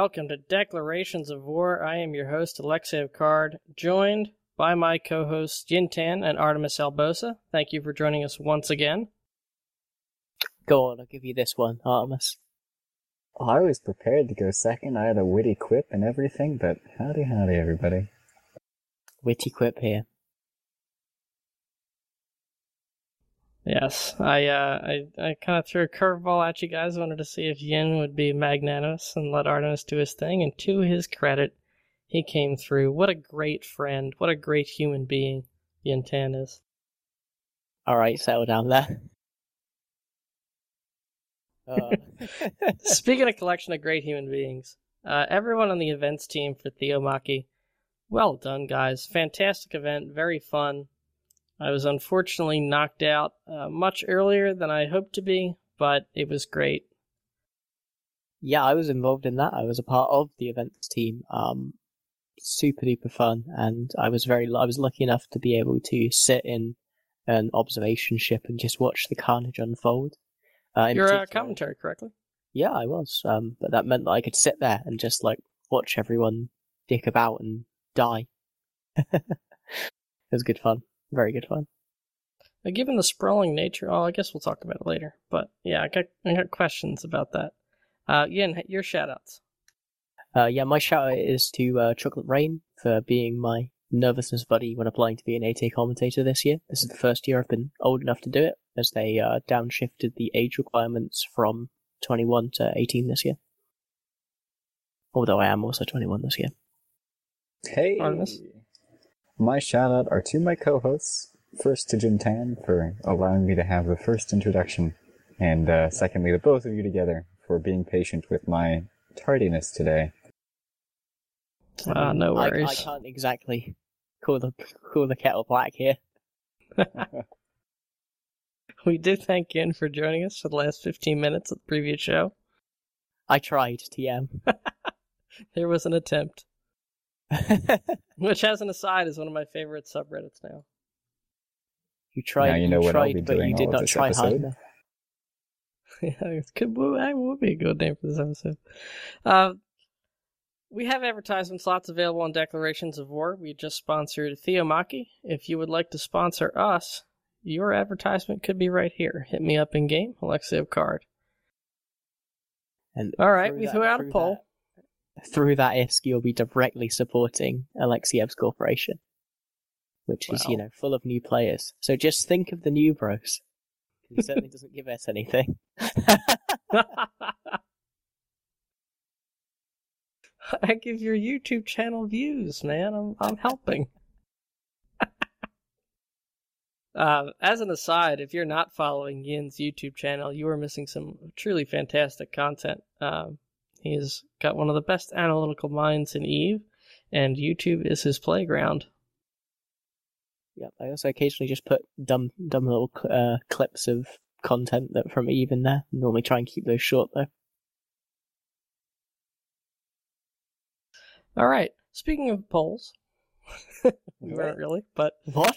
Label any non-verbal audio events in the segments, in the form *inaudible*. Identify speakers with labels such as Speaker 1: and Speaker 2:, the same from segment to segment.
Speaker 1: welcome to Declarations of War. I am your host, Alexei Card, joined by my co hosts, Jin'taan and Artemis Albosa. Thank you for joining us once again.
Speaker 2: Go on, I'll give you this one, Artemis.
Speaker 3: I was prepared to go second. I had a witty quip and everything, but howdy, howdy, everybody.
Speaker 2: Witty quip here.
Speaker 1: Yes, I uh, I, I kind of threw a curveball at you guys. Wanted to see if Yin would be magnanimous and let Artemis do his thing. And to his credit, he came through. What a great friend! What a great human being Jin'taan is.
Speaker 2: All right, settle down there. *laughs*
Speaker 1: Uh. Speaking of collection of great human beings, uh, everyone on the events team for Theomachy, well done, guys! Fantastic event, very fun. I was unfortunately knocked out uh, much earlier than I hoped to be, but it was great.
Speaker 2: Yeah, I was involved in that. I was a part of the events team. Um, super duper fun, and I was very I was lucky enough to be able to sit in an observation ship and just watch the carnage unfold.
Speaker 1: Uh, You're a commentary, correctly?
Speaker 2: Yeah, I was. Um, but that meant that I could sit there and just like watch everyone dick about and die. *laughs* it was good fun. Very good fun.
Speaker 1: Now, given the sprawling nature, oh, I guess we'll talk about it later. But yeah, I got I got questions about that. Uh, Yin, your shoutouts.
Speaker 2: Uh, yeah, my shout out is to uh, Chocolate Rain for being my nervousness buddy when applying to be an AT commentator this year. This is the first year I've been old enough to do it, as they uh, downshifted the age requirements from 21 to 18 this year. Although I am also 21 this year.
Speaker 3: Hey! Artemis? My shout out are to my co hosts. First to Jin'taan for allowing me to have the first introduction, and uh, secondly to both of you together for being patient with my tardiness today.
Speaker 1: Uh, no worries.
Speaker 2: I, I can't exactly call the call the kettle black here. *laughs*
Speaker 1: we do thank Yin for joining us for the last 15 minutes of the previous show.
Speaker 2: I tried, TM. *laughs*
Speaker 1: there was an attempt. Which, as an aside, is one of my favorite subreddits now.
Speaker 2: You tried, now you, know you tried, but you did not try hard enough. *laughs*
Speaker 1: yeah, it could, that would be a good name for this episode. Uh, we have advertisement slots available on Declarations of War. We just sponsored Theomachy. If you would like to sponsor us, your advertisement could be right here. Hit me up in game, Alexei of Card. And all right, we that, threw out a poll.
Speaker 2: Through that ISK, you'll be directly supporting Alexiev's corporation, which is, you know, full of new players. So just think of the new bros. He certainly doesn't give us anything. *laughs*
Speaker 1: I give your YouTube channel views, man. I'm I'm helping. *laughs* uh, as an aside, if you're not following Yin's YouTube channel, you are missing some truly fantastic content. Um, He's got one of the best analytical minds in Eve, and YouTube is his playground.
Speaker 2: Yep, I also occasionally just put dumb, dumb little uh, clips of content that from Eve in there. Normally try and keep those short though.
Speaker 1: All right. Speaking of polls, *laughs* we weren't really, but
Speaker 2: what?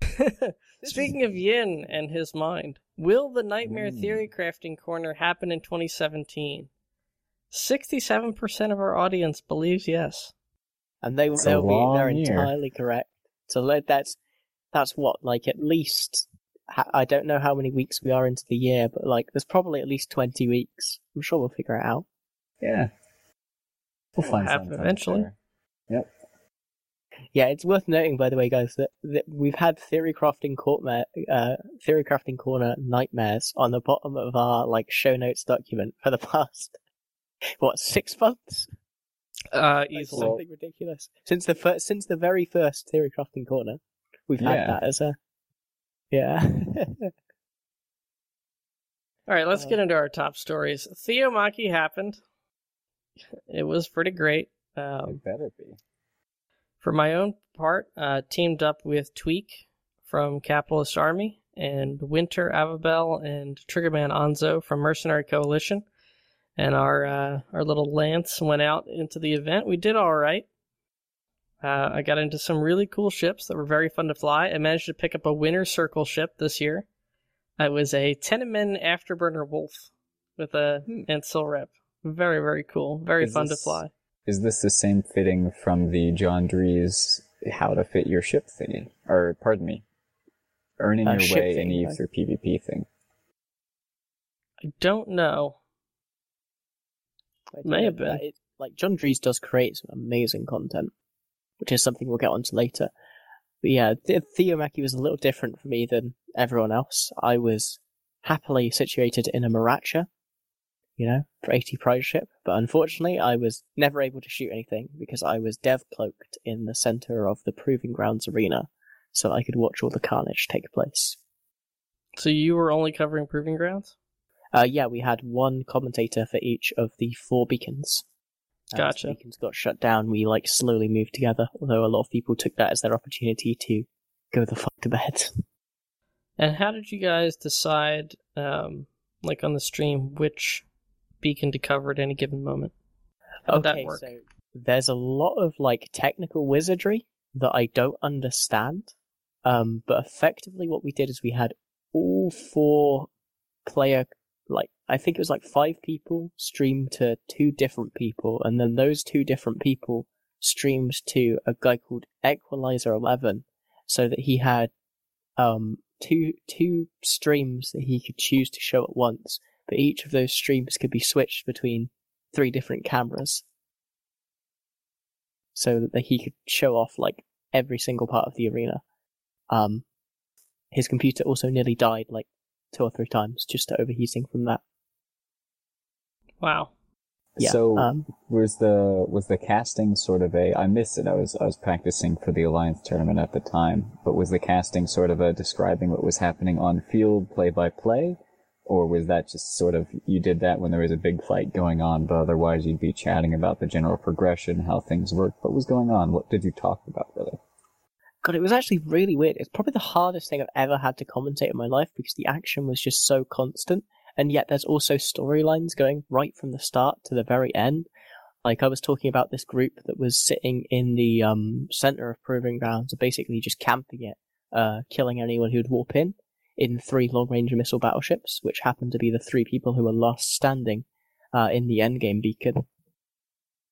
Speaker 2: *laughs*
Speaker 1: Speaking of Yin and his mind, will the Nightmare mm. Theory Crafting Corner happen in 2017? 67% of our audience believes yes.
Speaker 2: And they, they'll be, they're year. entirely correct. So that's, that's what, like at least, I don't know how many weeks we are into the year, but like there's probably at least 20 weeks. I'm sure we'll figure it out.
Speaker 3: Yeah.
Speaker 1: We'll find out eventually. Sure.
Speaker 3: Yep.
Speaker 2: Yeah, it's worth noting, by the way, guys, that, that we've had theory crafting corner, uh, theory crafting corner nightmares on the bottom of our like show notes document for the *laughs* past what six months?
Speaker 1: Uh, easily.
Speaker 2: something ridiculous. Since the first, since the very first theory crafting corner, we've had yeah. that as a yeah. *laughs*
Speaker 1: All right, let's uh, get into our top stories. Theomachy happened. It was pretty great. Um,
Speaker 3: it better be.
Speaker 1: For my own part, uh, teamed up with Tweak from Capitalist Army and Winter Avabel and Triggerman Anzo from Mercenary Coalition and our uh, our little lance went out into the event. We did all right. Uh, I got into some really cool ships that were very fun to fly. I managed to pick up a Winter Circle ship this year. It was a Tenement Afterburner Wolf with a hmm. Ancil rep. Very, very cool. Very
Speaker 3: Is
Speaker 1: fun
Speaker 3: this-
Speaker 1: to fly.
Speaker 3: Is this the same fitting from the John Drees how to fit your ship thingy? Or, pardon me, earning
Speaker 2: Uh,
Speaker 3: your
Speaker 2: ship
Speaker 3: way in
Speaker 2: thing,
Speaker 3: Eve
Speaker 2: right?
Speaker 3: through PvP thing?
Speaker 1: I don't know.
Speaker 2: I
Speaker 1: May have been.
Speaker 2: it- like John Drees does create some amazing content, which is something we'll get onto later. But yeah, the- Theomachy was a little different for me than everyone else. I was happily situated in a Maracha, you know, for 80 prize ship, but unfortunately I was never able to shoot anything because I was dev cloaked in the center of the Proving Grounds arena so I could watch all the carnage take place.
Speaker 1: So you were only covering Proving Grounds?
Speaker 2: Uh, yeah, we had one commentator for each of the four beacons. As
Speaker 1: Gotcha.
Speaker 2: the beacons got shut down, we like slowly moved together. Although a lot of people took that as their opportunity to go the fuck to bed.
Speaker 1: And how did you guys decide, um, like on the stream, which beacon to cover at any given moment? How'd that work?
Speaker 2: so there's a lot of like technical wizardry that I don't understand. Um, but effectively, what we did is we had all four player, like I think it was like five people streamed to two different people, and then those two different people streamed to a guy called Equalizer Eleven, so that he had um two two streams that he could choose to show at once, but each of those streams could be switched between three different cameras so that he could show off like every single part of the arena. Um, his computer also nearly died like two or three times just to overheating from that.
Speaker 1: Wow.
Speaker 2: Yeah.
Speaker 3: So
Speaker 2: um,
Speaker 3: was the was the casting sort of a I missed it. I was I was practicing for the Alliance tournament at the time, but was the casting sort of a describing what was happening on field play by play? Or was that just sort of you did that when there was a big fight going on, but otherwise you'd be chatting about the general progression, how things worked, what was going on? What did you talk about really?
Speaker 2: God, it was actually really weird. It's probably the hardest thing I've ever had to commentate in my life because the action was just so constant, and yet there's also storylines going right from the start to the very end. Like I was talking about this group that was sitting in the um, center of proving grounds, and basically just camping it, uh, killing anyone who'd warp in, in three long-range missile battleships, which happened to be the three people who were last standing uh, in the endgame beacon.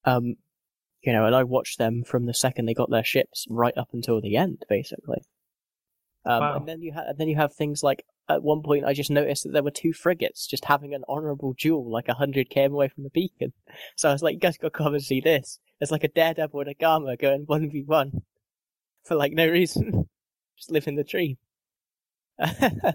Speaker 2: Um, you know, and I watched them from the second they got their ships right up until the end, basically. Um,
Speaker 1: Wow.
Speaker 2: And then you ha- then you have things like at one point I just noticed that there were two frigates just having an honourable duel like a hundred km away from the beacon. *laughs* So I was like, you guys got to come and see this. It's like a daredevil and a gamma going one v one *laughs* for like no reason, *laughs* just living the dream. *laughs* so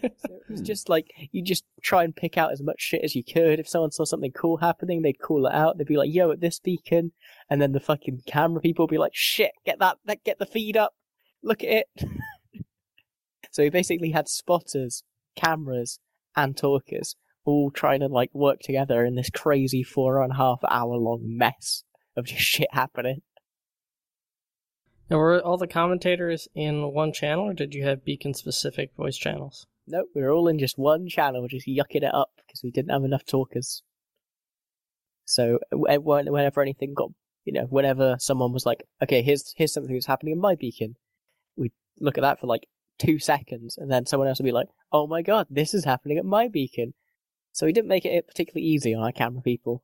Speaker 2: it was just like you just try and pick out as much shit as you could. If someone saw something cool happening, they'd call it out. They'd be like, "Yo, at this beacon," and then the fucking camera people would be like, "Shit, get that, that get the feed up. Look at it." *laughs* so we basically had spotters, cameras, and talkers all trying to like work together in this crazy four and a half hour long mess of just shit happening.
Speaker 1: And were all the commentators in one channel, or did you have beacon specific voice channels?
Speaker 2: Nope, we were all in just one channel, just yucking it up because we didn't have enough talkers. So eh, whenever anything got, you know, whenever someone was like, "Okay, here's here's something that's happening in my beacon," we'd look at that for like two seconds, and then someone else would be like, "Oh my god, this is happening at my beacon." So we didn't make it particularly easy on our camera people.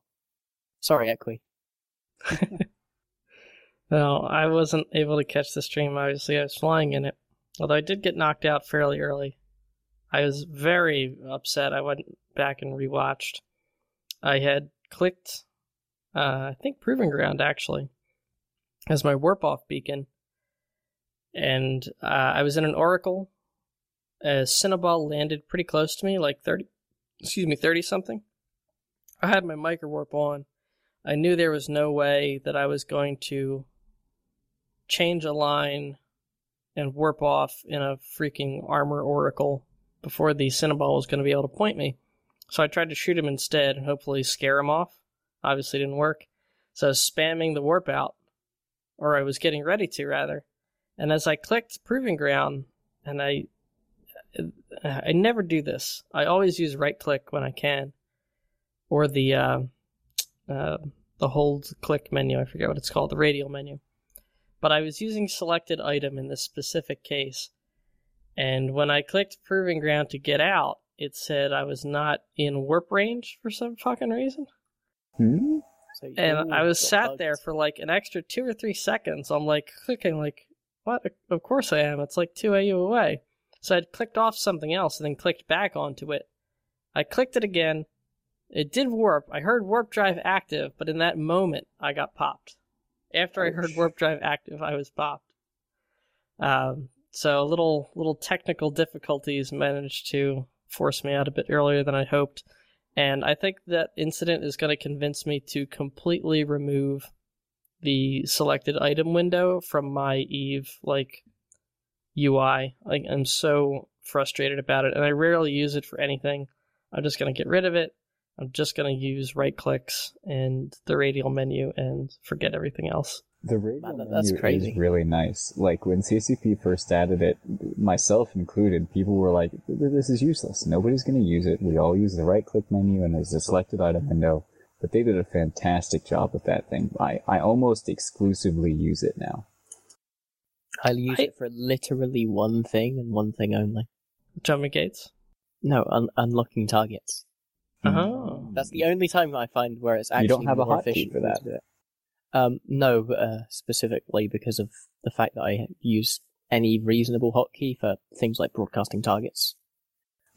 Speaker 2: Sorry, Equi. *laughs*
Speaker 1: No, I wasn't able to catch the stream. Obviously, I was flying in it. Although I did get knocked out fairly early. I was very upset. I went back and rewatched. I had clicked, uh, I think Proving Ground actually, as my warp off beacon. And uh, I was in an Oracle. A Cynabal landed pretty close to me, like 30, excuse me, 30 something. I had my micro warp on. I knew there was no way that I was going to change a line and warp off in a freaking armor oracle before the Cynabal was going to be able to point me. So I tried to shoot him instead and hopefully scare him off. Obviously didn't work. So I was spamming the warp out, or I was getting ready to rather. And as I clicked Proving Ground, and I, I never do this. I always use right click when I can, or the uh, uh, the hold click menu. I forget what it's called, the radial menu. But I was using selected item in this specific case, and when I clicked Proving Ground to get out, it said I was not in warp range for some fucking reason.
Speaker 3: Hmm?
Speaker 2: So,
Speaker 1: and I was sat
Speaker 2: bugged.
Speaker 1: there for like an extra two or three seconds. I'm like clicking, like, what? Of course I am. It's like 2 AU away. So I'd clicked off something else and then clicked back onto it. I clicked it again. It did warp. I heard warp drive active, but in that moment, I got popped. After I heard warp drive active, I was popped. Um, so a little little technical difficulties managed to force me out a bit earlier than I hoped. And I think that incident is going to convince me to completely remove the selected item window from my Eve like UI. Like I'm so frustrated about it, and I rarely use it for anything. I'm just going to get rid of it. I'm just going to use right clicks and the radial menu and forget everything else.
Speaker 3: The radial
Speaker 2: Man, that-
Speaker 3: menu
Speaker 2: crazy.
Speaker 3: is really nice. Like when CCP first added it, myself included, people were like, "This is useless. Nobody's going to use it. We all use the right-click menu, and there's a selected item window." But they did a fantastic job with that thing. I I almost exclusively use it now.
Speaker 2: I use
Speaker 1: I-
Speaker 2: it for literally one thing and one thing only.
Speaker 1: Jumping gates.
Speaker 2: No, un- unlocking targets.
Speaker 1: Oh.
Speaker 2: That's the only time I find where it's actually
Speaker 3: You don't have a
Speaker 2: more
Speaker 3: hotkey
Speaker 2: efficient
Speaker 3: for that.
Speaker 2: Um, no, but, uh, specifically because of the fact that I use any reasonable hotkey for things like broadcasting targets.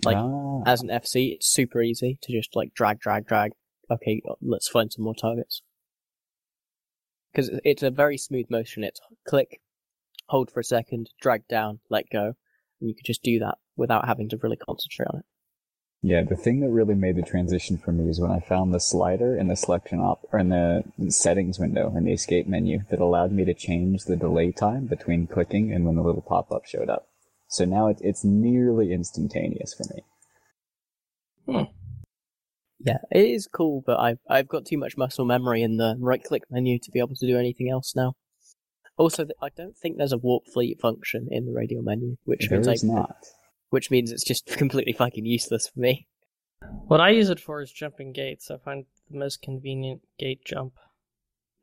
Speaker 2: Like,
Speaker 3: Ah.
Speaker 2: As an FC, it's super easy to just like drag, drag, drag. Okay, let's find some more targets. Because it's a very smooth motion. It's click, hold for a second, drag down, let go, and you can just do that without having to really concentrate on it.
Speaker 3: Yeah, the thing that really made the transition for me is when I found the slider in the selection op or in the settings window in the escape menu that allowed me to change the delay time between clicking and when the little pop up showed up. So now it, it's nearly instantaneous for me. Hmm.
Speaker 2: Yeah, it is cool, but I've I've got too much muscle memory in the right click menu to be able to do anything else now. Also, I don't think there's a warp fleet function in the radial menu, which
Speaker 3: There
Speaker 2: means I,
Speaker 3: is not.
Speaker 2: Which means it's just *laughs* completely fucking useless for me.
Speaker 1: What I use it for is jumping gates. I find the most convenient gate jump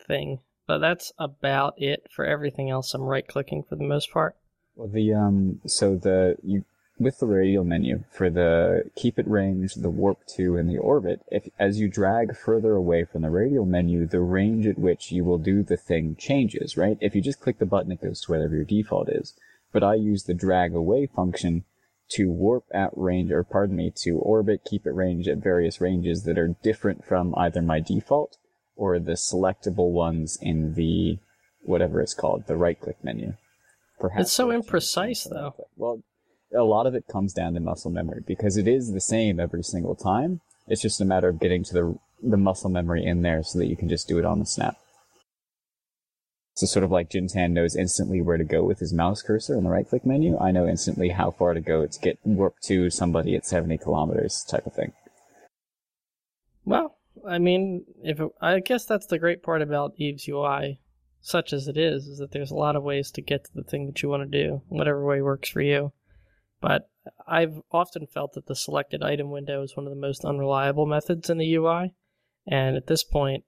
Speaker 1: thing. But that's about it for everything else. I'm right clicking for the most part.
Speaker 3: Well, the um, so the you with the radial menu for the keep it range, the warp two, and the orbit. If as you drag further away from the radial menu, the range at which you will do the thing changes. Right? If you just click the button, it goes to whatever your default is. But I use the drag away function to warp at range, or pardon me, to orbit, keep it range at various ranges that are different from either my default or the selectable ones in the whatever it's called, the right click menu. Perhaps
Speaker 1: It's so imprecise, though.
Speaker 3: Well, a lot of it comes down to muscle memory because it is the same every single time. It's just a matter of getting to the the muscle memory in there so that you can just do it on the snap. So sort of like Jin'taan knows instantly where to go with his mouse cursor in the right click menu, I know instantly how far to go to get warp to somebody at 70 kilometers type of thing.
Speaker 1: Well, I mean, if it, I guess that's the great part about Eve's UI, such as it is, is that there's a lot of ways to get to the thing that you want to do, whatever way works for you. But I've often felt that the selected item window is one of the most unreliable methods in the UI, and at this point,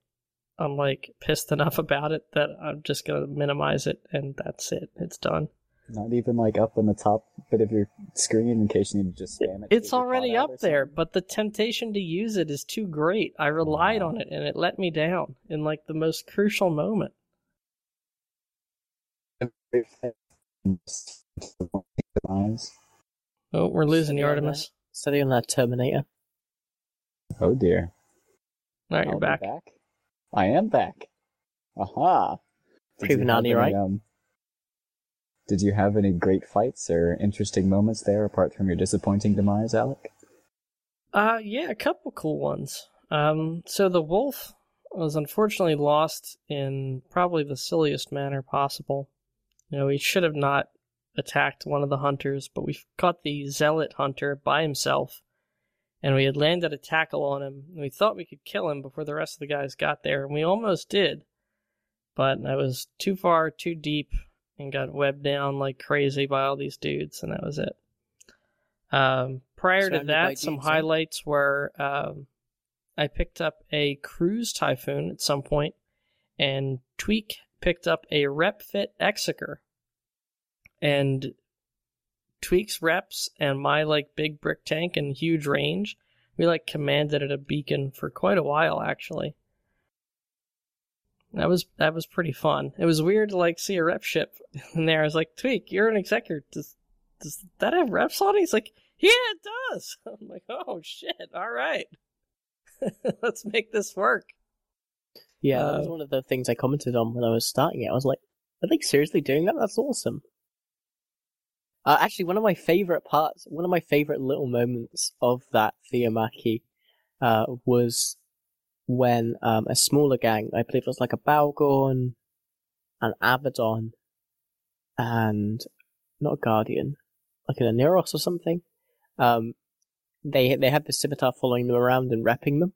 Speaker 1: I'm like pissed enough about it that I'm just gonna minimize it, and that's it. It's done.
Speaker 3: Not even like up in the top bit of your screen in case you need to just spam it.
Speaker 1: It's already up there, but the temptation to use it is too great. I relied on it and it let me down in like the most crucial moment. Oh, we're losing you, Artemis.
Speaker 2: Study on that Terminator.
Speaker 3: Oh dear.
Speaker 1: All right, you're
Speaker 3: I'll be
Speaker 1: back.
Speaker 3: I am back. Aha. Did you
Speaker 2: Proven
Speaker 3: have any,
Speaker 2: right.
Speaker 3: um, did you have any great fights or interesting moments there apart from your disappointing demise, Alec?
Speaker 1: Uh, yeah, a couple cool ones. Um, so the wolf was unfortunately lost in probably the silliest manner possible. You know, he should have not attacked one of the hunters, but we caught the zealot hunter by himself, and we had landed a tackle on him. And we thought we could kill him before the rest of the guys got there, and we almost did. But I was too far, too deep, and got webbed down like crazy by all these dudes, and that was it. Um, prior to
Speaker 2: Surrounded
Speaker 1: that, some
Speaker 2: dudes, huh?
Speaker 1: highlights were um, I picked up a cruise typhoon at some point, and Tweak picked up a RepFit Exequror. And Tweak's reps and my like big brick tank and huge range, we like commanded at a beacon for quite a while actually. That was that was pretty fun. It was weird to like see a rep ship *laughs* in there. I was like, Tweak, you're an Exequror. Does does that have reps on it? He's like, Yeah, it does. *laughs* I'm like, Oh shit, all right. *laughs* Let's make this work.
Speaker 2: Yeah, uh, that was uh, one of the things I commented on when I was starting it. I was like, are they seriously doing that? That's awesome. Uh, actually, one of my favorite parts, one of my favorite little moments of that Theomachy uh, was when um, a smaller gang, I believe it was like a Bhaalgorn, an Abaddon, and not a Guardian, like an Oneiros or something. Um, they they had the scimitar following them around and repping them,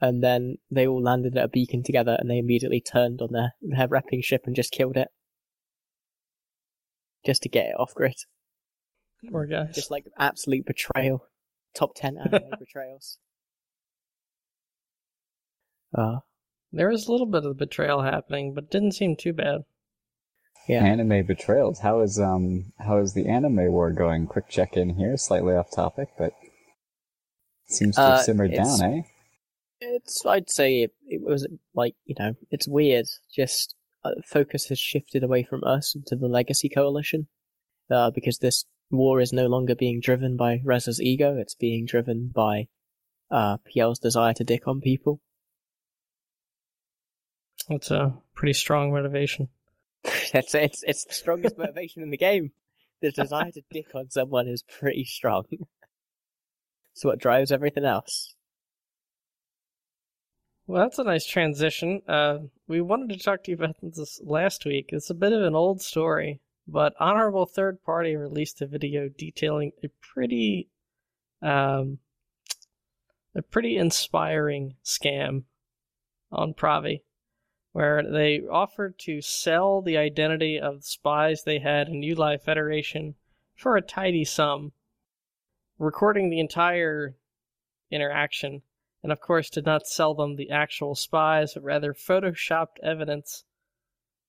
Speaker 2: and then they all landed at a beacon together, and they immediately turned on their their repping ship and just killed it, just to get it off grid.
Speaker 1: Poor guys.
Speaker 2: Just like absolute betrayal. Top ten *laughs* anime betrayals.
Speaker 1: Uh, there was a little bit of betrayal happening, but didn't seem too bad.
Speaker 3: Yeah. Anime betrayals. How is um how is the anime war going? Quick check in here, slightly off topic, but seems to have uh, simmered down, eh?
Speaker 2: It's I'd say it, it was like you know it's weird. Just focus has shifted away from us into the Legacy Coalition, uh, because this war is no longer being driven by Reza's ego. It's being driven by uh, PL's desire to dick on people.
Speaker 1: That's a pretty strong motivation. *laughs*
Speaker 2: That's it's it's the strongest motivation in the game. The desire to dick on someone is pretty strong. *laughs* it's what drives everything else.
Speaker 1: Well, that's a nice transition. Uh, we wanted to talk to you about this last week. It's a bit of an old story, but Honorable Third Party released a video detailing a pretty, um, a pretty inspiring scam on Provi where they offered to sell the identity of the spies they had in ULI Federation for a tidy sum, recording the entire interaction, and of course did not sell them the actual spies, but rather photoshopped evidence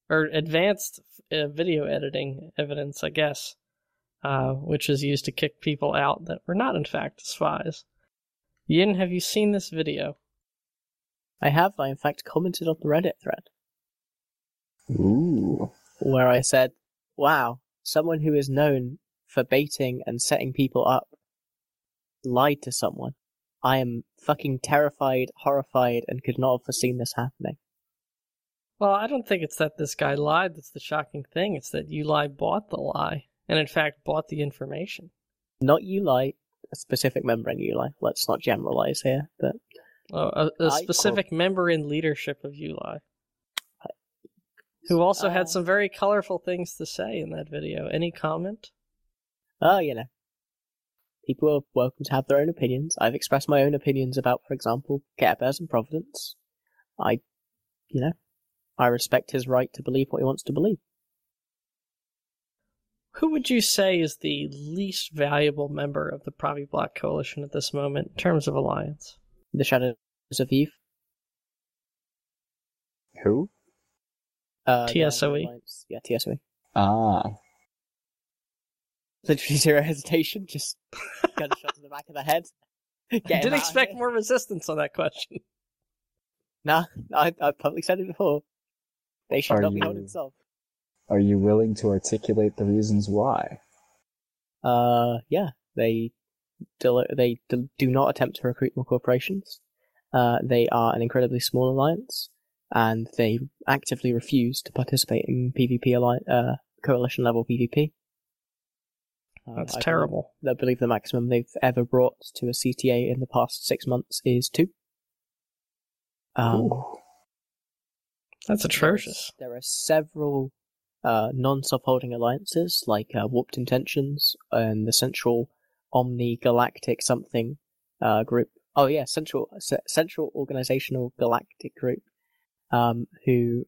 Speaker 1: or advanced uh, video editing evidence, I guess, uh, which is used to kick people out that were not in fact spies. Yin, have you seen this video?
Speaker 2: I have. I, in fact, commented on the Reddit thread.
Speaker 3: Ooh.
Speaker 2: Where I said, wow, someone who is known for baiting and setting people up lied to someone. I am fucking terrified, horrified, and could not have foreseen this happening.
Speaker 1: Well, I don't think it's that this guy lied that's the shocking thing. It's that ULI bought the lie, and in fact bought the information.
Speaker 2: Not ULI, a specific member in ULI. Let's not generalize here, but
Speaker 1: Oh, a, a specific member in leadership of ULI. Who also uh, had some very colorful things to say in that video. Any comment?
Speaker 2: Oh, you know. People are welcome to have their own opinions. I've expressed my own opinions about, for example, Care Bears and Providence. I, you know, I respect his right to believe what he wants to believe.
Speaker 1: Who would you say is the least valuable member of the Provi Black Coalition at this moment in terms of alliance?
Speaker 2: The Shadows of Eve.
Speaker 3: Who?
Speaker 2: Uh,
Speaker 1: TSOE.
Speaker 2: Yeah, TSOE.
Speaker 3: Ah.
Speaker 2: Literally *laughs* zero hesitation, just got a shot to the back of the head. *laughs*
Speaker 1: I didn't expect more resistance on that question. *laughs*
Speaker 2: Nah, I, I've publicly said it before. They should are not you, be held in self.
Speaker 3: Are you willing to articulate the reasons why?
Speaker 2: Uh, yeah. They they do not attempt to recruit more corporations. Uh, they are an incredibly small alliance, and they actively refuse to participate in PvP alliance, uh, coalition level PvP.
Speaker 1: Uh, That's I terrible.
Speaker 2: I believe the maximum they've ever brought to a CTA in the past six months is two. Um,
Speaker 1: That's atrocious.
Speaker 2: There are several uh, non-subholding alliances like uh, Warped Intentions and the Central Omni Galactic something uh, group. Oh yeah, Central Central Organizational Galactic Group, um, who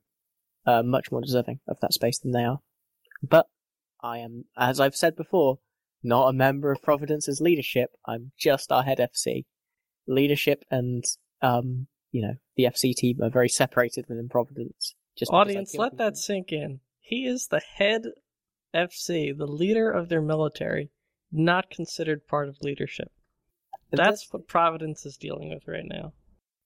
Speaker 2: are much more deserving of that space than they are. But I am, as I've said before, not a member of Providence's leadership. I'm just our head FC. Leadership and um, you know, the FC team are very separated within Providence.
Speaker 1: Just audience, let that sink in. He is the head FC, the leader of their military not considered part of leadership. That's what Providence is dealing with right now.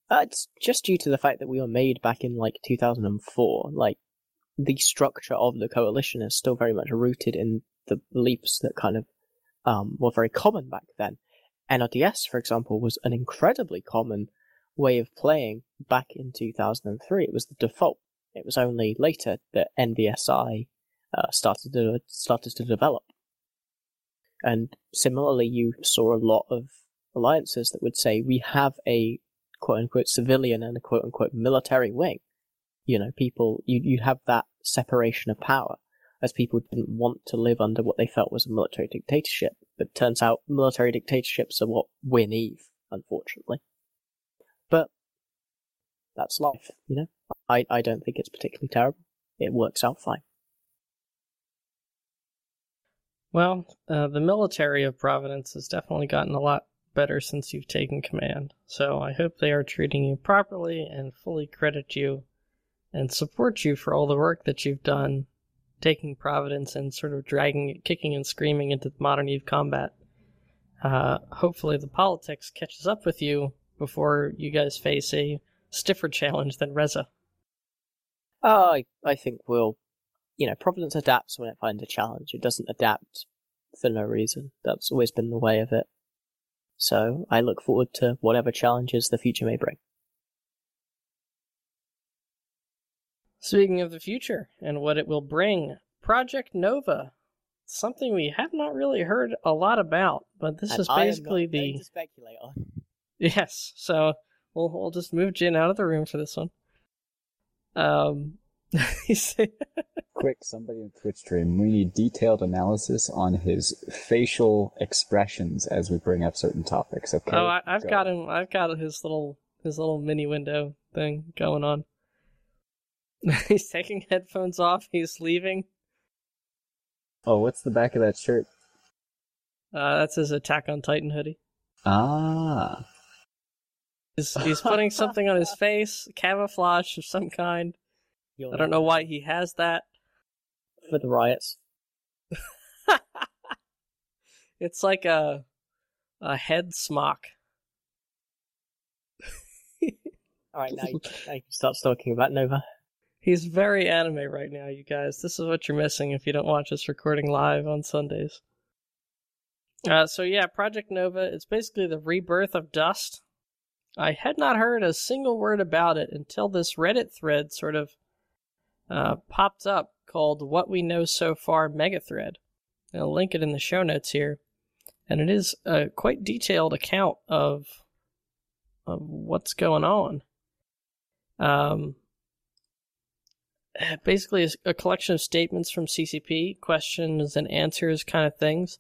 Speaker 2: Uh, it's just due to the fact that we were made back in like 2004. Like the structure of the coalition is still very much rooted in the beliefs that kind of um, were very common back then. NRDS, for example, was an incredibly common way of playing back in 2003. It was the default. It was only later that NBSI uh, started to started to develop. And similarly, you saw a lot of alliances that would say we have a quote unquote civilian and a quote unquote military wing. You know, people you you have that separation of power as people didn't want to live under what they felt was a military dictatorship. But turns out military dictatorships are what win Eve, unfortunately. But that's life, you know. I, I don't think it's particularly terrible. It works out fine.
Speaker 1: Well, uh, the military of Providence has definitely gotten a lot better since you've taken command. So I hope they are treating you properly and fully credit you and support you for all the work that you've done taking Providence and sort of dragging it, kicking and screaming into modern Eve combat. Uh, hopefully, the politics catches up with you before you guys face a stiffer challenge than Reza.
Speaker 2: Oh, I, I think we'll you know, Providence adapts when it finds a challenge. It doesn't adapt for no reason. That's always been the way of it. So I look forward to whatever challenges the future may bring.
Speaker 1: Speaking of the future and what it will bring, Project Nova. Something we have not really heard a lot about, but this and is basically the
Speaker 2: to speculate on. *laughs*
Speaker 1: Yes, so we'll we'll just move Jin out of the room for this one. Um, *laughs* *laughs*
Speaker 3: Quick, somebody in Twitch stream, we need detailed analysis on his facial expressions as we bring up certain topics. Okay.
Speaker 1: Oh, I, have Go. got him. I've got his little his little mini window thing going on. *laughs* He's taking headphones off. He's leaving.
Speaker 3: Oh, what's the back of that shirt?
Speaker 1: Uh, that's his Attack on Titan hoodie.
Speaker 3: Ah.
Speaker 1: He's, he's putting something on his *laughs* face, camouflage of some kind. I don't know why he has that.
Speaker 2: For the riots. *laughs*
Speaker 1: it's like a a head smock.
Speaker 2: Alright, now you, now you can start talking about Nova.
Speaker 1: He's very anime right now, you guys. This is what you're missing if you don't watch us recording live on Sundays. Uh, so yeah, Project Nova, it's basically the rebirth of Dust. I had not heard a single word about it until this Reddit thread sort of uh, popped up called What We Know So Far Megathread. I'll link it in the show notes here. And it is a quite detailed account of, of what's going on. Um, *sighs* basically, a collection of statements from CCP, questions and answers kind of things.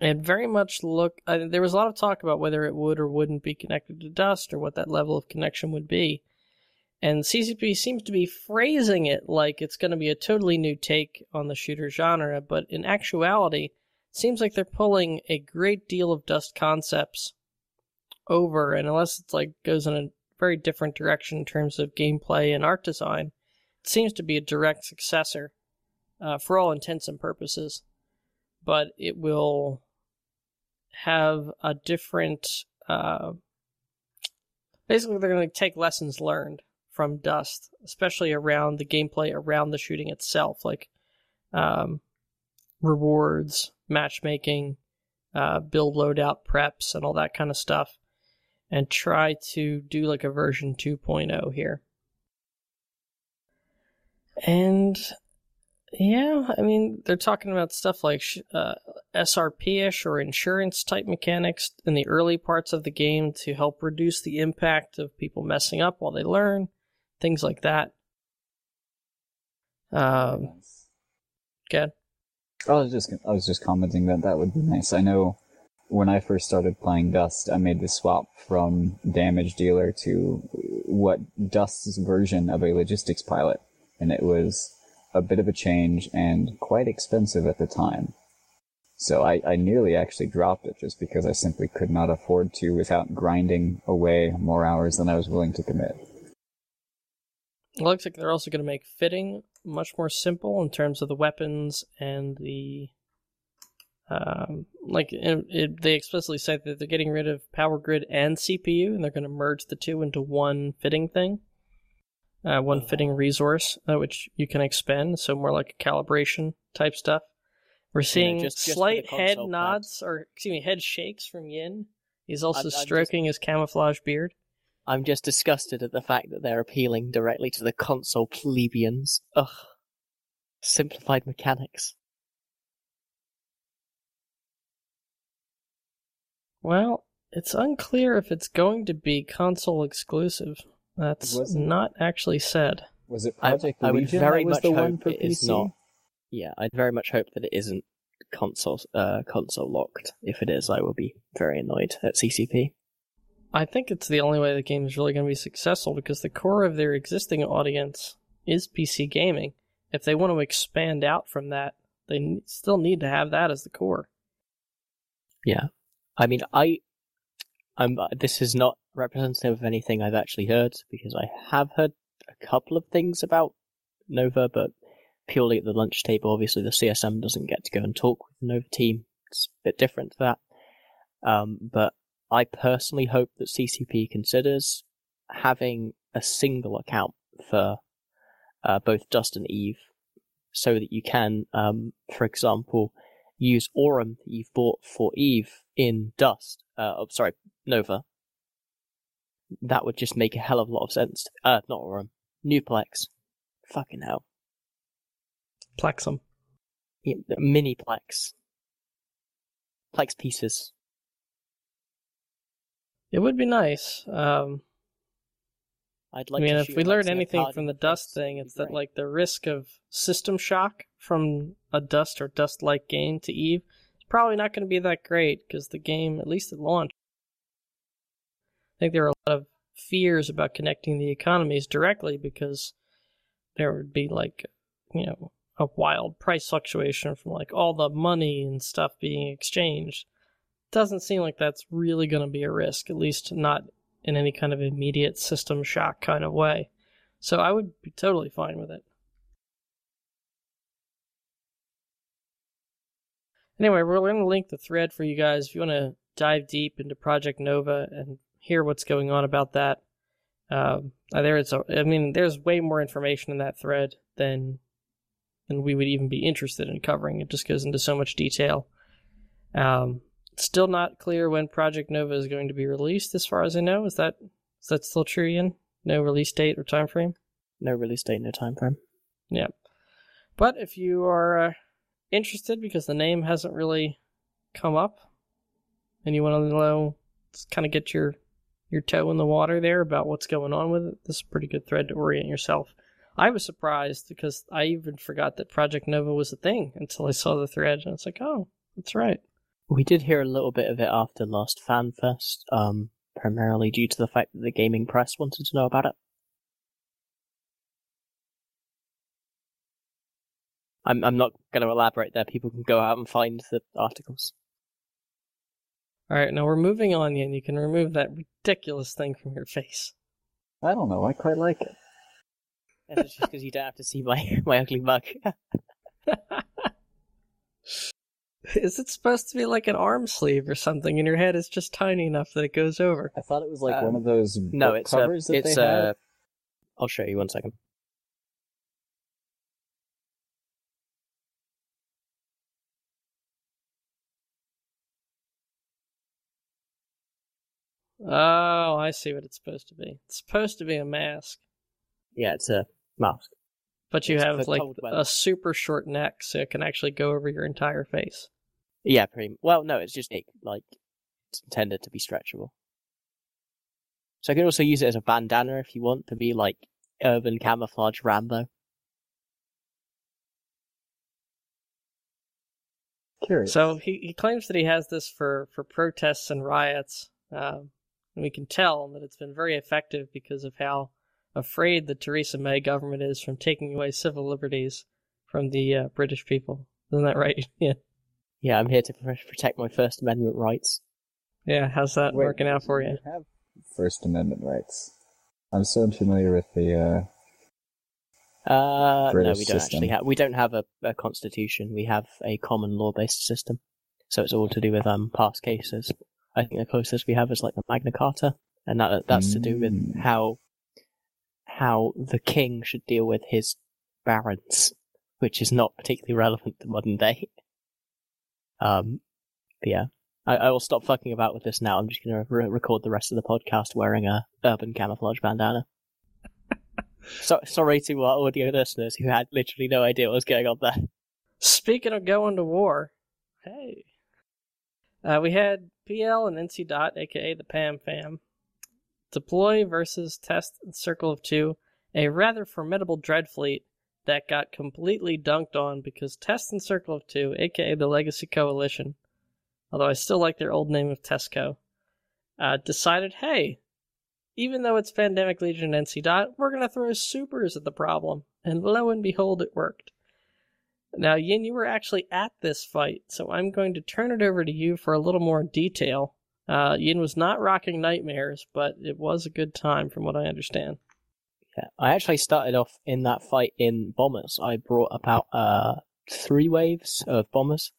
Speaker 1: It very much look. Uh, there was a lot of talk about whether it would or wouldn't be connected to Dust, or what that level of connection would be. And CCP seems to be phrasing it like it's going to be a totally new take on the shooter genre, but in actuality, it seems like they're pulling a great deal of Dust concepts over, and unless it's like goes in a very different direction in terms of gameplay and art design, seems to be a direct successor uh, for all intents and purposes. But it will have a different. Uh, basically, they're going to take lessons learned from Dust, especially around the gameplay around the shooting itself, like um, rewards, matchmaking, uh, build loadout preps, and all that kind of stuff, and try to do like a version 2.0 here. And yeah, I mean, they're talking about stuff like uh, SRP ish or insurance type mechanics in the early parts of the game to help reduce the impact of people messing up while they learn things like that. Um, good.
Speaker 3: I was just I was just commenting that that would be nice. I know when I first started playing Dust, I made the swap from Damage Dealer to what Dust's version of a logistics pilot, and it was a bit of a change and quite expensive at the time. So I, I nearly actually dropped it just because I simply could not afford to without grinding away more hours than I was willing to commit.
Speaker 1: It looks like they're also going to make fitting much more simple in terms of the weapons and the Um, like it, it, they explicitly say that they're getting rid of power grid and CPU, and they're going to merge the two into one fitting thing, uh, one
Speaker 2: Oh.
Speaker 1: fitting resource, uh, which you can expend. So more like a calibration type stuff. We're seeing
Speaker 2: just- just
Speaker 1: slight head nods, or excuse me, head shakes from Yin. He's also
Speaker 2: I'm- I'm just-
Speaker 1: stroking his camouflage beard.
Speaker 2: I'm just disgusted at the fact that they're appealing directly to the console plebeians. Ugh. Simplified mechanics.
Speaker 1: Well, it's unclear if it's going to be console exclusive. That's
Speaker 3: Wasn't-
Speaker 1: not actually said.
Speaker 3: Was it Project
Speaker 2: I would
Speaker 3: Legion
Speaker 2: very
Speaker 3: that was
Speaker 2: much
Speaker 3: the one
Speaker 2: hope
Speaker 3: for
Speaker 2: it
Speaker 3: PC?
Speaker 2: is not. Yeah, I'd very much hope that it isn't console uh, console locked. If it is, I will be very annoyed at CCP.
Speaker 1: I think it's the only way the game is really going to be successful because the core of their existing audience is PC gaming. If they want to expand out from that, they still need to have that as the core.
Speaker 2: Yeah, I mean, I, I'm. This is not representative of anything I've actually heard because I have heard a couple of things about Nova, but purely at the lunch table. Obviously, the CSM doesn't get to go and talk with the Nova team. It's a bit different to that. Um, but I personally hope that CCP considers having a single account for uh, both Dust and Eve, so that you can, um, for example, use Aurum that you've bought for Eve in Dust. Uh, oh, sorry, Nova. That would just make a hell of a lot of sense. Uh, not Aurum, Newplex. Fucking hell,
Speaker 1: Plexum.
Speaker 2: yeah, mini Plex. Plex pieces.
Speaker 1: It would be nice. Um,
Speaker 2: I'd like. To.
Speaker 1: I mean, if we
Speaker 2: a
Speaker 1: learned anything from the Dust thing, it's that like the risk of system shock from a Dust or Dust-like game to Eve is probably not going to be that great because the game, at least at launch, I think there are a lot of fears about connecting the economies directly because there would be like, you know, a wild price fluctuation from like all the money and stuff being exchanged. Doesn't seem like that's really going to be a risk, at least not in any kind of immediate system shock kind of way. So I would be totally fine with it. Anyway, we're going to link the thread for you guys if you want to dive deep into Project Nova and hear what's going on about that. Um, uh, there is, a, I mean, there's way more information in that thread than than we would even be interested in covering. It just goes into so much detail. Um, still not clear when Project Nova is going to be released, as far as I know. Is that is that still true, Ian? No release date or time frame?
Speaker 2: No release date, no time frame.
Speaker 1: Yeah. But if you are uh, interested, because the name hasn't really come up, and you want to know, kind of get your your toe in the water there about what's going on with it, this is a pretty good thread to orient yourself. I was surprised because I even forgot that Project Nova was a thing until I saw the thread, and it's like, oh, that's right.
Speaker 2: We did hear a little bit of it after last FanFest, um, primarily due to the fact that the gaming press wanted to know about it. I'm I'm not going to elaborate there. People can go out and find the articles.
Speaker 1: All right, now we're moving on, and You can remove that ridiculous thing from your face.
Speaker 3: I don't know. I quite like it.
Speaker 2: That's just because you don't have to see my *laughs* my ugly mug. *laughs*
Speaker 1: Is it supposed to be like an arm sleeve or something, and your head is just tiny enough that it goes over?
Speaker 3: I thought it was like
Speaker 2: Um,
Speaker 3: one of those
Speaker 2: no,
Speaker 3: book
Speaker 2: it's a,
Speaker 3: covers that
Speaker 2: it's
Speaker 3: they
Speaker 2: a.
Speaker 3: have.
Speaker 2: I'll show you one second.
Speaker 1: Oh, I see what it's supposed to be. It's supposed to be a mask,
Speaker 2: Yeah, it's a mask.
Speaker 1: but you
Speaker 2: It's
Speaker 1: have like a super short neck, so it can actually go over your entire face.
Speaker 2: Yeah, pretty. Well, no, it's just it, like it's intended to be stretchable. So I can also use it as a bandana if you want to be like urban camouflage Rambo.
Speaker 3: Curious.
Speaker 1: So he, he claims that he has this for, for protests and riots. Um, and we can tell that it's been very effective because of how afraid the Theresa May government is from taking away civil liberties from the uh, British people. Isn't that right? *laughs* yeah.
Speaker 2: Yeah, I'm here to protect my First Amendment rights.
Speaker 1: Yeah. How's that
Speaker 3: Wait,
Speaker 1: working out for you?
Speaker 3: have First Amendment rights. I'm so unfamiliar with the. uh
Speaker 2: Uh, no,
Speaker 3: British
Speaker 2: we don't
Speaker 3: system.
Speaker 2: actually have. We don't have a, a constitution. We have a common law-based system. So it's all to do with um past cases. I think the closest we have is like the Magna Carta, and that that's to do with
Speaker 3: Mm.
Speaker 2: how how the king should deal with his barons, which is not particularly relevant to modern day. Um, but yeah, I, I will stop fucking about with this now. I'm just going to re- record the rest of the podcast wearing a urban camouflage bandana. *laughs* so, sorry to our audio listeners who had literally no idea what was going on there.
Speaker 1: Speaking of going to war, hey, uh, we had PL and NC Dot, aka the PanFam, deploy versus test Circle of Two, a rather formidable dread fleet that got completely dunked on because Test and Circle of Two, aka the Legacy Coalition, although I still like their old name of Tesco, uh, decided, hey, even though it's Pandemic Legion and NC Dot, we're gonna throw supers at the problem, and lo and behold, it worked. Now, Jin, you were actually at this fight, so I'm going to turn it over to you for a little more detail. Uh, Jin was not rocking nightmares, but it was a good time, from what I understand.
Speaker 2: Yeah, I actually started off in that fight in bombers. I brought about uh, three waves of bombers,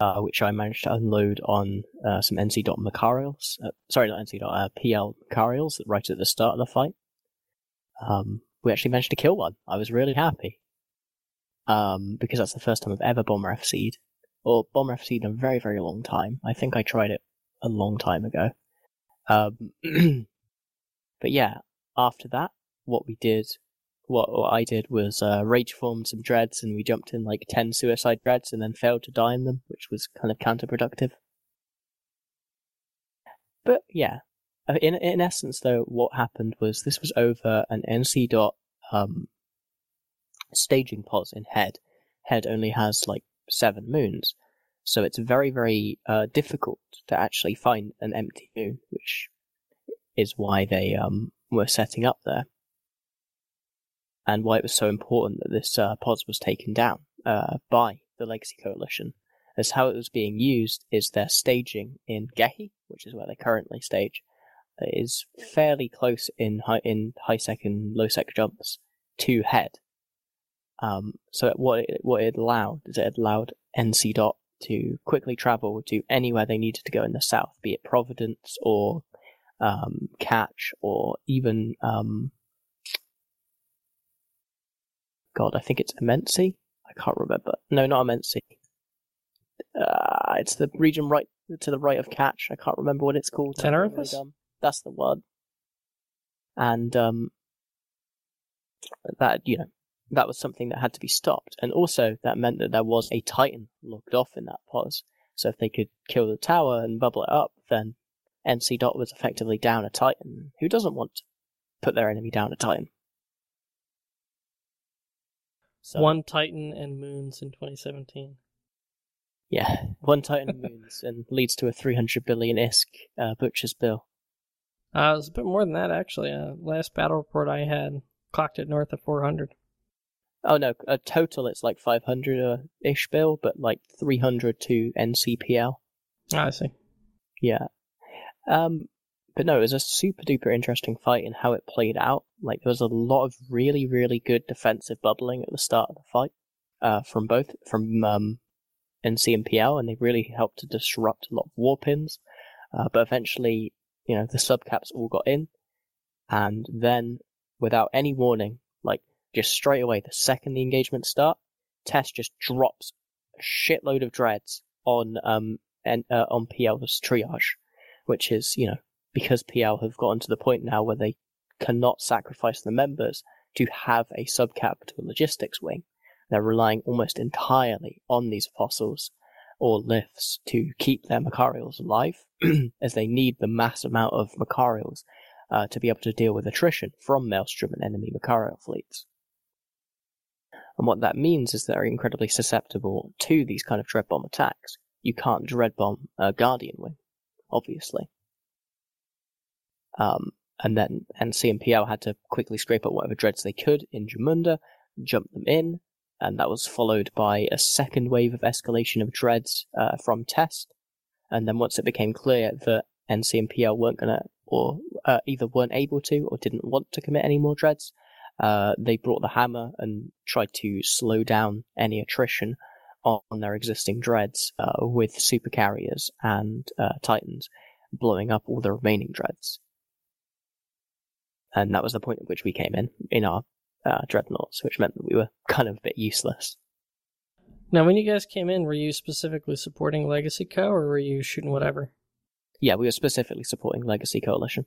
Speaker 2: uh, which I managed to unload on uh, some NC dot Machariels. Uh, sorry, not NC dot uh, PL Machariels right at the start of the fight. Um, we actually managed to kill one. I was really happy. Um, because that's the first time I've ever bomber FC'd, or bomber FC'd in a very, very long time. I think I tried it a long time ago. Um, *clears throat* but yeah, after that, what we did, what, what I did was uh, rage formed some dreads, and we jumped in like ten suicide dreads, and then failed to die in them, which was kind of counterproductive. But yeah, uh, in in essence, though, what happened was this was over an NC dot um, staging pods in head. Head only has like seven moons, so it's very very uh, difficult to actually find an empty moon, which is why they um, were setting up there, and why it was so important that this uh, POS was taken down uh, by the Legacy Coalition. As how it was being used is their staging in Gehi, which is where they currently stage, is fairly close in high in high sec and low sec jumps to head. Um, so what it, what it allowed is it allowed NC dot to quickly travel to anywhere they needed to go in the south, be it Providence or um, Catch or even um, God, I think it's Immensea. I can't remember. No, not Immensea. Uh, it's the region right to the right of Catch. I can't remember what it's called. I'm really That's the one. And um, that you know that was something that had to be stopped, and also that meant that there was a Titan locked off in that POS. So if they could kill the tower and bubble it up, then NC Dot was effectively down a Titan. Who doesn't want to put their enemy down a Titan? So,
Speaker 1: One Titan and Moons in 2017.
Speaker 2: yeah, one Titan and moons and leads to a 300 billion ISK uh, butcher's bill.
Speaker 1: Uh, it was a bit more than that, actually. Uh, last battle report I had clocked it north of 400.
Speaker 2: Oh no, a total it's like 500 uh, ish bill, but like 300 to NCPL.
Speaker 1: Ah, I see.
Speaker 2: Yeah. Um, but no, it was a super duper interesting fight in how it played out. Like there was a lot of really, really good defensive bubbling at the start of the fight, uh, from both from um, NC and PL, and they really helped to disrupt a lot of warp ins. Uh, but eventually, you know, the subcaps all got in, and then without any warning, like just straight away, the second the engagement start, Test just drops a shitload of dreads on um and uh, on PL's triage, which is you know because PL have gotten to the point now where they cannot sacrifice the members to have a subcap to a logistics wing. They're relying almost entirely on these Apostles or Lifs to keep their Machariels alive, *clears throat* as they need the mass amount of Machariels uh, to be able to deal with attrition from Maelstrom and enemy Machariel fleets. And what that means is they're incredibly susceptible to these kind of dread bomb attacks. You can't dread bomb a Guardian wing, obviously. Um, and then NC and PL had to quickly scrape up whatever dreads they could in Jamunda, jump them in, and that was followed by a second wave of escalation of dreads uh, from Test. And then once it became clear that NC and PL weren't gonna, or uh, either weren't able to, or didn't want to commit any more dreads, uh, they brought the hammer and tried to slow down any attrition on their existing dreads uh, with super carriers and uh, titans, blowing up all the remaining dreads. And that was the point at which we came in in our uh, dreadnoughts, which meant that we were kind of a bit useless.
Speaker 1: Now, when you guys came in, were you specifically supporting Legacy Co. or were you shooting whatever?
Speaker 2: Yeah, we were specifically supporting Legacy Coalition.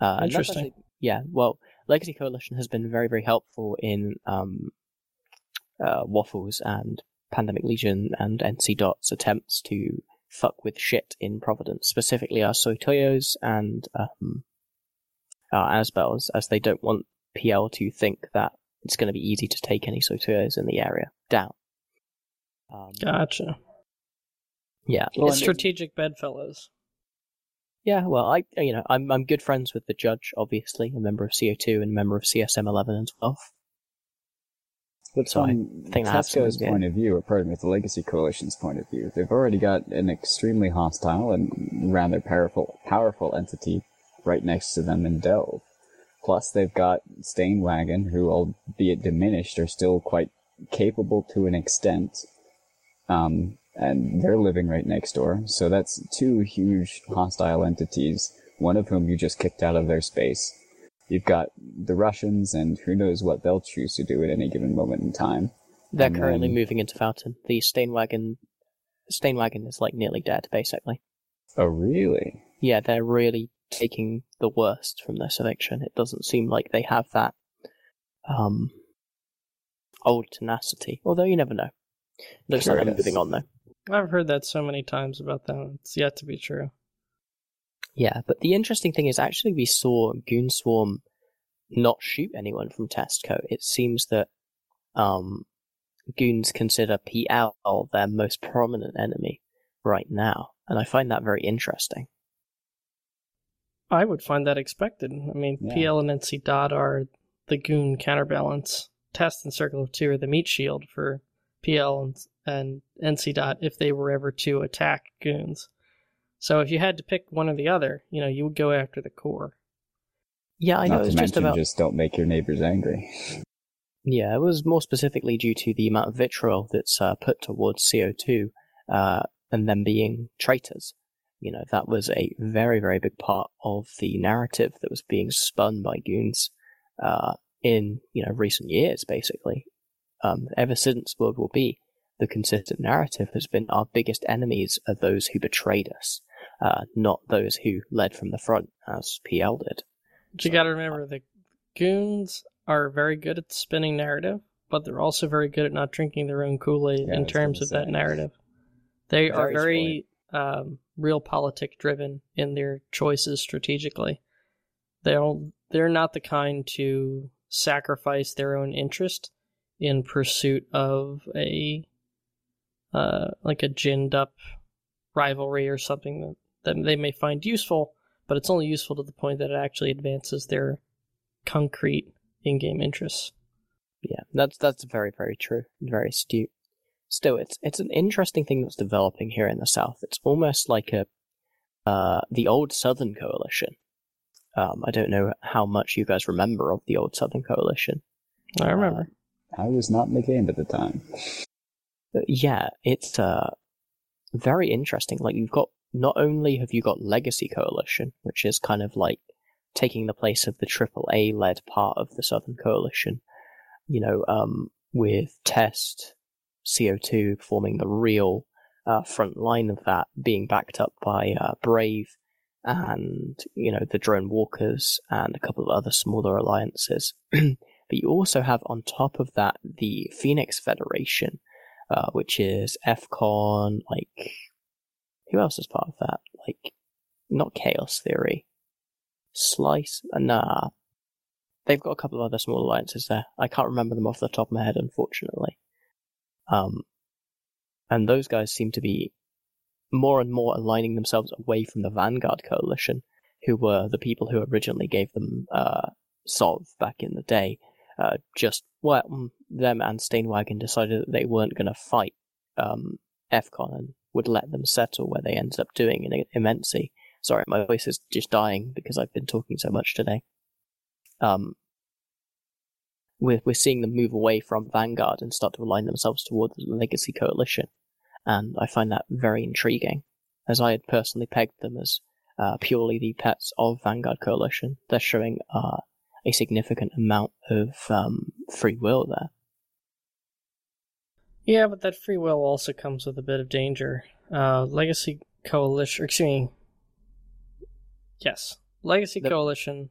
Speaker 2: Uh,
Speaker 1: Interesting.
Speaker 2: Actually, yeah, well, Legacy Coalition has been very, very helpful in um, uh, Waffles and Pandemic Legion and NC Dot's attempts to fuck with shit in Providence, specifically our Sotiyos and um, our Azbels, as they don't want PL to think that it's going to be easy to take any Sotiyos in the area down. Um,
Speaker 1: Gotcha.
Speaker 2: yeah,
Speaker 3: Well,
Speaker 1: it's strategic bedfellows.
Speaker 2: Yeah, well, I you know I'm I'm good friends with the judge, obviously, a member of CO2 and a member of CSM 11 and 12.
Speaker 3: But
Speaker 2: So I
Speaker 3: from
Speaker 2: think that has some
Speaker 3: Tesco's point of view, or pardon me, the Legacy Coalition's point of view, they've already got an extremely hostile and rather powerful, powerful entity right next to them in Delve. Plus, they've got Stainwagon, who, albeit diminished, are still quite capable to an extent. Um, and they're living right next door. So that's two huge hostile entities, one of whom you just kicked out of their space. You've got the Russians, and who knows what they'll choose to do at any given moment in time.
Speaker 2: They're
Speaker 3: And
Speaker 2: currently
Speaker 3: then-
Speaker 2: moving into Fountain. The Stainwagon, Stainwagon is like nearly dead, basically.
Speaker 3: Oh, really?
Speaker 2: Yeah, they're really taking the worst from this eviction. It doesn't seem like they have that um old tenacity. Although you never know. Looks like I'm moving on though.
Speaker 1: I've heard that so many times about them. It's yet to be true.
Speaker 2: Yeah, but the interesting thing is actually we saw Goon Swarm not shoot anyone from Testco. It seems that um, Goons consider PL their most prominent enemy right now, and I find that very interesting.
Speaker 1: I would find that expected. I mean,
Speaker 3: Yeah.
Speaker 1: PL and NC Dot are the goon counterbalance. Test and Circle of Two are the meat shield for PL and, and NC Dot if they were ever to attack goons. So if you had to pick one or the other, you know, you would go after the core.
Speaker 2: Yeah, I know
Speaker 3: Not to
Speaker 2: it's just
Speaker 3: mention,
Speaker 2: about
Speaker 3: just don't make your neighbors angry.
Speaker 2: Yeah, it was more specifically due to the amount of vitriol that's uh, put towards CO2 uh, and them being traitors. You know, that was a very, very big part of the narrative that was being spun by goons uh, in, you know, recent years, basically. Um, ever since World War B, the consistent narrative has been our biggest enemies are those who betrayed us, uh, not those who led from the front, as PL did.
Speaker 1: But you
Speaker 2: So-
Speaker 1: got to remember the goons are very good at spinning narrative, but they're also very good at not drinking their own Kool Aid
Speaker 3: Yeah,
Speaker 1: in terms of that narrative. They are
Speaker 3: Very
Speaker 1: very um, realpolitik driven in their choices strategically. They'll they're not the kind to sacrifice their own interest in pursuit of a uh, like a ginned up rivalry or something that, that they may find useful, but it's only useful to the point that it actually advances their concrete in-game interests.
Speaker 2: Yeah, that's that's very very true, very astute. Still, it's it's an interesting thing that's developing here in the South. It's almost like a uh, the old Southern Coalition. Um, I don't know how much you guys remember of the old Southern Coalition.
Speaker 1: I remember.
Speaker 3: I was not in the game at the time.
Speaker 2: Yeah, it's uh, very interesting. Like you've got not only have you got Legacy Coalition, which is kind of like taking the place of the AAA led part of the Southern Coalition, you know, um, with Test, CO2 forming the real uh, front line of that, being backed up by uh, Brave and, you know, the Drone Walkers and a couple of other smaller alliances. *clears throat* but you also have on top of that the Phoenix Federation, uh, which is FCON, like, who else is part of that? Like, not Chaos Theory. Slice? Nah. They've got a couple of other small alliances there. I can't remember them off the top of my head, unfortunately. Um, and those guys seem to be more and more aligning themselves away from the Vanguard Coalition, who were the people who originally gave them uh, Solve back in the day. Uh, just, well, mm, them and Stainwagon decided that they weren't going to fight um, FCON and would let them settle where they ended up doing in Immensea. Sorry, my voice is just dying because I've been talking so much today. Um, we're, we're seeing them move away from Vanguard and start to align themselves towards the Legacy Coalition. And I find that very intriguing, as I had personally pegged them as uh, purely the pets of Vanguard Coalition. They're showing uh, a significant amount of um, free will there.
Speaker 1: Yeah, but that free will also comes with a bit of danger. Uh, Legacy Coalition, excuse me, yes, Legacy the... Coalition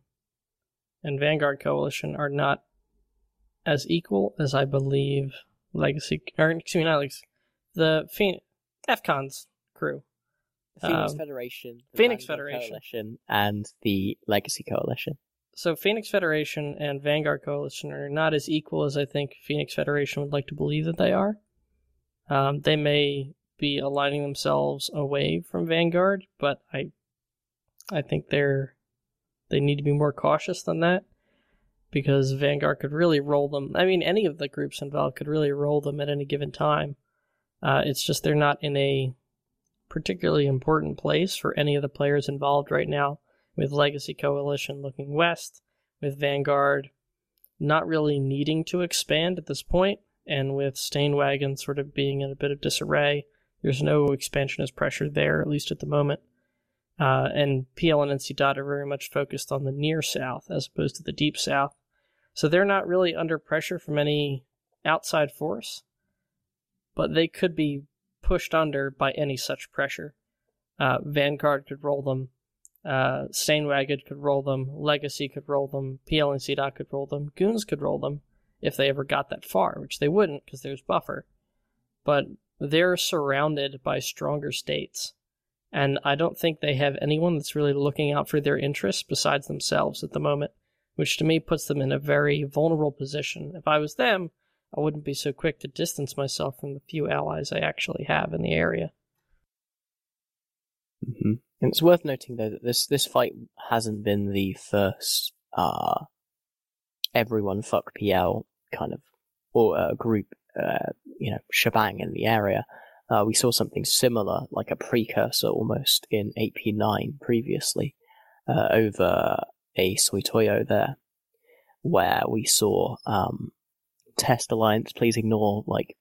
Speaker 1: and Vanguard Coalition are not as equal as I believe Legacy, or excuse me, not Legacy, the Phoenix, FCON's crew.
Speaker 2: The Phoenix um, Federation,
Speaker 1: the Phoenix Vanguard Federation,
Speaker 2: Coalition, and the Legacy Coalition.
Speaker 1: So Phoenix Federation and Vanguard Coalition are not as equal as I think Phoenix Federation would like to believe that they are. Um, they may be aligning themselves away from Vanguard, but I, I think they're they need to be more cautious than that because Vanguard could really roll them. I mean, any of the groups involved could really roll them at any given time. Uh, it's just they're not in a particularly important place for any of the players involved right now. With Legacy Coalition looking west, with Vanguard not really needing to expand at this point, and with Stainwagon sort of being in a bit of disarray, there's no expansionist pressure there, at least at the moment. Uh, and PL and NC Dot are very much focused on the near south as opposed to the deep south. So they're not really under pressure from any outside force, but they could be pushed under by any such pressure. Uh, Vanguard could roll them, uh, Stainwagon could roll them, Legacy could roll them, PLNC Dot could roll them, Goons could roll them if they ever got that far, which they wouldn't because there's buffer. But they're surrounded by stronger states. And I don't think they have anyone that's really looking out for their interests besides themselves at the moment, which to me puts them in a very vulnerable position. If I was them, I wouldn't be so quick to distance myself from the few allies I actually have in the area.
Speaker 2: Mm-hmm. And it's worth noting though that this this fight hasn't been the first uh, everyone fuck PL kind of or uh, group uh, you know shebang in the area. Uh, we saw something similar, like a precursor almost, in 8P9 previously, uh, over a Sotiyo there, where we saw um, Test Alliance, please ignore, like,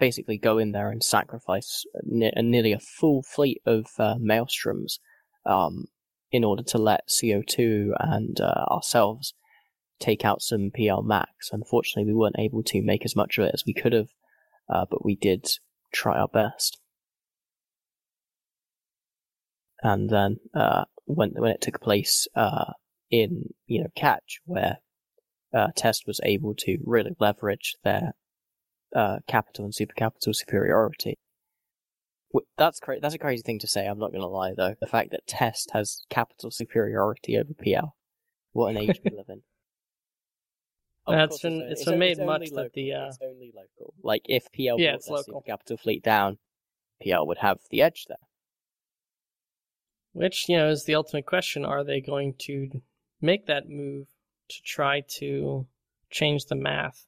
Speaker 2: basically go in there and sacrifice ne- nearly a full fleet of uh, Maelstroms um, in order to let CO2 and uh, ourselves take out some PL Max. Unfortunately, we weren't able to make as much of it as we could have, uh, but we did try our best. And then uh, when when it took place uh, in you know Catch, where uh, Test was able to really leverage their uh, capital and super capital superiority. That's cra- That's a crazy thing to say. I'm not going to lie though. The fact that Test has capital superiority over PL. What an age we live in. *laughs*
Speaker 1: That's been it's, it's been made much that the
Speaker 2: uh... it's only local. Like if PL yeah, brought their super capital fleet down, PL would have the edge there.
Speaker 1: Which you know is the ultimate question: Are they going to make that move to try to change the math?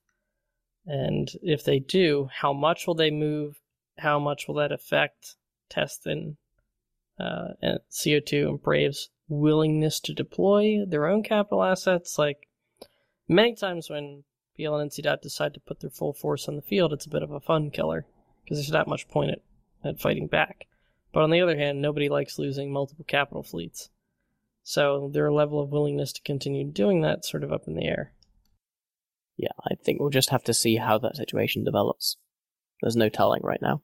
Speaker 1: And if they do, how much will they move? How much will that affect Test and, uh, and CO2 and Brave's willingness to deploy their own capital assets? Like, Many times when PL and NC Dot decide to put their full force on the field, it's a bit of a fun killer because there's not much point at, at fighting back. But on the other hand, nobody likes losing multiple capital fleets. So their level of willingness to continue doing that sort of up in the air.
Speaker 2: Yeah, I think we'll just have to see how that situation develops. There's no telling right now.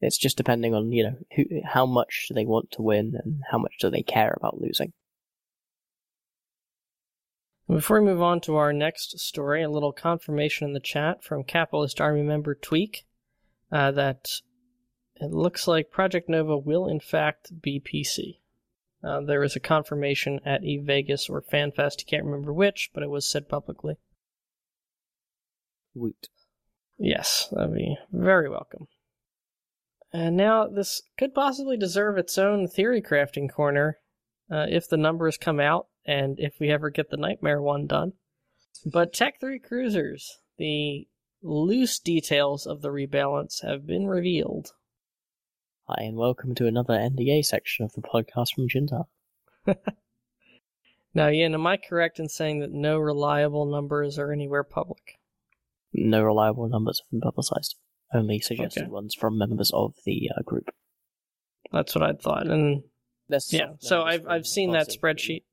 Speaker 2: It's just depending on, you know, who, how much do they want to win and how much do they care about losing.
Speaker 1: Before we move on to our next story, a little confirmation in the chat from Capitalist Army member Tweak uh, that it looks like Project Nova will in fact be PC. Uh, there was a confirmation at EVE Vegas or FanFest, you can't remember which, but it was said publicly.
Speaker 2: Woot.
Speaker 1: Yes, that'd be very welcome. And now this could possibly deserve its own theory crafting corner uh, if the numbers come out and if we ever get the Nightmare one done. But Tech 3 Cruisers, the loose details of the rebalance have been revealed.
Speaker 2: Hi, and welcome to another NDA section of the podcast from Jin'taan. *laughs*
Speaker 1: Now, Ian, am I correct in saying that no reliable numbers are anywhere public?
Speaker 2: No reliable numbers have been publicized. Only suggested
Speaker 1: Okay.
Speaker 2: ones from members of the uh, group.
Speaker 1: That's what I thought. And
Speaker 2: There's
Speaker 1: yeah, so I've I've seen that spreadsheet,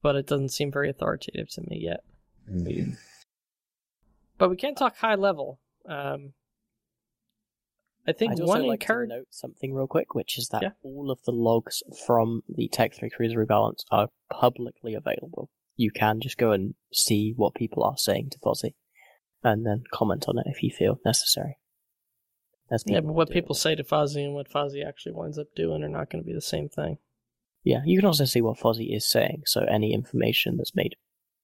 Speaker 1: but it doesn't seem very authoritative to me yet.
Speaker 3: Indeed.
Speaker 1: But we can talk high level. Um, I think
Speaker 2: I'd also
Speaker 1: one
Speaker 2: like
Speaker 1: encourage.
Speaker 2: to note something real quick, which is that
Speaker 1: Yeah.
Speaker 2: all of the logs from the Tech 3 Cruiser rebalance are publicly available. You can just go and see what people are saying to Fozzie, and then comment on it if you feel necessary.
Speaker 1: Yeah, but what people say to Fozzie and what Fozzie actually winds up doing are not going to be the same thing.
Speaker 2: Yeah, you can also see what Fozzie is saying, so any information that's made,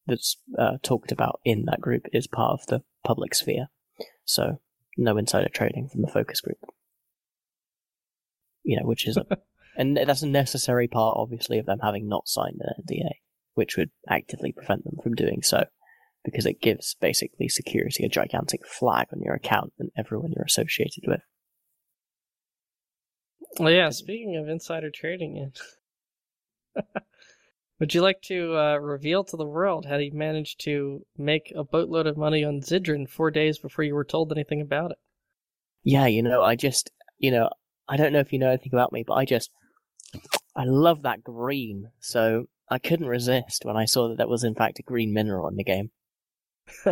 Speaker 2: that's uh, talked about in that group is part of the public sphere. So, no insider trading from the focus group. You know, which is, a, *laughs* and that's a necessary part, obviously, of them having not signed an NDA, which would actively prevent them from doing so, because it gives basically security a gigantic flag on your account and everyone you're associated with.
Speaker 1: Well, yeah. Speaking of insider trading, Ian, *laughs* would you like to uh, reveal to the world how you managed to make a boatload of money on Zydrine four days before you were told anything about it?
Speaker 2: Yeah, you know, I just, you know, I don't know if you know anything about me, but I just, I love that green. So I couldn't resist when I saw that that was in fact a green mineral in the game. *laughs*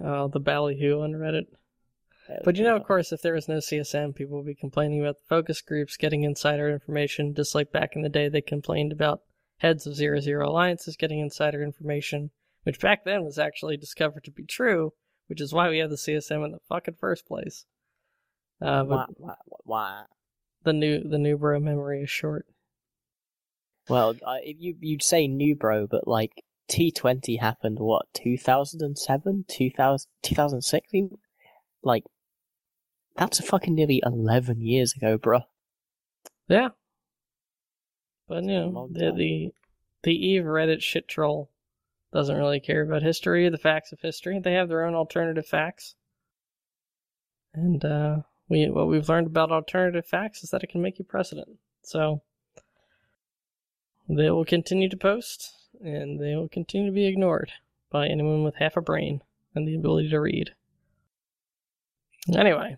Speaker 1: oh, the ballyhoo on Reddit. But you know, of course, if there was no CSM, people would be complaining about the focus groups getting insider information, just like back in the day they complained about heads of Zero Zero Alliances getting insider information, which back then was actually discovered to be true, which is why we have the CSM in the fucking first place. Uh,
Speaker 2: fun.
Speaker 1: but
Speaker 2: Wah, wah, wah, wah.
Speaker 1: the new the new bro memory is short.
Speaker 2: Well, if you you'd say new bro, but like T20 happened what 2007, 2000, 2006, like that's fucking nearly 11 years ago, bruh.
Speaker 1: Yeah. But you know, the the the Eve Reddit shit troll doesn't really care about history or the facts of history. They have their own alternative facts. And uh we what we've learned about alternative facts is that it can make you president. So they will continue to post and they will continue to be ignored by anyone with half a brain and the ability to read. Anyway,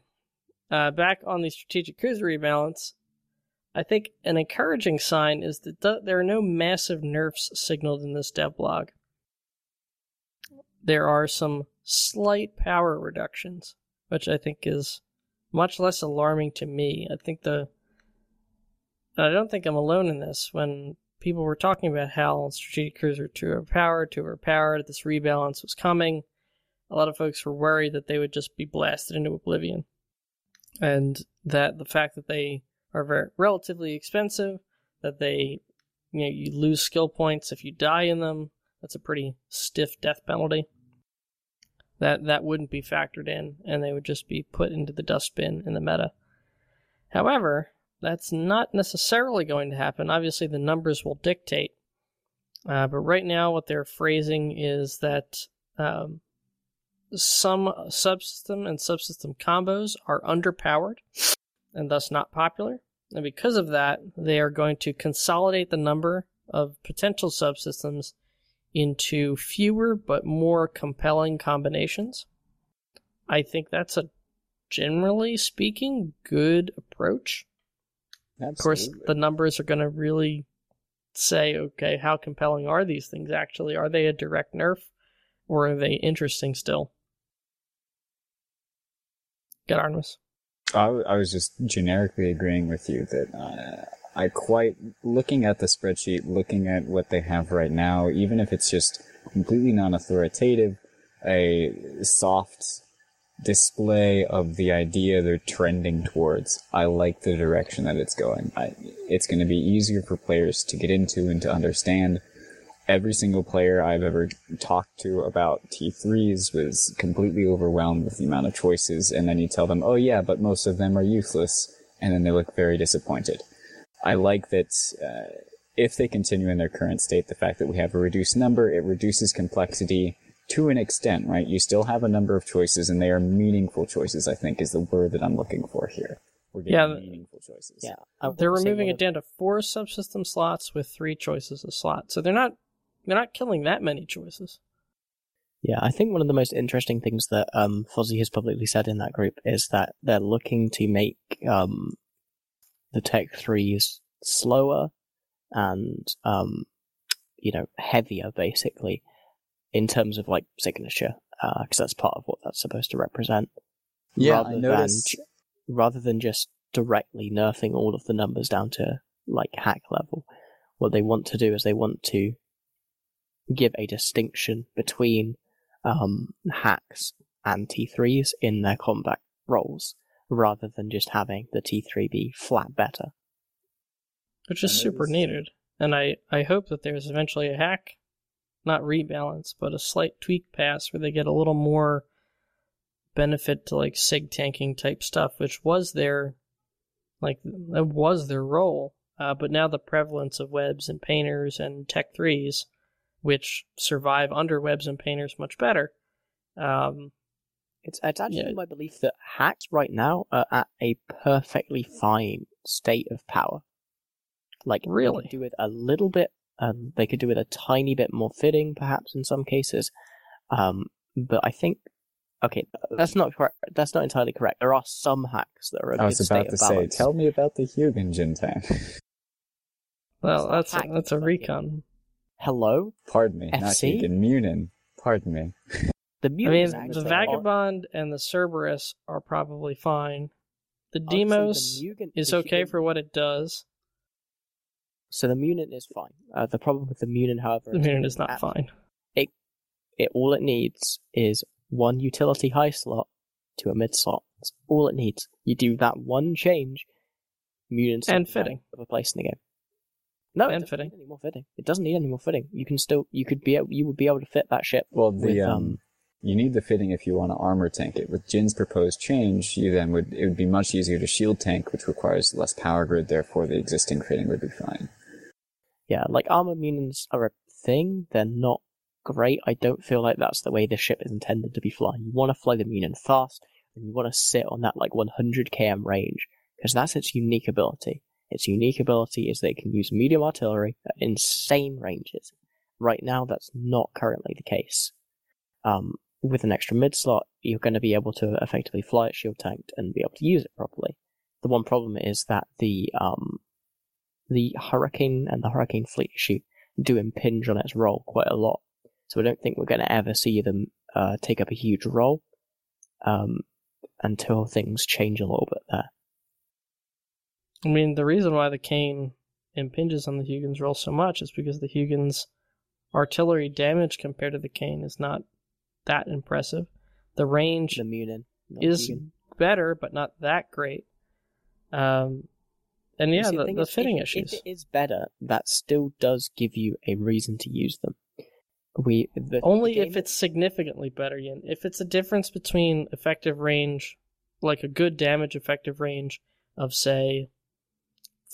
Speaker 1: uh, back on the strategic cruiser rebalance, I think an encouraging sign is that th- there are no massive nerfs signaled in this devlog. There are some slight power reductions, which I think is much less alarming to me. I think the I don't think I'm alone in this. When people were talking about how strategic cruiser too overpowered, too overpowered, this rebalance was coming, a lot of folks were worried that they would just be blasted into oblivion, and that the fact that they are very relatively expensive, that they you know you lose skill points if you die in them. That's a pretty stiff death penalty. That that wouldn't be factored in, and they would just be put into the dustbin in the meta. However, that's not necessarily going to happen. Obviously, the numbers will dictate. Uh, but right now, what they're phrasing is that um, some subsystem and subsystem combos are underpowered and thus not popular. And because of that, they are going to consolidate the number of potential subsystems into fewer but more compelling combinations. I think that's a generally speaking good approach. Of course, the numbers are going to really say, okay, how compelling are these things actually? Are they a direct nerf or are they interesting still? Get Artemis.
Speaker 3: I was just generically agreeing with you that uh, I quite looking at the spreadsheet, looking at what they have right now, even if it's just completely non-authoritative, a soft display of the idea they're trending towards. I like the direction that it's going. I, it's going to be easier for players to get into and to understand. Every single player I've ever talked to about T3s was completely overwhelmed with the amount of choices, and then you tell them, oh yeah, but most of them are useless, and then they look very disappointed. I like that uh, if they continue in their current state, the fact that we have a reduced number, it reduces complexity to an extent, right? You still have a number of choices, and they are meaningful choices, I think, is the word that I'm looking for here. we're getting
Speaker 1: Yeah,
Speaker 3: meaningful choices.
Speaker 2: Yeah,
Speaker 1: They're removing it down to four subsystem slots with three choices a slot. So they're not they're not killing that many choices.
Speaker 2: Yeah, I think one of the most interesting things that um, Fozzie has publicly said in that group is that they're looking to make um, the Tech threes slower and um, you know heavier, basically, in terms of like signature, because that's part of what that's supposed to represent.
Speaker 3: Yeah,
Speaker 2: rather
Speaker 3: I noticed.
Speaker 2: Than, rather than just directly nerfing all of the numbers down to like HAC level, what they want to do is they want to give a distinction between um, HACs and T3s in their combat roles, rather than just having the T3 be flat better.
Speaker 1: Which is super needed. And I, I hope that there's eventually a HAC, not rebalance, but a slight tweak pass where they get a little more benefit to like sig tanking type stuff, which was their like that was their role. Uh, but now the prevalence of webs and painters and tech threes, which survive under webs and painters much better. Um,
Speaker 2: It's, it's actually
Speaker 1: Yeah.
Speaker 2: my belief that HACs right now are at a perfectly fine state of power. Like, they could
Speaker 1: Really?
Speaker 2: do with a little bit, um, they could do with a tiny bit more fitting, perhaps in some cases. Um, but I think, okay, that's not correct. That's not entirely correct. There are some HACs that are a
Speaker 3: I
Speaker 2: good
Speaker 3: was about
Speaker 2: state
Speaker 3: to
Speaker 2: of
Speaker 3: say, tell me about the Hugin Jin'taan.
Speaker 1: well,
Speaker 2: not
Speaker 1: that's a, that's a
Speaker 2: but yeah.
Speaker 1: recon.
Speaker 2: Hello,
Speaker 3: Pardon me, not
Speaker 2: FC?
Speaker 3: Hugin, Munin. Pardon me.
Speaker 2: the
Speaker 1: I mean, the
Speaker 2: actually-
Speaker 1: Vagabond and the Cerberus are probably fine. The
Speaker 2: I'd say the
Speaker 1: Deimos
Speaker 2: Munin-
Speaker 1: is
Speaker 2: the
Speaker 1: okay
Speaker 2: Munin-
Speaker 1: for what it does.
Speaker 2: So the Munin is fine. Uh, the problem with the Munin, however,
Speaker 1: The Munin is not
Speaker 2: at-
Speaker 1: fine.
Speaker 2: It it all it needs is one utility high slot to a mid slot. That's all it needs. You do that one change, Munins
Speaker 1: And fitting.
Speaker 2: of a place in the game. No, it
Speaker 1: And
Speaker 2: doesn't
Speaker 1: fitting.
Speaker 2: need any more fitting. It doesn't need any more fitting. You can still, you could be, able, you would be able to fit that ship.
Speaker 3: Well, the
Speaker 2: With,
Speaker 3: um,
Speaker 2: um,
Speaker 3: you need the fitting if you want to armor tank it. With Jin's proposed change, you then would it would be much easier to shield tank, which requires less power grid. Therefore, the existing fitting would be fine.
Speaker 2: Yeah, like armor Munins are a thing. They're not great. I don't feel like that's the way this ship is intended to be flying. You want to fly the Munin fast, and you want to sit on that like 100 km range because that's its unique ability. Its unique ability is they can use medium artillery at insane ranges. Right now, that's not currently the case. Um, with an extra mid slot, you're going to be able to effectively fly it shield tanked and be able to use it properly. The one problem is that the um, the Hurricane and the Hurricane Fleet issue do impinge on its role quite a lot. So I don't think we're going to ever see them uh, take up a huge role um, until things change a little bit there.
Speaker 1: I mean, the reason why the cane impinges on the Hugin's role so much is because the Hugin's artillery damage compared to the cane is not that impressive. The range
Speaker 2: The Munin
Speaker 1: is better, but not that great. Um, and yeah,
Speaker 2: See,
Speaker 1: the,
Speaker 2: thing
Speaker 1: the
Speaker 2: is,
Speaker 1: fitting
Speaker 2: if,
Speaker 1: issues.
Speaker 2: If it is better, that still does give you a reason to use them. We the,
Speaker 1: Only
Speaker 2: the
Speaker 1: if it's significantly better, Jin. If it's a difference between effective range, like a good damage effective range of, say,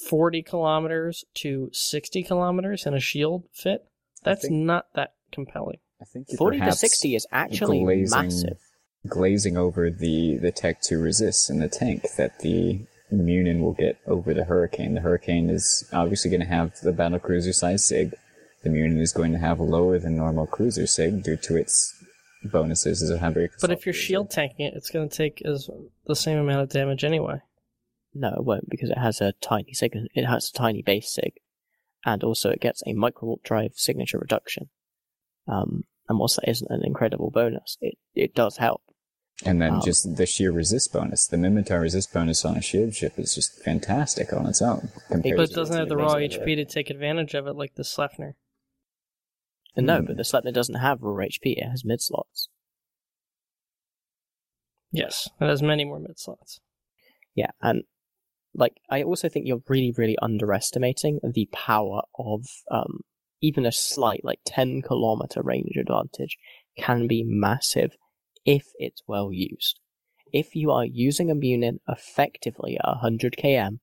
Speaker 1: 40 kilometers to 60 kilometers in a shield fit, that's
Speaker 3: think-
Speaker 1: not that compelling.
Speaker 3: I think
Speaker 2: forty to sixty is actually
Speaker 3: glazing,
Speaker 2: massive.
Speaker 3: glazing over the the Tech 2 resist in the tank that the Munin will get over the Hurricane. The Hurricane is obviously going to have the battle cruiser size sig. The Munin is going to have a lower than normal cruiser sig due to its bonuses as a heavy.
Speaker 1: But if you're shield tanking it, it's going to take as the same amount of damage anyway.
Speaker 2: No, it won't because it has a tiny sig. It has a tiny base sig, and also it gets a micro warp drive signature reduction. Um, and whilst that isn't an incredible bonus, it it does help.
Speaker 3: And then
Speaker 2: Um,
Speaker 3: just the sheer resist bonus. The Minmatar resist bonus on a shield ship is just fantastic on its own. Compared
Speaker 1: But it doesn't
Speaker 3: the
Speaker 1: have the raw HP to take advantage of it like the Sleipnir.
Speaker 2: And no, but the Sleipnir doesn't have raw HP. It has mid slots.
Speaker 1: Yes, it has many more mid slots.
Speaker 2: Yeah, and like I also think you're really, really underestimating the power of um, even a slight, like ten kilometer range advantage can be massive if it's well used. If you are using a Munin effectively at 100 km,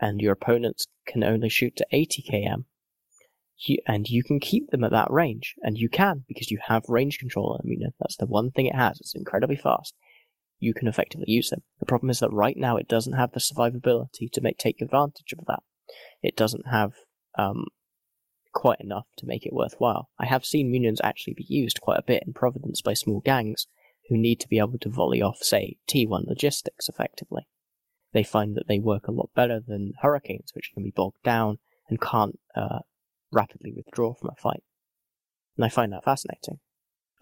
Speaker 2: and your opponents can only shoot to 80 km, you, and you can keep them at that range, and you can because you have range control on a Munin. That's the one thing it has. It's incredibly fast. You can effectively use them. The problem is that right now it doesn't have the survivability to make take advantage of that. It doesn't have um, quite enough to make it worthwhile. I have seen Munins actually be used quite a bit in Providence by small gangs who need to be able to volley off, say, T1 logistics effectively. They find that they work a lot better than Hurricanes, which can be bogged down and can't uh, rapidly withdraw from a fight. And I find that fascinating.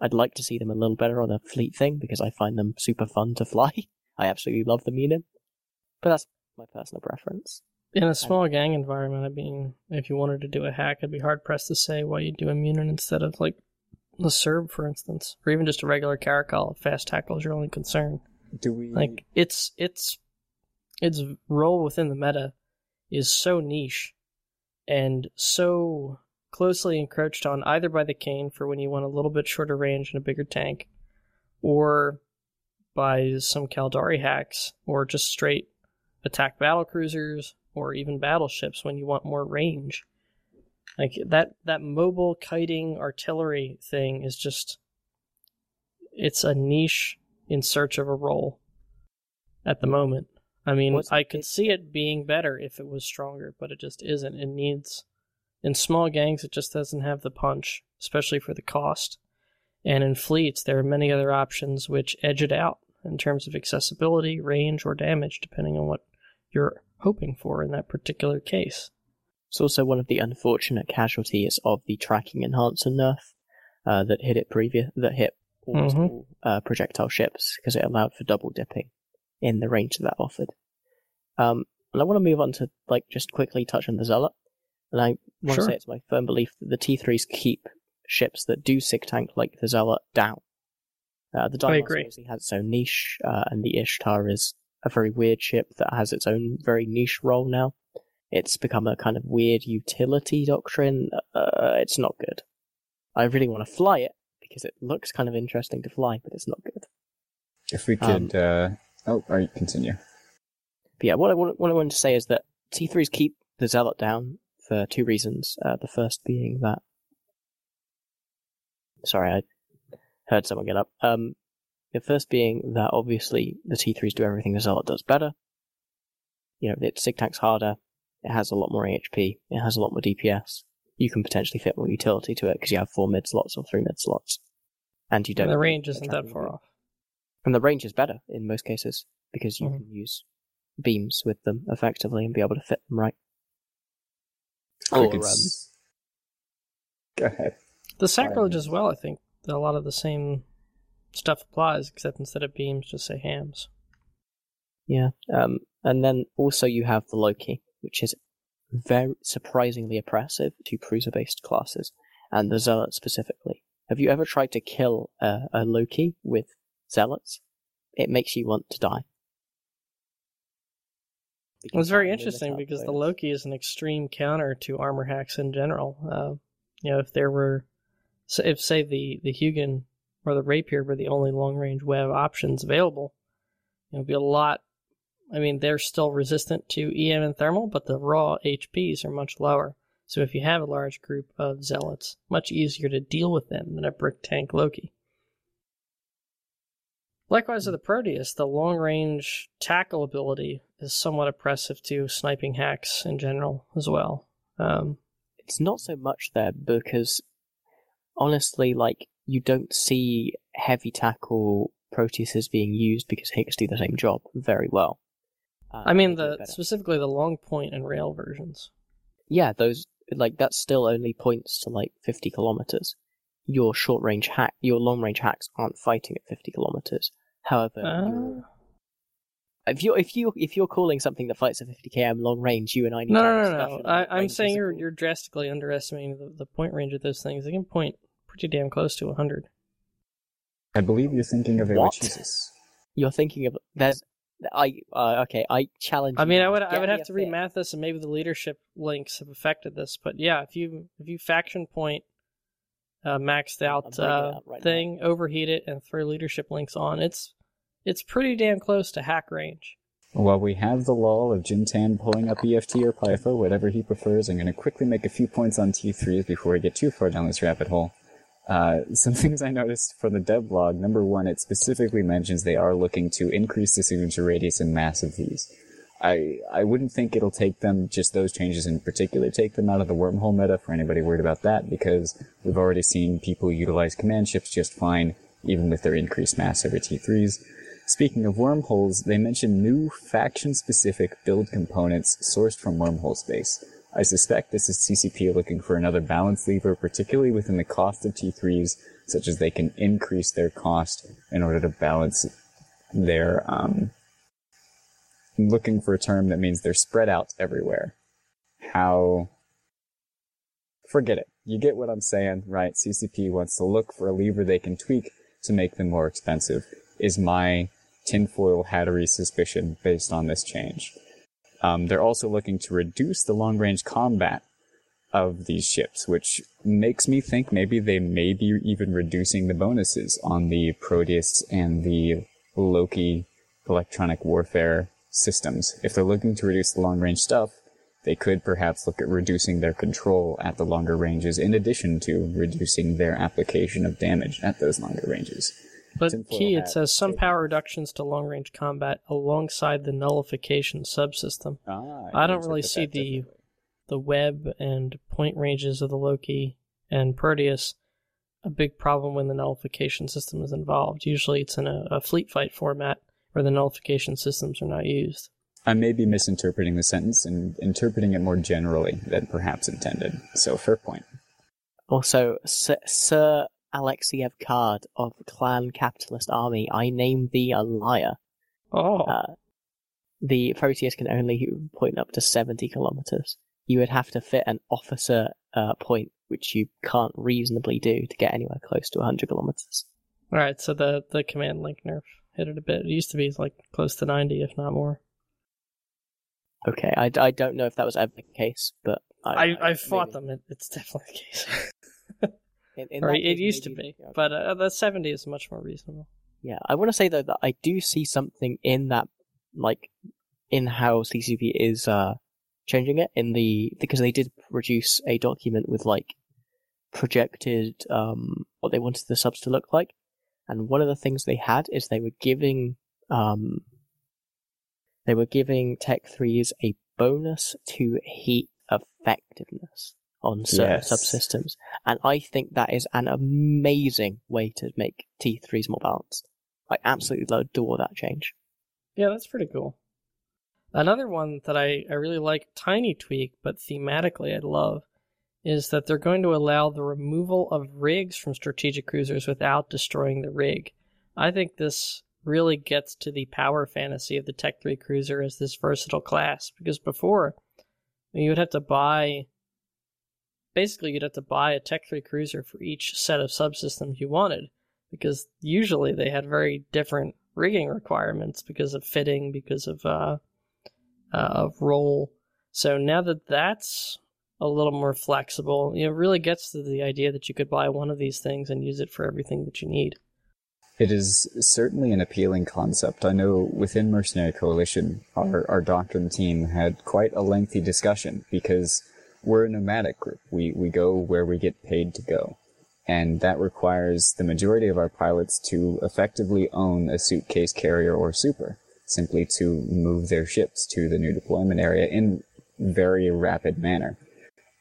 Speaker 2: I'd like to see them a little better on a fleet thing because I find them super fun to fly. *laughs* I absolutely love the Munin. But that's my personal preference.
Speaker 1: In a small gang environment, I mean, if you wanted to do a HAC, I'd be hard pressed to say why you'd do a Munin instead of, like, the Cerb, for instance, or even just a regular Caracal. Fast tackle is your only concern.
Speaker 3: Do we
Speaker 1: Like, it's, it's, its role within the meta is so niche and so closely encroached on either by the cane for when you want a little bit shorter range and a bigger tank, or by some Caldari HACs, or just straight attack battle cruisers, or even battleships when you want more range. Like that that mobile kiting artillery thing is just it's a niche in search of a role at the moment. I mean,
Speaker 2: What's-
Speaker 1: I could see it being better if it was stronger, but it just isn't. It needs in small gangs it just doesn't have the punch, especially for the cost. And in fleets there are many other options which edge it out in terms of accessibility, range, or damage, depending on what you're hoping for in that particular case.
Speaker 2: It's also one of the unfortunate casualties of the tracking enhancer nerf uh, that hit it previous that hit almost
Speaker 1: Mhm.
Speaker 2: all uh, projectile ships because it allowed for double dipping in the range that that offered. Um, and I want to move on to like just quickly touch on the zealot, and I want
Speaker 1: Sure.
Speaker 2: to say it's my firm belief that the T3s keep ships that do sig tank like the zealot down. Uh, the
Speaker 1: I
Speaker 2: Deimos
Speaker 1: agree.
Speaker 2: obviously has its own niche, uh, and the Ishtar is a very weird ship that has its own very niche role now. It's become a kind of weird utility doctrine. Uh, it's not good. I really want to fly it because it looks kind of interesting to fly, but it's not good.
Speaker 3: if we
Speaker 2: um,
Speaker 3: could uh oh all right, continue.
Speaker 2: But yeah, what I want, what I wanted to say is that T3s keep the Zealot down for two reasons. Uh, the first being that. Sorry, I heard someone get up. Um, the first being that obviously the T3s do everything the Zealot does better. You know, it sig tanks harder, it has a lot more HP. it has a lot more DPS. You can potentially fit more utility to it because you have four mid slots or three mid slots. And you don't.
Speaker 1: And the range isn't that far off.
Speaker 2: And the range is better in most cases because you
Speaker 1: Mhm.
Speaker 2: can use beams with them effectively and be able to fit them right.
Speaker 3: If we
Speaker 2: Or, um,
Speaker 3: Go ahead.
Speaker 1: The sacrilege as well, I think that a lot of the same stuff applies, except instead of beams, just say HAMs.
Speaker 2: Yeah. Um, and then also you have the Loki, which is very surprisingly oppressive to cruiser-based classes, and the Zealot specifically. Have you ever tried to kill a, a Loki with Zealots? It makes you want to die.
Speaker 1: It was very interesting because the. Loki is an extreme counter to armor HACs in general. Uh, you know, if there were, if say the the Hugin or the Rapier were the only long range web options available, it would be a lot. I mean, they're still resistant to EM and thermal, but the raw HPs are much lower. So if you have a large group of zealots, much easier to deal with them than a brick tank Loki. Likewise, with the Proteus, the long range tackle ability is somewhat oppressive to sniping HACs in general as well. Um,
Speaker 2: it's not so much there because honestly, like you don't see heavy tackle Proteuses being used because HICs do the same job very well. Uh,
Speaker 1: I mean,
Speaker 2: they do it
Speaker 1: the specifically the long point and rail versions.
Speaker 2: yeah, those like that still only points to like fifty kilometers. Your short range HAC, your long range HACs aren't fighting at fifty kilometers. However,
Speaker 1: Uh,
Speaker 2: if you if you if you're calling something that fights at fifty km long range, you and I need
Speaker 1: no,
Speaker 2: to
Speaker 1: no, no, no. I, i'm saying you're you're drastically underestimating the, the point range of those things. They can point pretty damn close to 100.
Speaker 3: I believe you're thinking of
Speaker 2: What?
Speaker 3: Jesus.
Speaker 2: You're thinking of there's I uh, okay I challenge.
Speaker 1: I
Speaker 2: you
Speaker 1: mean, I
Speaker 2: now.
Speaker 1: would I would have to
Speaker 2: fit.
Speaker 1: remath this, and maybe the leadership links have affected this. But yeah, if you if you faction point uh, maxed out uh,
Speaker 2: up right now.
Speaker 1: thing, overheat it, and throw leadership links on, it's it's pretty damn close to HAC range.
Speaker 3: While we have the lull of Jin'taan pulling up EFT or Pyfa, whatever he prefers, I'm going to quickly make a few points on T3s before we get too far down this rabbit hole. Uh, *laughs* some things I noticed from the dev devlog. Number one, it specifically mentions they are looking to increase the signature radius and mass of these. I I wouldn't think it'll take them just those changes in particular take them out of the wormhole meta for anybody worried about that because we've already seen people utilize command ships just fine even with their increased mass over T3s. Speaking of wormholes, they mention new faction specific build components sourced from wormhole space. I suspect this is CCP looking for another balance lever, particularly within the cost of T3s, such as they can increase their cost in order to balance their um, looking for a term that means they're spread out everywhere. How? Forget it. You get what I'm saying, right? CCP wants to look for a lever they can tweak to make them more expensive, is my tinfoil hattery suspicion based on this change. Um, they're also looking to reduce the long range combat of these ships, which makes me think maybe they may be even reducing the bonuses on the Proteus and the Loki electronic warfare systems. If they're looking to reduce the long range stuff, they could perhaps look at reducing their control at the longer ranges in addition to reducing their application of damage at those longer ranges.
Speaker 1: But key, it says some power reductions to long range combat alongside the nullification subsystem. Ah, I, I don't really see the the web and point ranges of the Loki and Proteus a big problem when the nullification system is involved. Usually it's in a, a fleet fight format where the nullification systems are not used.
Speaker 3: I may be misinterpreting the sentence and interpreting it more generally than perhaps intended. So, fair point.
Speaker 2: Also, Sir, Sir Alexiev Card of Clan Capitalist Army, I name thee a liar.
Speaker 1: Oh. Uh,
Speaker 2: the Proteus can only point up to 70 kilometers. You would have to fit an officer uh, point, which you can't reasonably do to get anywhere close to 100 kilometers.
Speaker 1: Alright, so the, the command link nerf hit it a bit. It used to be like close to 90, if not more.
Speaker 2: Okay, I, I don't know if that was ever the case, but I
Speaker 1: I, I fought maybe. them. It, it's definitely the case. in, in *laughs* or it case, used to be, yeah. but uh, the 70 is much more reasonable.
Speaker 2: Yeah, I want to say though that I do see something in that, like, in how CCP is uh, changing it in the because they did produce a document with like projected um, what they wanted the subs to look like, and one of the things they had is they were giving um, they were giving Tech 3s a bonus to heat effectiveness on certain yes. subsystems. And I think that is an amazing way to make T3s more balanced. I absolutely adore that change.
Speaker 1: Yeah, that's pretty cool. Another one that I, I really like, tiny tweak, but thematically I love, is that they're going to allow the removal of rigs from strategic cruisers without destroying the rig. I think this really gets to the power fantasy of the Tech 3 cruiser as this versatile class because before you would have to buy basically you'd have to buy a Tech 3 cruiser for each set of subsystems you wanted because usually they had very different rigging requirements because of fitting because of uh, uh of role so now that that's a little more flexible. You It really gets to the idea that you could buy one of these things and use it for everything that you need.
Speaker 3: It is certainly an appealing concept. I know within Mercenary Coalition, our, our doctrine team had quite a lengthy discussion because we're a nomadic group. We, we go where we get paid to go. And that requires the majority of our pilots to effectively own a suitcase carrier or super, simply to move their ships to the new deployment area in very rapid manner.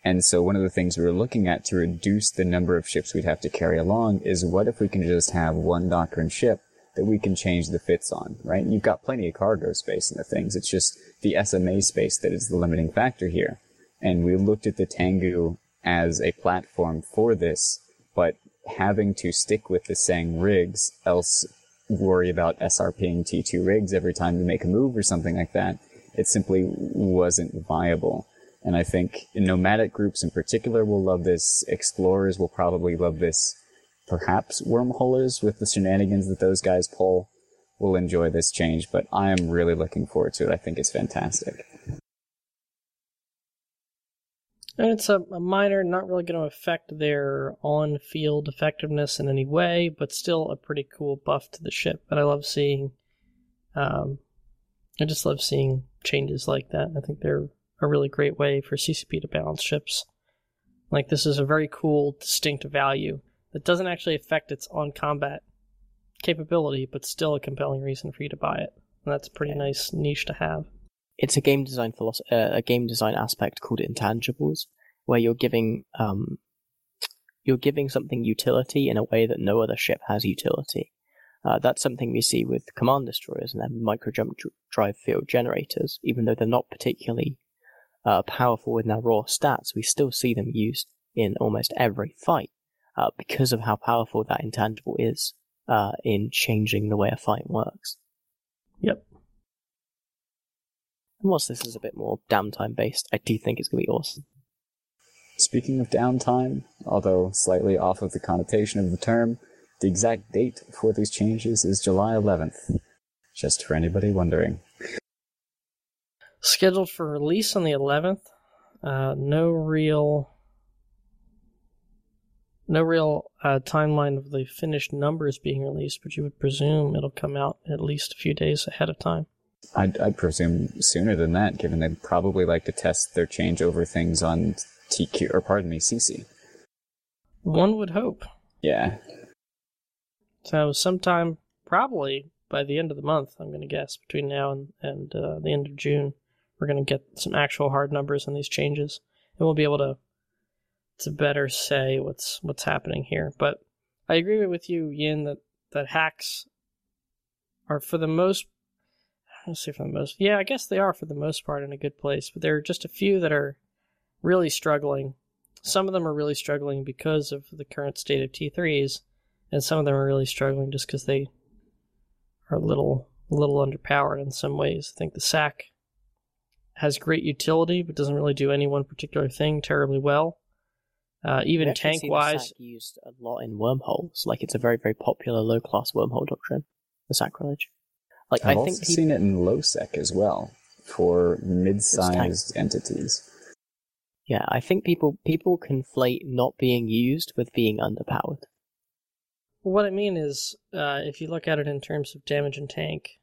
Speaker 3: And so one of the things we were looking at to reduce the number of ships we'd have to carry along is what if we can just have one doctrine ship that we can change the fits on, right? You've got plenty of cargo space in the things. It's just the SMA space that is the limiting factor here. And we looked at the Tengu as a platform for this, but having to stick with the Sang rigs, else worry about SRPing T2 rigs every time you make a move or something like that, it simply wasn't viable. And I think nomadic groups in particular will love this. Explorers will probably love this. Perhaps wormholers with the shenanigans that those guys pull will enjoy this change, but I am really looking forward to it. I think it's fantastic.
Speaker 1: And it's a, a minor, not really going to affect their on field effectiveness in any way, but still a pretty cool buff to the ship. But I love seeing, um, I just love seeing changes like that. I think they're a really great way for CCP to balance ships. Like this is a very cool, distinct value that doesn't actually affect its on combat capability, but still a compelling reason for you to buy it. And that's a pretty yeah. nice niche to have.
Speaker 2: It's a game design philosophy, uh, a game design aspect called intangibles, where you're giving um, you're giving something utility in a way that no other ship has utility. Uh, that's something we see with command destroyers and their micro jump drive field generators. Even though they're not particularly uh, powerful in their raw stats, we still see them used in almost every fight uh, because of how powerful that intangible is uh, in changing the way a fight works.
Speaker 1: Yep.
Speaker 2: And once this is a bit more downtime based, I do think it's going to be awesome.
Speaker 3: Speaking of downtime, although slightly off of the connotation of the term, the exact date for these changes is July 11th. Just for anybody wondering.
Speaker 1: Scheduled for release on the 11th. Uh, no real no real uh, timeline of the finished numbers being released, but you would presume it'll come out at least a few days ahead of time.
Speaker 3: I'd, I'd presume sooner than that, given they'd probably like to test their changeover things on TQ, or pardon me, SiSi.
Speaker 1: One would hope.
Speaker 3: Yeah.
Speaker 1: So sometime, probably by the end of the month, I'm going to guess, between now and, and uh, the end of June, we're going to get some actual hard numbers on these changes, and we'll be able to to better say what's what's happening here. But I agree with you, Jin, that that HACs are for the most. Don't say for the most. Yeah, I guess they are for the most part in a good place, but there are just a few that are really struggling. Some of them are really struggling because of the current state of T3s, and some of them are really struggling just because they are a little a little underpowered in some ways. I think the SAC has great utility, but doesn't really do any one particular thing terribly well. Uh, even tank wise,
Speaker 2: used a lot in wormholes. Like it's a very very popular low class wormhole doctrine. The sacrilege.
Speaker 3: Like I've I think also people... seen it in low sec as well for mid sized entities.
Speaker 2: Yeah, I think people people conflate not being used with being underpowered.
Speaker 1: What I mean is, uh, if you look at it in terms of damage and tank,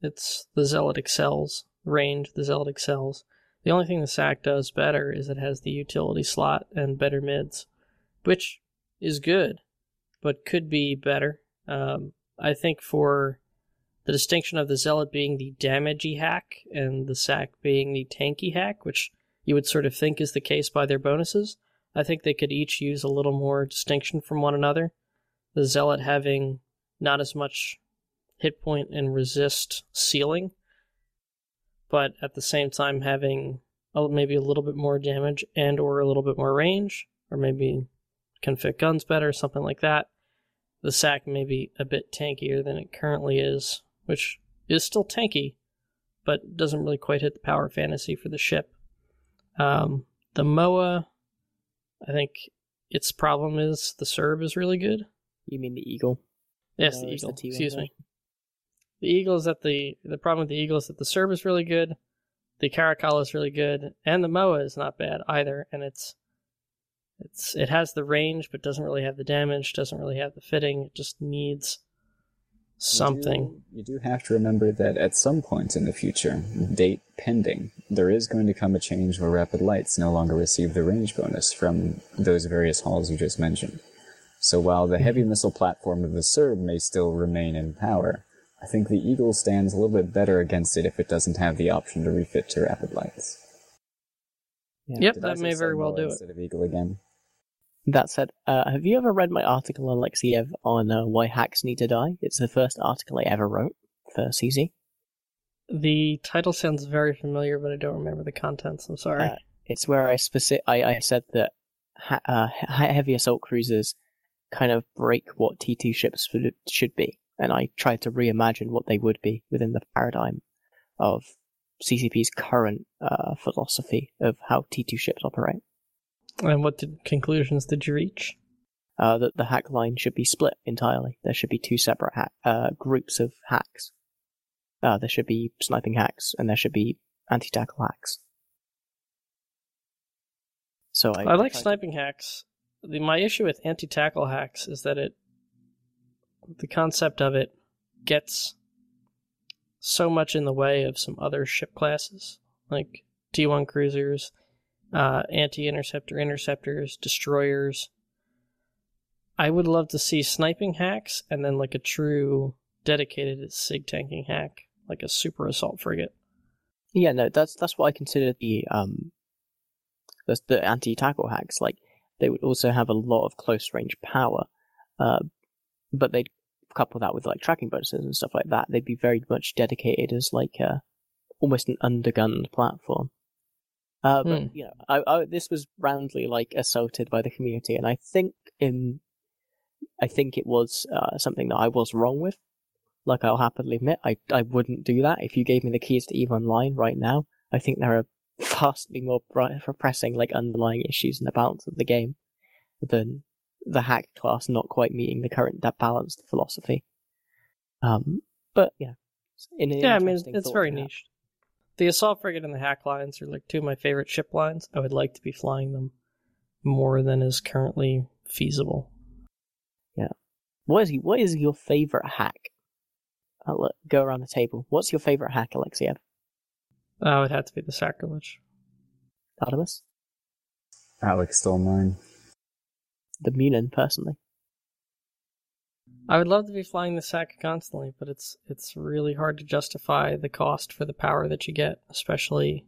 Speaker 1: it's the zealot excels range. The zealot excels. The only thing the SAC does better is it has the utility slot and better mids, which is good, but could be better. Um, I think for the distinction of the Zealot being the damagey HAC and the SAC being the tanky HAC, which you would sort of think is the case by their bonuses, I think they could each use a little more distinction from one another. The Zealot having not as much hit point and resist ceiling but at the same time having a, maybe a little bit more damage and or a little bit more range, or maybe can fit guns better, something like that. The SAC may be a bit tankier than it currently is, which is still tanky, but doesn't really quite hit the power fantasy for the ship. Um, the MOA, I think its problem is the Cerb is really good.
Speaker 2: You mean the Eagle?
Speaker 1: Yes, the Eagle. The Excuse me. The Eagle is that the the problem with the Eagle is that the Cerb is really good, the Caracal is really good, and the Moa is not bad either. And it's it's it has the range, but doesn't really have the damage, doesn't really have the fitting. It just needs something.
Speaker 3: You do, you do have to remember that at some point in the future, date pending, there is going to come a change where Rapid Lights no longer receive the range bonus from those various halls you just mentioned. So while the heavy mm-hmm. missile platform of the Cerb may still remain in power, I think the Eagle stands a little bit better against it if it doesn't have the option to refit to rapid lights.
Speaker 1: Yeah. Yep, that may very well do
Speaker 3: instead it. Instead of Eagle again.
Speaker 2: That said, uh, have you ever read my article, on Alexiev, on uh, why HACs need to die? It's the first article I ever wrote for CZ.
Speaker 1: The title sounds very familiar, but I don't remember the contents. I'm sorry. Uh,
Speaker 2: it's where I specific I, I said that ha- uh, heavy assault cruisers kind of break what T2 ships should be and I tried to reimagine what they would be within the paradigm of CCP's current uh, philosophy of how T2 ships operate.
Speaker 1: And what did, conclusions did you reach?
Speaker 2: Uh, that the HAC line should be split entirely. There should be two separate ha- uh, groups of HACs. Uh, there should be sniping HACs, and there should be anti-tackle HACs.
Speaker 1: So I, I like sniping to... HACs. The, my issue with anti-tackle HACs is that it the concept of it gets so much in the way of some other ship classes, like T1 cruisers, uh, anti interceptor interceptors, destroyers. I would love to see sniping HACs and then like a true dedicated sig tanking HAC, like a super assault frigate.
Speaker 2: Yeah, no, that's that's what I consider the um the, anti tackle HACs. Like they would also have a lot of close range power, uh, but they'd couple that with like tracking bonuses and stuff like that. They'd be very much dedicated as like a almost an undergunned platform. Uh, but
Speaker 1: Hmm.
Speaker 2: you know, I, I, this was roundly like assaulted by the community, and I think in, I think it was uh, something that I was wrong with. Like I'll happily admit, I I wouldn't do that if you gave me the keys to Eve Online right now. I think there are *laughs* vastly more pressing like underlying issues in the balance of the game than the HAC class not quite meeting the current that balanced philosophy. Um, but yeah, in
Speaker 1: Yeah, I mean
Speaker 2: interesting
Speaker 1: it's very niche. The assault frigate and the HAC lines are like two of my favorite ship lines. I would like to be flying them more than is currently feasible. Yeah.
Speaker 2: What is what is your favorite HAC? I'll let, go around the table. What's your favorite HAC, Alexiev?
Speaker 1: Oh, it had to be the sacrilege.
Speaker 2: Artemis,
Speaker 3: Alex stole mine.
Speaker 2: The Munin, personally.
Speaker 1: I would love to be flying the sack constantly, but it's it's really hard to justify the cost for the power that you get, especially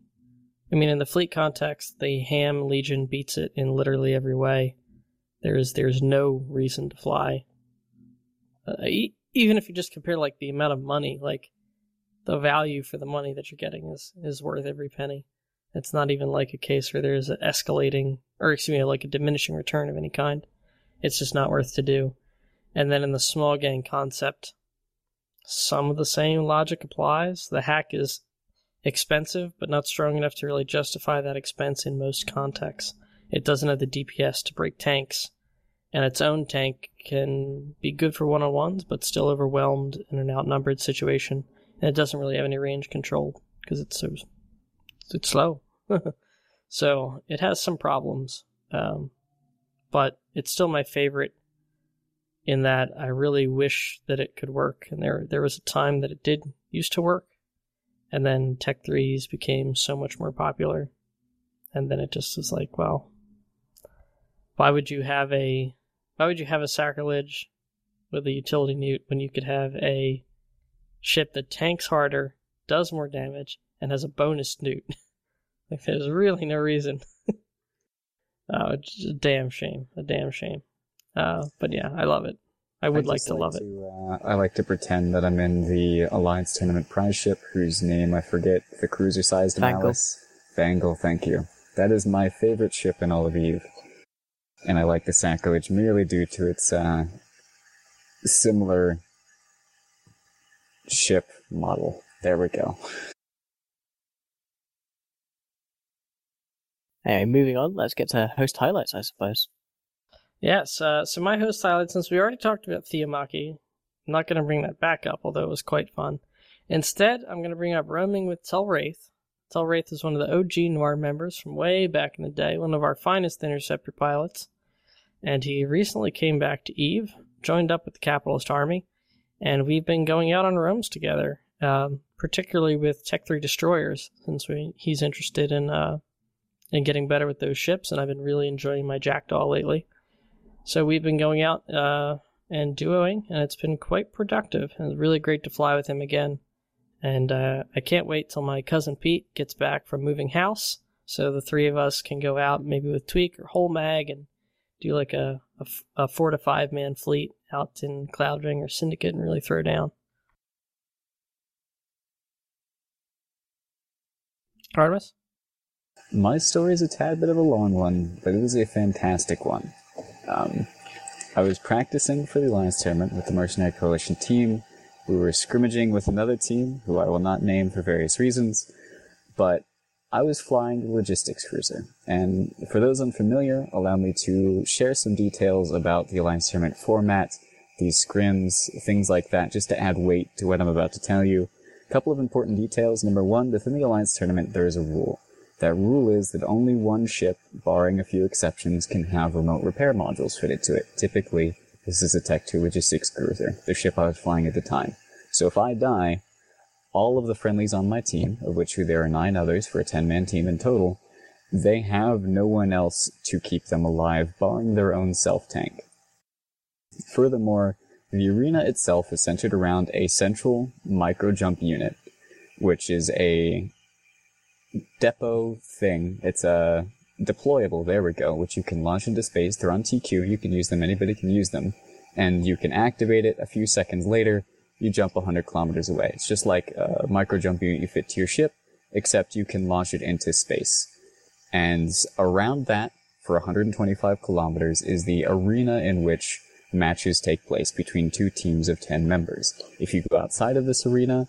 Speaker 1: I mean in the fleet context, the ham legion beats it in literally every way. There's there's no reason to fly. Uh, e- even if you just compare like the amount of money, like the value for the money that you're getting is is worth every penny. It's not even like a case where there's an escalating or excuse me, like a diminishing return of any kind. It's just not worth to do. And then in the small gang concept, some of the same logic applies. The HAC is expensive, but not strong enough to really justify that expense in most contexts. It doesn't have the DPS to break tanks, and its own tank can be good for one on ones, but still overwhelmed in an outnumbered situation. And it doesn't really have any range control because it's so it's slow. *laughs* so it has some problems, um, but it's still my favorite in that I really wish that it could work. And there there was a time that it did used to work, and then Tech threes became so much more popular, and then it just was like, well, why would you have a why would you have a sacrilege with a utility neut when you could have a ship that tanks harder, does more damage, and has a bonus neut? *laughs* like there's really no reason. *laughs* oh, it's a damn shame. A damn shame. Uh, but yeah, I love it. I would
Speaker 3: I'd
Speaker 1: like to love it.
Speaker 3: Uh, I like to pretend that I'm in the Alliance Tournament prize ship, whose name I forget, the cruiser-sized
Speaker 2: Vangel.
Speaker 3: Malice. Vangel, thank you. That is my favorite ship in all of Eve. And I like the Sacrilege merely due to its, uh, similar ship model. There we go.
Speaker 2: Anyway, moving on. Let's get to host highlights, I suppose.
Speaker 1: Yes, uh, so my host highlight, since we already talked about Theomachy, I'm not going to bring that back up, although it was quite fun. Instead, I'm going to bring up Roaming with Telwraith. Telwraith is one of the OG Noir members from way back in the day, one of our finest interceptor pilots. And he recently came back to Eve, joined up with the Capitalist Army, and we've been going out on roams together, um, particularly with Tech 3 destroyers, since we, he's interested in, uh, in getting better with those ships, and I've been really enjoying my Jackdaw lately. So we've been going out uh, and duoing, and it's been quite productive. And it's really great to fly with him again. And uh, I can't wait till my cousin Pete gets back from moving house, so the three of us can go out maybe with Tweak or Whole Mag and do like a a four to five man fleet out in Cloudring or Syndicate and really throw down. Artemis?
Speaker 3: My story is a tad bit of a long one, but it is a fantastic one. Um, I was practicing for the Alliance tournament with the Mercenary Coalition team. We were scrimmaging with another team, who I will not name for various reasons, but I was flying the logistics cruiser. And for those unfamiliar, allow me to share some details about the Alliance tournament format, these scrims, things like that, just to add weight to what I'm about to tell you. A couple of important details. Number one, within the Alliance tournament, there is a rule. That rule is that only one ship, barring a few exceptions, can have remote repair modules fitted to it. Typically, this is a Tech 2 Logistics Cruiser, the ship I was flying at the time. So if I die, all of the friendlies on my team, of which there are nine others for a 10-man team in total, they have no one else to keep them alive, barring their own self-tank. Furthermore, the arena itself is centered around a central micro jump unit, which is a depot thing. It's a deployable, there we go, which you can launch into space. They're on TQ, you can use them, anybody can use them. And you can activate it a few seconds later, you jump 100 kilometers away. It's just like a micro jump unit you fit to your ship, except you can launch it into space. And around that, for 125 kilometers, is the arena in which matches take place between two teams of 10 members. If you go outside of this arena,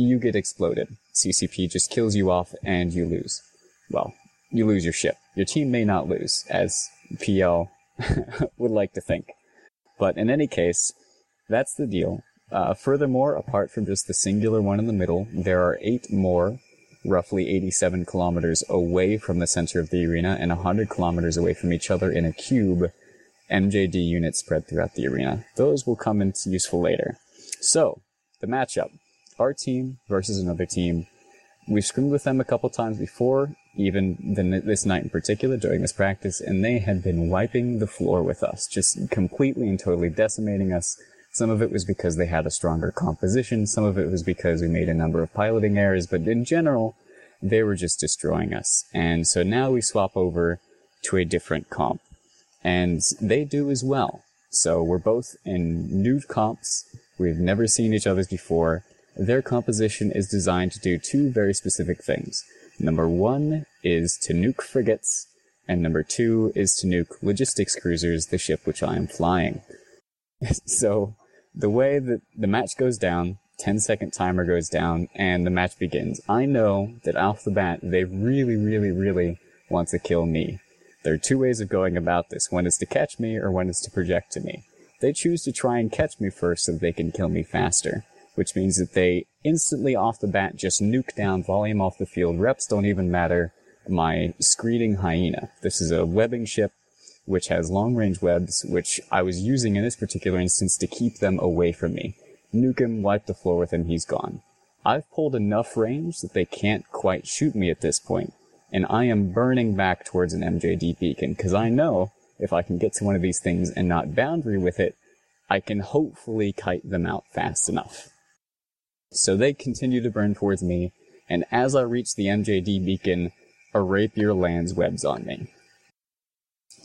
Speaker 3: you get exploded. CCP just kills you off and you lose. Well, you lose your ship. Your team may not lose, as PL *laughs* would like to think. But in any case, that's the deal. Uh, furthermore, apart from just the singular one in the middle, there are eight more, roughly 87 kilometers away from the center of the arena and 100 kilometers away from each other in a cube, MJD units spread throughout the arena. Those will come into useful later. So, the matchup. Our team versus another team. We've scrimmed with them a couple times before, even the, this night in particular during this practice, and they had been wiping the floor with us, just completely and totally decimating us some of it was because they had a stronger composition, some of it was because we made a number of piloting errors, but in general, they were just destroying us. And so now we swap over to a different comp. And they do as well. So we're both in new comps. We've never seen each other's before. Their composition is designed to do two very specific things. Number one is to nuke frigates, and number two is to nuke logistics cruisers, the ship which I am flying. *laughs* so the way that the match goes down, 10 second timer goes down, and the match begins. I know that off the bat, they really, really, really want to kill me. There are two ways of going about this. One is to catch me, or one is to project to me. They choose to try and catch me first so they can kill me faster, which means that they instantly off the bat just nuke down volume off the field. Reps don't even matter. My screening hyena. This is a webbing ship which has long range webs, which I was using in this particular instance to keep them away from me. Nuke him, wipe the floor with him, he's gone. I've pulled enough range that they can't quite shoot me at this point, and I am burning back towards an MJD beacon, because I know if I can get to one of these things and not boundary with it, I can hopefully kite them out fast enough. So they continue to burn towards me, and as I reach the MJD beacon, a rapier lands webs on me.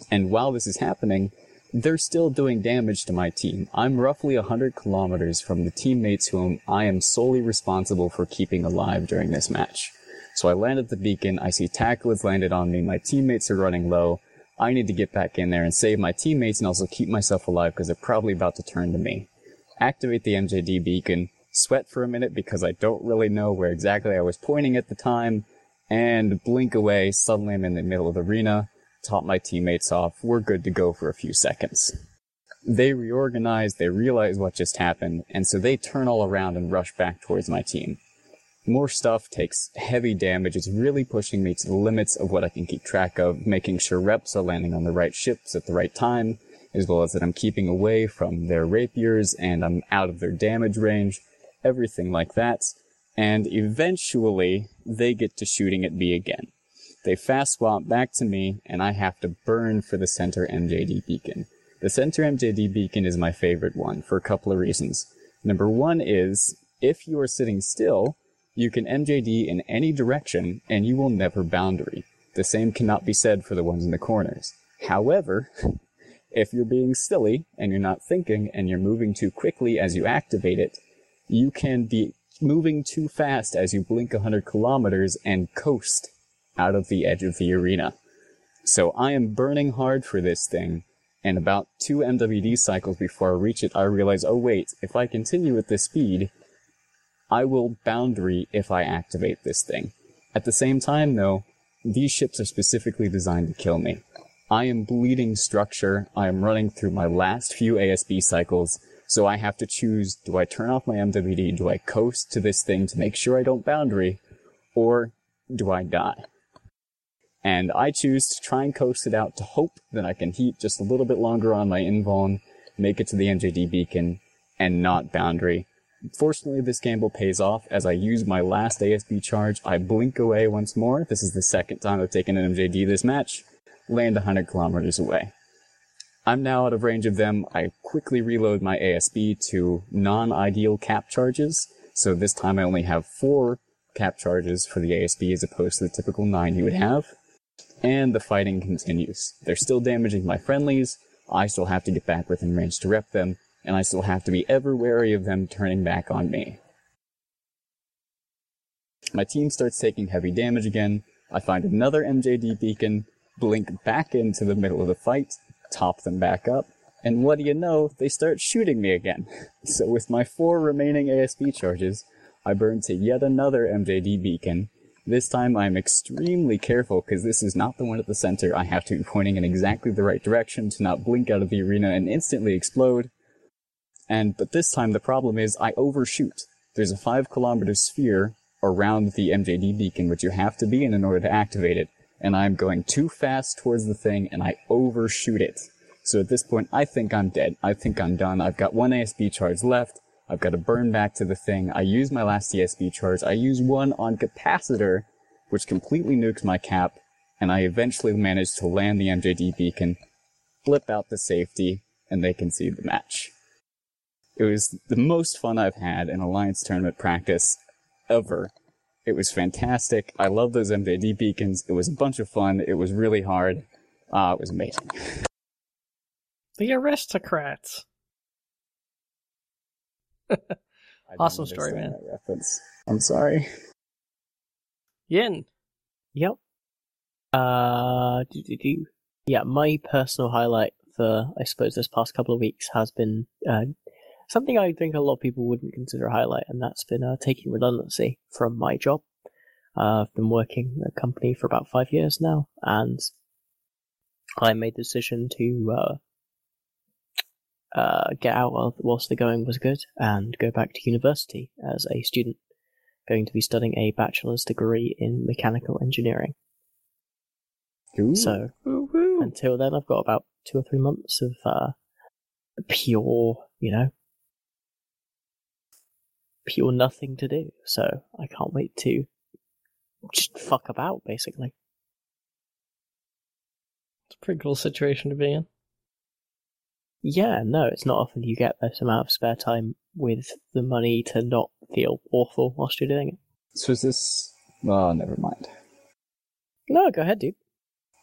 Speaker 3: And while this is happening, they're still doing damage to my team. I'm roughly 100 kilometers from the teammates whom I am solely responsible for keeping alive during this match. So I land at the beacon, I see tackle has landed on me, my teammates are running low. I need to get back in there and save my teammates and also keep myself alive because they're probably about to turn to me. Activate the MJD beacon, sweat for a minute because I don't really know where exactly I was pointing at the time, and blink away, suddenly I'm in the middle of the arena, top my teammates off, we're good to go for a few seconds. They reorganize, they realize what just happened, and so they turn all around and rush back towards my team. More stuff takes heavy damage. It's really pushing me to the limits of what I can keep track of, making sure reps are landing on the right ships at the right time, as well as that I'm keeping away from their rapiers and I'm out of their damage range, everything like that. And eventually, they get to shooting at me again. They fast swap back to me, and I have to burn for the center MJD beacon. The center MJD beacon is my favorite one for a couple of reasons. Number one is, if you are sitting still, you can MJD in any direction and you will never boundary. The same cannot be said for the ones in the corners. However, *laughs* if you're being silly and you're not thinking and you're moving too quickly as you activate it, you can be moving too fast as you blink 100 kilometers and coast out of the edge of the arena. So I am burning hard for this thing, and about two MWD cycles before I reach it, I realize, oh wait, if I continue at this speed, I will boundary if I activate this thing. At the same time, though, these ships are specifically designed to kill me. I am bleeding structure, I am running through my last few ASB cycles, so I have to choose, do I turn off my MWD, do I coast to this thing to make sure I don't boundary, or do I die? And I choose to try and coast it out to hope that I can heat just a little bit longer on my invuln, make it to the MJD beacon, and not boundary. Fortunately, this gamble pays off. As I use my last ASB charge, I blink away once more. This is the second time I've taken an MJD this match. Land 100 kilometers away. I'm now out of range of them. I quickly reload my ASB to non-ideal cap charges. So this time I only have four cap charges for the ASB as opposed to the typical nine you would mm-hmm. have. And the fighting continues. They're still damaging my friendlies. I still have to get back within range to rep them, and I still have to be ever wary of them turning back on me. My team starts taking heavy damage again. I find another MJD beacon, blink back into the middle of the fight, top them back up, and what do you know, they start shooting me again. *laughs* So with my four remaining ASB charges, I burn to yet another MJD beacon. This time I'm extremely careful because this is not the one at the center. I have to be pointing in exactly the right direction to not blink out of the arena and instantly explode. And, but this time the problem is I overshoot. There's a five kilometer sphere around the MJD beacon which you have to be in in order to activate it. And I'm going too fast towards the thing and I overshoot it. So at this point, I think I'm dead. I think I'm done. I've got one ASB charge left. I've got to burn back to the thing. I use my last ASB charge. I use one on capacitor, which completely nukes my cap, and I eventually manage to land the MJD beacon, flip out the safety, and they concede the match. It was the most fun I've had in Alliance tournament practice ever. It was fantastic. I love those MJD beacons. It was a bunch of fun. It was really hard. Uh, it was amazing. *laughs*
Speaker 1: The aristocrats. *laughs* awesome story, man.
Speaker 3: reference. I'm sorry.
Speaker 1: Jin.
Speaker 2: Yep. Uh, do, do, do. yeah, my personal highlight for, I suppose, this past couple of weeks has been uh, something I think a lot of people wouldn't consider a highlight, and that's been uh, taking redundancy from my job. Uh, I've been working at a company for about five years now, and I made the decision to uh, uh, get out whilst the going was good and go back to university as a student, going to be studying a bachelor's degree in mechanical engineering.
Speaker 3: Ooh.
Speaker 2: So
Speaker 1: Woo-woo.
Speaker 2: until then, I've got about two or three months of uh, pure, you know, pure nothing to do. So I can't wait to just fuck about, basically.
Speaker 1: It's a pretty cool situation to be in.
Speaker 2: Yeah, no, it's not often you get this amount of spare time with the money to not feel awful whilst you're doing it.
Speaker 3: So is this? Well, never mind.
Speaker 2: No, go ahead, dude.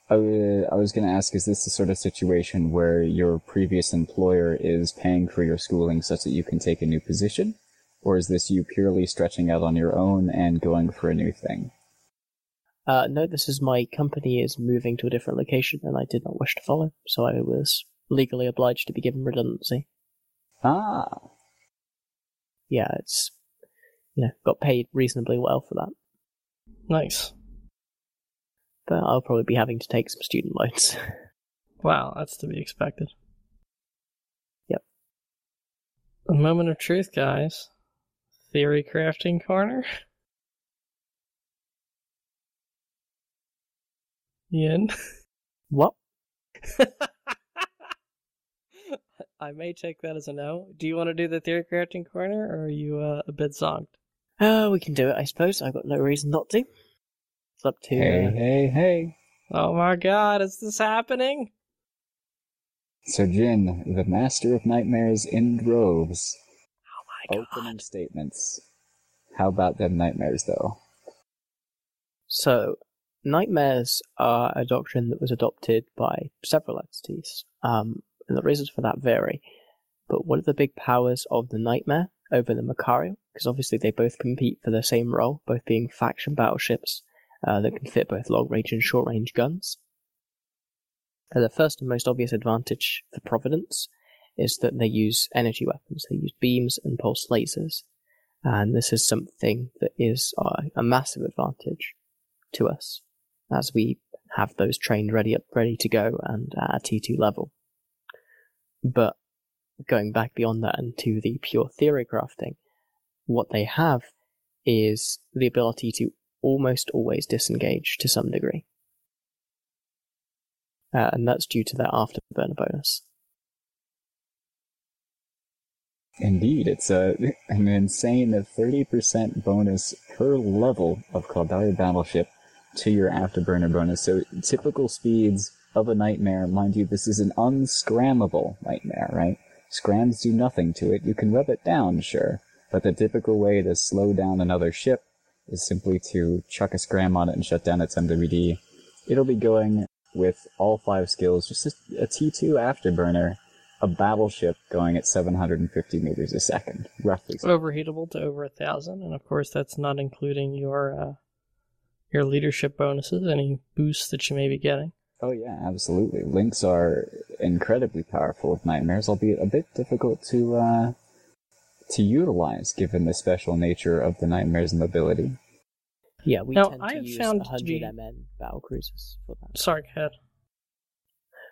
Speaker 3: I, w- I was going to ask, is this the sort of situation where your previous employer is paying for your schooling such that you can take a new position? Or is this you purely stretching out on your own and going for a new thing?
Speaker 2: Uh, no, this is my company is moving to a different location and I did not wish to follow, so I was legally obliged to be given redundancy.
Speaker 3: Ah,
Speaker 2: Yeah, it's, you know, got paid reasonably well for that.
Speaker 1: Nice.
Speaker 2: But I'll probably be having to take some student loans. *laughs*
Speaker 1: Wow, that's to be expected.
Speaker 2: Yep.
Speaker 1: A moment of truth, guys. Theory crafting corner. Jin.
Speaker 2: what? *laughs*
Speaker 1: I may take that as a no. Do you want to do the theory crafting corner, or are you uh, a bit zonked?
Speaker 2: Uh, we can do it, I suppose. I've got no reason not to. It's up to.
Speaker 3: hey,
Speaker 2: uh,
Speaker 3: hey, hey.
Speaker 1: Oh my god, is this happening?
Speaker 3: So Jin, the master of nightmares in droves. Opening statements. How about them nightmares, though?
Speaker 2: So, nightmares are a doctrine that was adopted by several entities, um, and the reasons for that vary. But what are the big powers of the nightmare over the Machariel? Because obviously they both compete for the same role, both being faction battleships uh, that can fit both long range and short range guns. Uh, the first and most obvious advantage for Providence is that they use energy weapons. They use beams and pulse lasers. And this is something that is uh, a massive advantage to us as we have those trained ready up, ready to go and at a T2 level. But going back beyond that and to the pure theory crafting, what they have is the ability to almost always disengage to some degree. Uh, and that's due to their afterburner bonus.
Speaker 3: Indeed, it's a, an insane 30% bonus per level of Caldari Battleship to your Afterburner bonus. So typical speeds of a nightmare. Mind you, this is an unscrammable nightmare, right? Scrams do nothing to it. You can web it down, sure, but the typical way to slow down another ship is simply to chuck a scram on it and shut down its MWD. It'll be going with all five skills, just a T2 afterburner, a battleship going at 750 meters a second, roughly.
Speaker 1: Overheatable to over a thousand, and of course that's not including your uh, your leadership bonuses, any boosts that you may be getting.
Speaker 3: Oh yeah, absolutely. Links are incredibly powerful with nightmares, albeit a bit difficult to uh, to utilize given the special nature of the nightmare's mobility.
Speaker 2: Yeah, we
Speaker 1: Now,
Speaker 2: tend
Speaker 1: I
Speaker 2: to
Speaker 1: have
Speaker 2: use
Speaker 1: found to
Speaker 2: 100
Speaker 1: be-
Speaker 2: MN battle cruisers for that.
Speaker 1: Sorry, go ahead.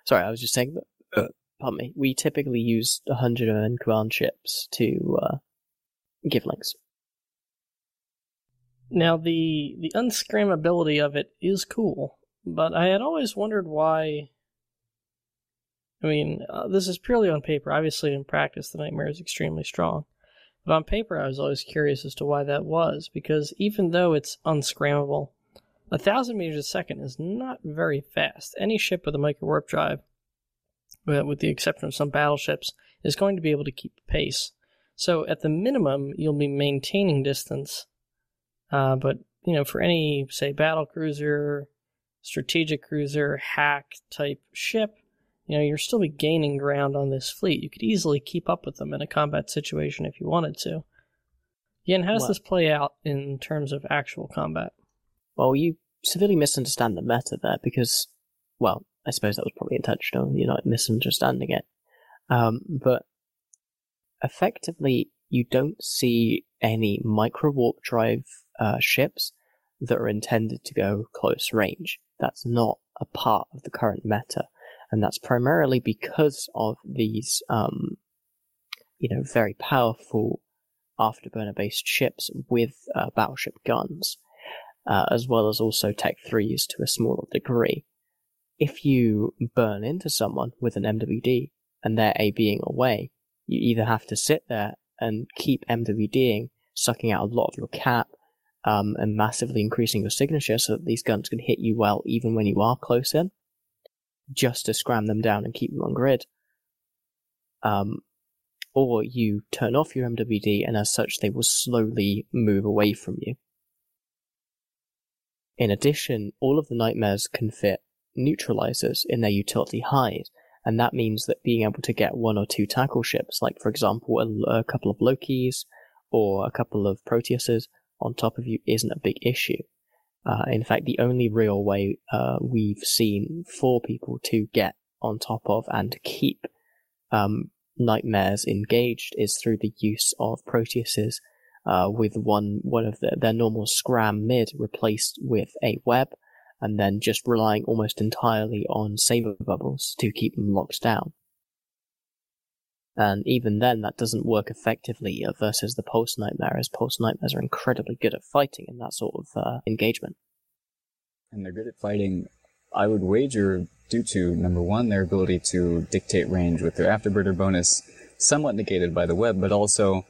Speaker 2: Sorry, I was just saying that. Uh, pardon me. We typically use 100 MN command ships to uh, give links.
Speaker 1: Now the the unscrammability of it is cool, but I had always wondered why. I mean, uh, this is purely on paper. Obviously, in practice, the nightmare is extremely strong. But on paper, I was always curious as to why that was, because even though it's unscrammable, a thousand meters a second is not very fast. Any ship with a micro warp drive, with the exception of some battleships, is going to be able to keep pace. So at the minimum, you'll be maintaining distance uh, but you know, for any say battle cruiser, strategic cruiser, HAC type ship, you know, you're still be gaining ground on this fleet. You could easily keep up with them in a combat situation if you wanted to. Again, how does
Speaker 2: Well-
Speaker 1: this play out in terms of actual combat?
Speaker 2: Well, you severely misunderstand the meta there because, well, I suppose that was probably intentional. You're not misunderstanding it. Um, but effectively, you don't see any micro warp drive uh, ships that are intended to go close range. That's not a part of the current meta, and that's primarily because of these, um, you know, very powerful afterburner-based ships with uh, battleship guns uh, as well as also Tech 3s to a smaller degree. If you burn into someone with an MWD and they're ABing away, you either have to sit there and keep MWDing, sucking out a lot of your cap, um, and massively increasing your signature so that these guns can hit you well even when you are close in, just to scram them down and keep them on grid. Um, or you turn off your MWD and as such they will slowly move away from you. In addition, all of the nightmares can fit neutralizers in their utility hide, and that means that being able to get one or two tackle ships, like for example a, a couple of Lokis or a couple of Proteuses on top of you, isn't a big issue. Uh, in fact, the only real way uh, we've seen for people to get on top of and keep um, nightmares engaged is through the use of Proteuses uh, with one one of the, their normal scram mid replaced with a web, and then just relying almost entirely on Sabre bubbles to keep them locked down. And even then, that doesn't work effectively versus the pulse nightmare, as pulse nightmares are incredibly good at fighting in that sort of uh, engagement.
Speaker 3: And they're good at fighting, I would wager, due to, number one, their ability to dictate range with their afterburner bonus, somewhat negated by the web, but also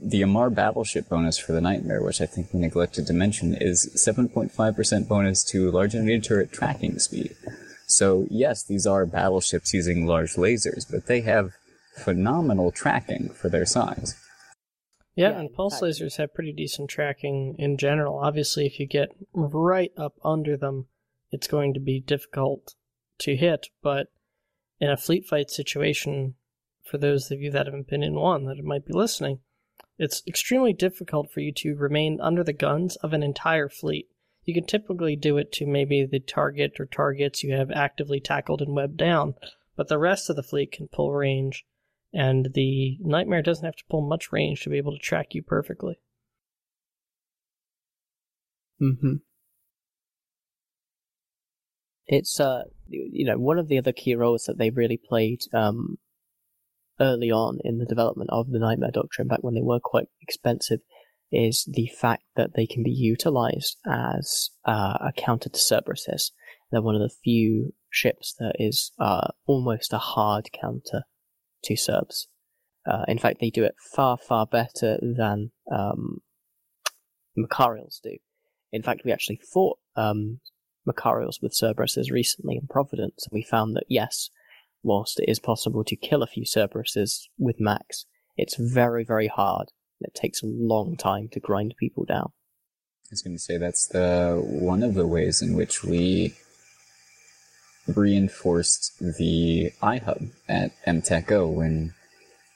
Speaker 3: the Amarr battleship bonus for the Nightmare, which I think we neglected to mention, is 7.5% bonus to large energy turret tracking speed. So, yes, these are battleships using large lasers, but they have phenomenal tracking for their size.
Speaker 1: Yeah,
Speaker 2: Yeah,
Speaker 1: and pulse
Speaker 2: fact-
Speaker 1: lasers have pretty decent tracking in general. Obviously, if you get right up under them, it's going to be difficult to hit. But in a fleet fight situation, for those of you that haven't been in one that might be listening, it's extremely difficult for you to remain under the guns of an entire fleet. You can typically do it to maybe the target or targets you have actively tackled and webbed down, but the rest of the fleet can pull range, and the Nightmare doesn't have to pull much range to be able to track you perfectly.
Speaker 2: Mm-hmm. It's uh, you know, one of the other key roles that they really played um, early on in the development of the Nightmare Doctrine, back when they were quite expensive, is the fact that they can be utilized as uh, a counter to Cerberuses. They're one of the few ships that is uh, almost a hard counter to Cerbs. Uh, in fact, they do it far, far better than um, Machariels do. In fact, we actually fought um, Machariels with Cerberuses recently in Providence, and we found that yes, whilst it is possible to kill a few Cerberuses with Max, it's very, very hard. It takes a long time to grind people down.
Speaker 3: I was going to say that's the one of the ways in which we reinforced the iHub at MTechO when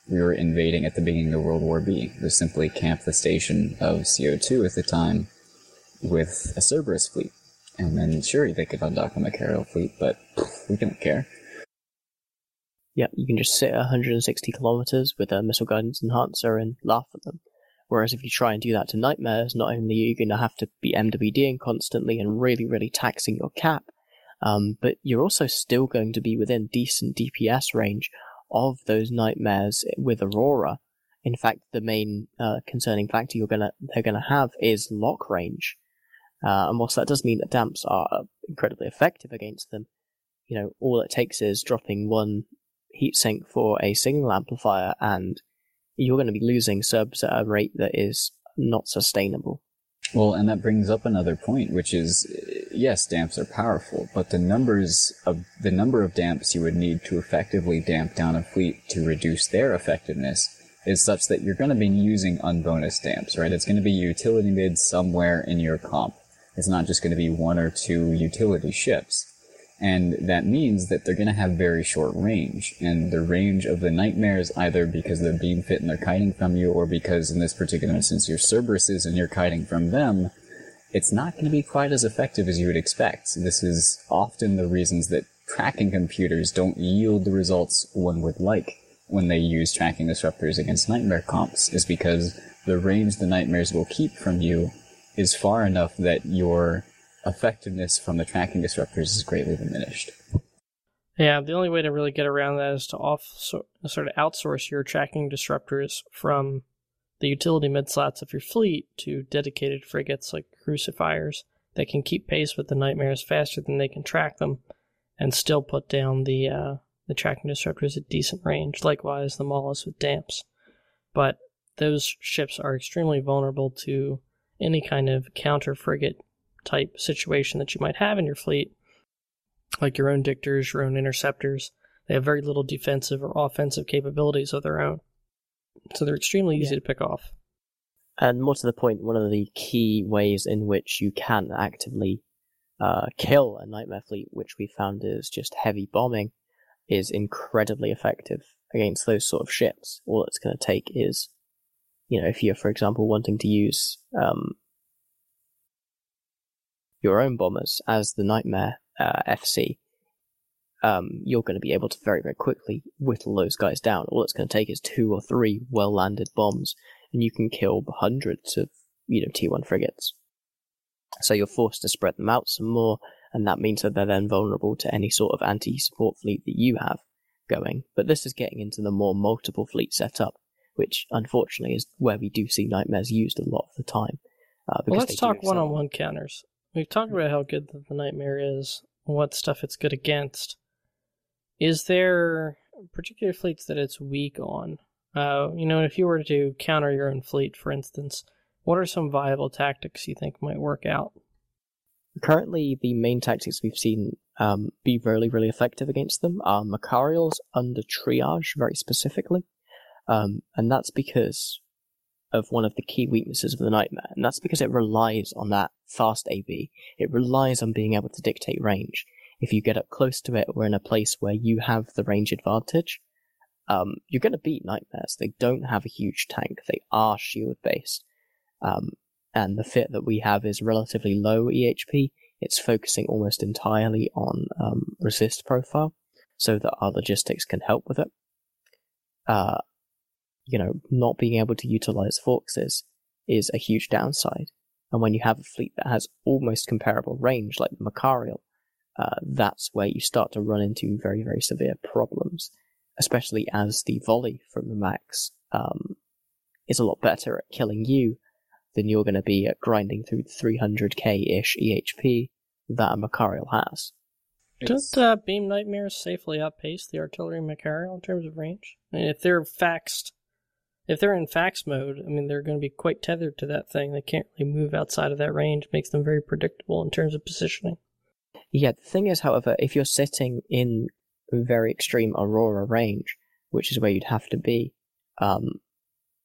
Speaker 3: we were invading at the beginning of World War B. We simply camped the station of CO2 at the time with a Cerberus fleet. And then, sure, they could undock the Machariel fleet, but we didn't care.
Speaker 2: Yeah, you can just sit at 160 kilometers with a missile guidance enhancer and laugh at them. Whereas if you try and do that to nightmares, not only are you going to have to be MWDing constantly and really, really taxing your cap, um, but you're also still going to be within decent DPS range of those nightmares with Aurora. In fact, the main uh, concerning factor you're gonna they're gonna have is lock range. Uh, and whilst that does mean that damps are incredibly effective against them, you know, all it takes is dropping one heatsink for a signal amplifier and you're going to be losing subs at a rate that is not sustainable.
Speaker 3: Well, and that brings up another point, which is uh, yes, damps are powerful, but the numbers of the number of damps you would need to effectively damp down a fleet to reduce their effectiveness is such that you're going to be using unbonus damps, right? It's going to be utility mid somewhere in your comp. It's not just going to be one or two utility ships. And that means that they're going to have very short range. And the range of the nightmares, either because they're beam fit and they're kiting from you, or because in this particular instance you're Cerberuses and you're kiting from them, it's not going to be quite as effective as you would expect. This is often the reasons that tracking computers don't yield the results one would like when they use tracking disruptors against nightmare comps, is because the range the nightmares will keep from you is far enough that your effectiveness from the tracking disruptors is greatly diminished.
Speaker 1: Yeah, the only way to really get around that is to off so, sort of outsource your tracking disruptors from the utility mid slots of your fleet to dedicated frigates like crucifiers that can keep pace with the nightmares faster than they can track them and still put down the uh, the tracking disruptors at decent range. Likewise, the Maulus with damps. But those ships are extremely vulnerable to any kind of counter frigate type situation that you might have in your fleet, like your own dictors, your own interceptors. They have very little defensive or offensive capabilities of their own. So they're extremely easy yeah. to pick off.
Speaker 2: And more to the point, one of the key ways in which you can actively uh, kill a nightmare fleet, which we found is just heavy bombing, is incredibly effective against those sort of ships. All it's going to take is, you know, if you're, for example, wanting to use um, your own bombers as the nightmare uh, FC, um, you're going to be able to very, very quickly whittle those guys down. All it's going to take is two or three well landed bombs, and you can kill hundreds of, you know, T1 frigates. So you're forced to spread them out some more, and that means that they're then vulnerable to any sort of anti support fleet that you have going. But this is getting into the more multiple fleet setup, which unfortunately is where we do see nightmares used a lot of the time.
Speaker 1: Uh, well, let's talk one on one counters. We've talked about how good the nightmare is, what stuff it's good against. Is there particular fleets that it's weak on? Uh, you know, if you were to counter your own fleet, for instance, what are some viable tactics you think might work out?
Speaker 2: Currently, the main tactics we've seen um, be really, really effective against them are Machariels under triage, very specifically. Um, and that's because of one of the key weaknesses of the Nightmare, and that's because it relies on that fast AB. It relies on being able to dictate range if you get up close to it or in a place where you have the range advantage, um, you're going to beat Nightmares. They don't have a huge tank. They are shield based. Um, and the fit that we have is relatively low EHP. It's focusing almost entirely on um, resist profile so that our logistics can help with it. Uh, you know, not being able to utilize Forxes is a huge downside. And when you have a fleet that has almost comparable range, like the Machariel, uh, that's where you start to run into very, very severe problems, especially as the volley from the max um, is a lot better at killing you than you're going to be at grinding through 300k ish EHP that a Machariel has.
Speaker 1: Don't uh, beam nightmares safely outpace the artillery Machariel in terms of range? I mean, if they're faxed, if they're in fax mode, I mean, they're going to be quite tethered to that thing. They can't really move outside of that range. Makes them very predictable in terms of positioning.
Speaker 2: Yeah, the thing is, however, if you're sitting in very extreme aurora range, which is where you'd have to be, um,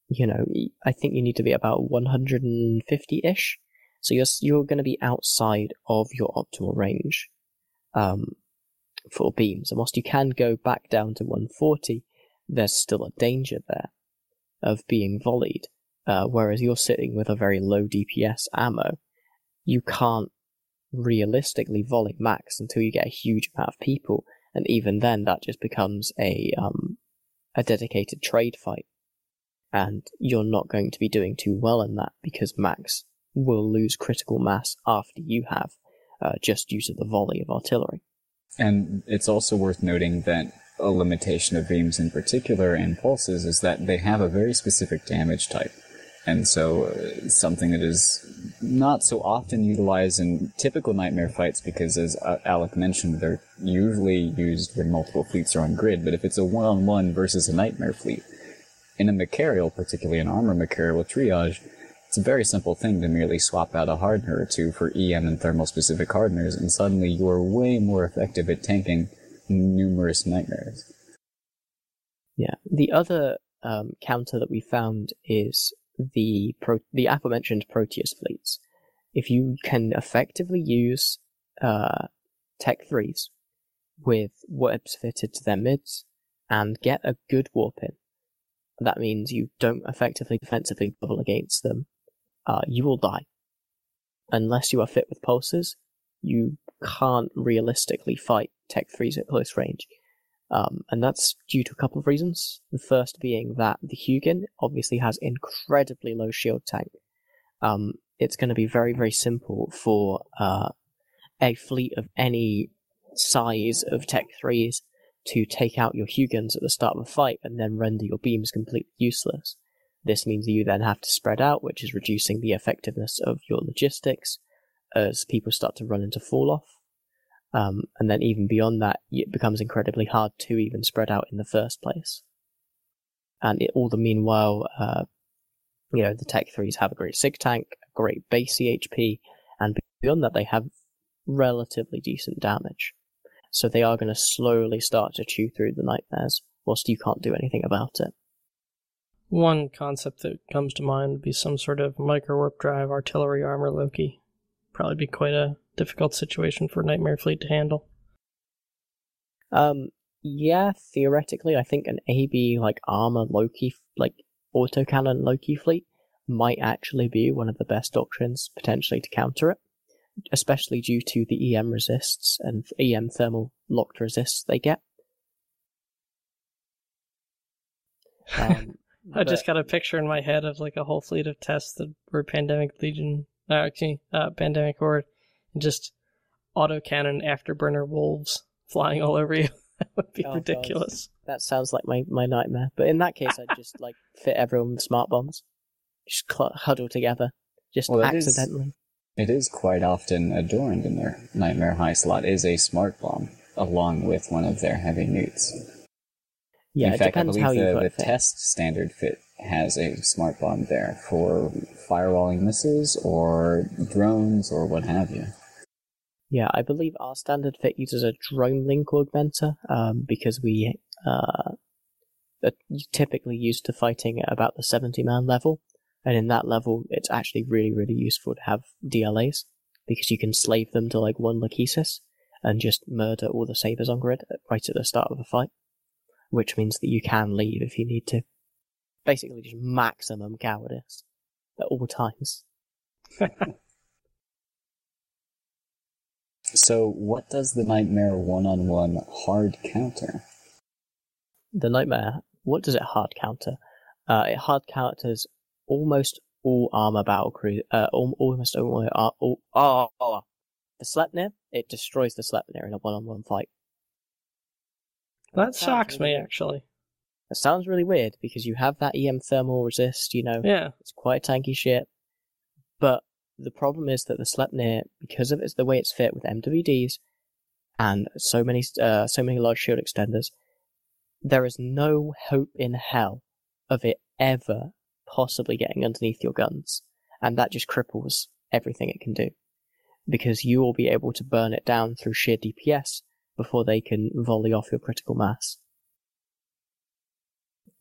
Speaker 2: you know, I think you need to be about 150-ish. So you're, you're going to be outside of your optimal range, um, for beams. And whilst you can go back down to 140, there's still a danger there of being volleyed. Uh, whereas you're sitting with a very low DPS ammo, you can't realistically volley max until you get a huge amount of people, and even then that just becomes a um, a dedicated trade fight, and you're not going to be doing too well in that because max will lose critical mass after you have, uh, just due to the volley of artillery.
Speaker 3: And it's also worth noting that a limitation of beams in particular and pulses is that they have a very specific damage type. And so, uh, something that is not so often utilized in typical nightmare fights because, as uh, Alec mentioned, they're usually used when multiple fleets are on grid. But if it's a one on one versus a nightmare fleet, in a Machariel, particularly an armor Machariel with triage, it's a very simple thing to merely swap out a hardener or two for EM and thermal specific hardeners, and suddenly you're way more effective at tanking numerous nightmares.
Speaker 2: Yeah. The other um, counter that we found is the pro- the aforementioned Proteus fleets. If you can effectively use uh, Tech threes with webs fitted to their mids and get a good warp in, that means you don't effectively defensively bubble against them. Uh, you will die unless you are fit with pulses. You can't realistically fight Tech threes at close range. Um, and that's due to a couple of reasons. The first being that the Hugin obviously has incredibly low shield tank. Um, it's going to be very, very simple for uh, a fleet of any size of Tech 3s to take out your Hugins at the start of a fight and then render your beams completely useless. This means you then have to spread out, which is reducing the effectiveness of your logistics as people start to run into fall off. Um, and then even beyond that, it becomes incredibly hard to even spread out in the first place. And it, all the meanwhile, uh, you know, the Tech 3s have a great SIG tank, a great base CHP, and beyond that, they have relatively decent damage. So they are going to slowly start to chew through the nightmares, whilst you can't do anything about it.
Speaker 1: One concept that comes to mind would be some sort of micro warp drive artillery armor Loki. Probably be quite a difficult situation for Nightmare Fleet to handle.
Speaker 2: Um, yeah, theoretically, I think an AB like armor Loki, like autocannon Loki fleet, might actually be one of the best doctrines potentially to counter it, especially due to the EM resists and EM thermal locked resists they get. *laughs*
Speaker 1: Um, I but... just got a picture in my head of like a whole fleet of tests that were Pandemic Legion, uh, actually, uh, Pandemic Horde just autocannon afterburner wolves flying all over you. *laughs* that would be oh, ridiculous.
Speaker 2: God. That sounds like my, my nightmare. But in that case, I'd just *laughs* like fit everyone with smart bombs, just cl- huddle together, just well, accidentally.
Speaker 3: Is, it is quite often adorned in their nightmare high slot is a smart bomb along with one of their heavy neuts.
Speaker 2: Yeah,
Speaker 3: in fact,
Speaker 2: I
Speaker 3: believe the, the test standard fit has a smart bomb there for firewalling missiles or drones or what have you.
Speaker 2: Yeah, I believe our standard fit uses a drone link augmenter um, because we uh, are typically used to fighting at about the 70 man level. And in that level, it's actually really, really useful to have DLAs because you can slave them to like one Lachesis and just murder all the Sabres on grid right at the start of a fight, which means that you can leave if you need to. Basically, just maximum cowardice at all times. *laughs*
Speaker 3: So, what does the Nightmare one on one hard counter?
Speaker 2: The Nightmare, what does it hard counter? Uh, it hard counters almost all armor battle crew, uh, almost all, uh, all, oh, oh, the Sleipnir, it destroys the Sleipnir in a one on one fight.
Speaker 1: That, that shocks me, actually.
Speaker 2: It sounds really weird because you have that EM thermal resist, you know.
Speaker 1: Yeah.
Speaker 2: It's quite a tanky ship. But the problem is that the Sleipnir, because of its, the way it's fit with MWDs and so many, uh, so many large shield extenders, there is no hope in hell of it ever possibly getting underneath your guns. And that just cripples everything it can do. because you will be able to burn it down through sheer DPS before they can volley off your critical mass.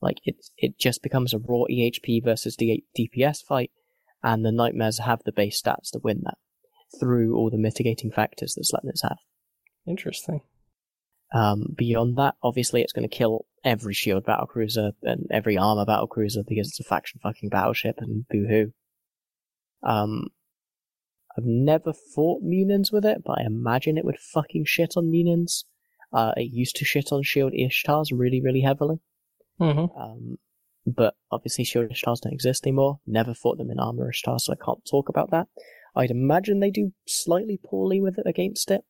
Speaker 2: Like it, it just becomes a raw EHP versus D- DPS fight, and the nightmares have the base stats to win that through all the mitigating factors that Sleipnirs have.
Speaker 1: Interesting.
Speaker 2: Um, beyond that, obviously, it's going to kill every shield battlecruiser and every armor battlecruiser because it's a faction fucking battleship and boo-hoo. Um, I've never fought Munins with it, but I imagine it would fucking shit on Munins. Uh, it used to shit on Shield Ishtars really, really heavily.
Speaker 1: Mm-hmm.
Speaker 2: Um, but obviously Shield stars don't exist anymore. Never fought them in Armor Ishtars, so I can't talk about that. I'd imagine they do slightly poorly with it against it.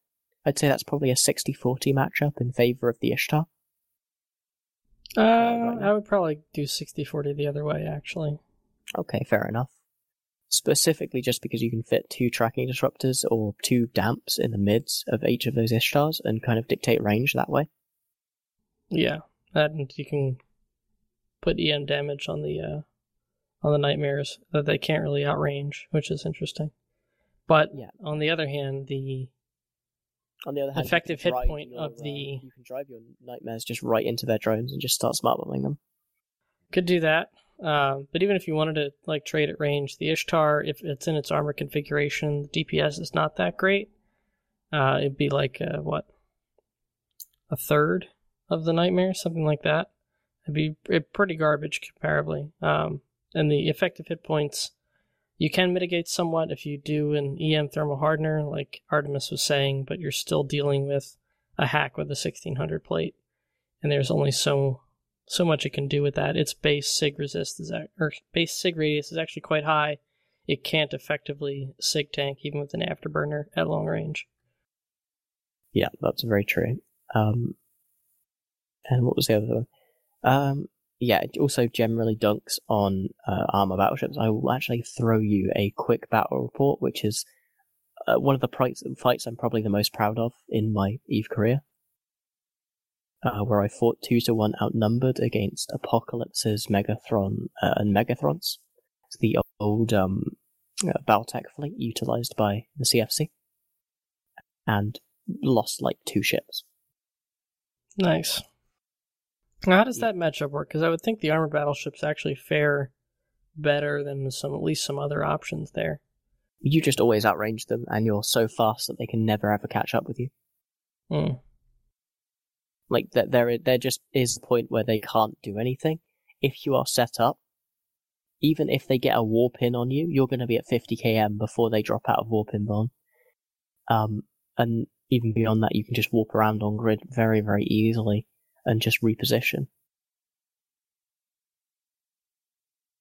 Speaker 2: I'd say that's probably a 60-40 matchup in favor of the Ishtar.
Speaker 1: Uh, I would probably do 60-40 the other way, actually.
Speaker 2: Okay, fair enough. Specifically just because you can fit two tracking disruptors or two damps in the mids of each of those Ishtars and kind of dictate range that way.
Speaker 1: Yeah, and you can put EM damage on the uh, on the nightmares that they can't really outrange, which is interesting. But
Speaker 2: Yeah.
Speaker 1: on the other hand, the
Speaker 2: On the other hand,
Speaker 1: Effective hit point
Speaker 2: your,
Speaker 1: of
Speaker 2: uh,
Speaker 1: the-
Speaker 2: you can drive your nightmares just right into their drones and just start smart bombing them.
Speaker 1: could do that. Uh, but even if you wanted to like trade at range, the Ishtar, if it's in its armor configuration, the DPS is not that great. Uh, it'd be like uh, what a third of the nightmare, something like that. It'd be eh, pretty garbage comparably. Um, and the effective hit points, you can mitigate somewhat if you do an EM thermal hardener, like Artemis was saying, but you're still dealing with a HAC with a 1600 plate, and there's only so so much it can do with that. Its base sig resist is or base sig radius is actually quite high. It can't effectively sig tank even with an afterburner at long range.
Speaker 2: Yeah, that's very true. Um, and what was the other one? Um, yeah, it also generally dunks on uh, armor battleships. I will actually throw you a quick battle report, which is uh, one of the prights- fights I'm probably the most proud of in my Eve career. Uh, where I fought two to one outnumbered against Apocalypse's Megathron uh, and Megathrons. It's the old um, uh, Baltec fleet utilized by the CFC. And lost like two ships.
Speaker 1: Nice. How does that matchup work? Because I would think the armored battleships actually fare better than some at least some other options there.
Speaker 2: You just always outrange them, and you're so fast that they can never ever catch up with you.
Speaker 1: Hmm.
Speaker 2: Like that, there, there just is a point where they can't do anything. If you are set up, even if they get a warp in on you, you're going to be at 50 km before they drop out of warp in zone. Um, and even beyond that, you can just warp around on grid very, very easily and just reposition.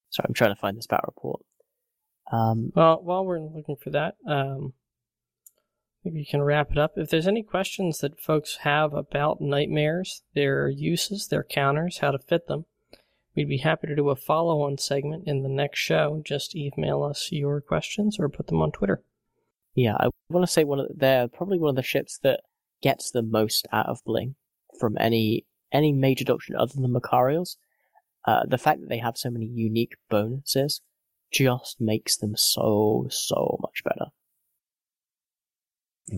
Speaker 2: Sorry, I'm trying to find this battle report. Um,
Speaker 1: Well, while we're looking for that, um, maybe you can wrap it up. If there's any questions that folks have about nightmares, their uses, their counters, how to fit them, we'd be happy to do a follow-on segment in the next show. Just email us your questions or put them on Twitter.
Speaker 2: Yeah, I want to say one of they're probably one of the ships that gets the most out of Bling from any any major doctrine other than Machariels. Uh, the fact that they have so many unique bonuses just makes them so so much better.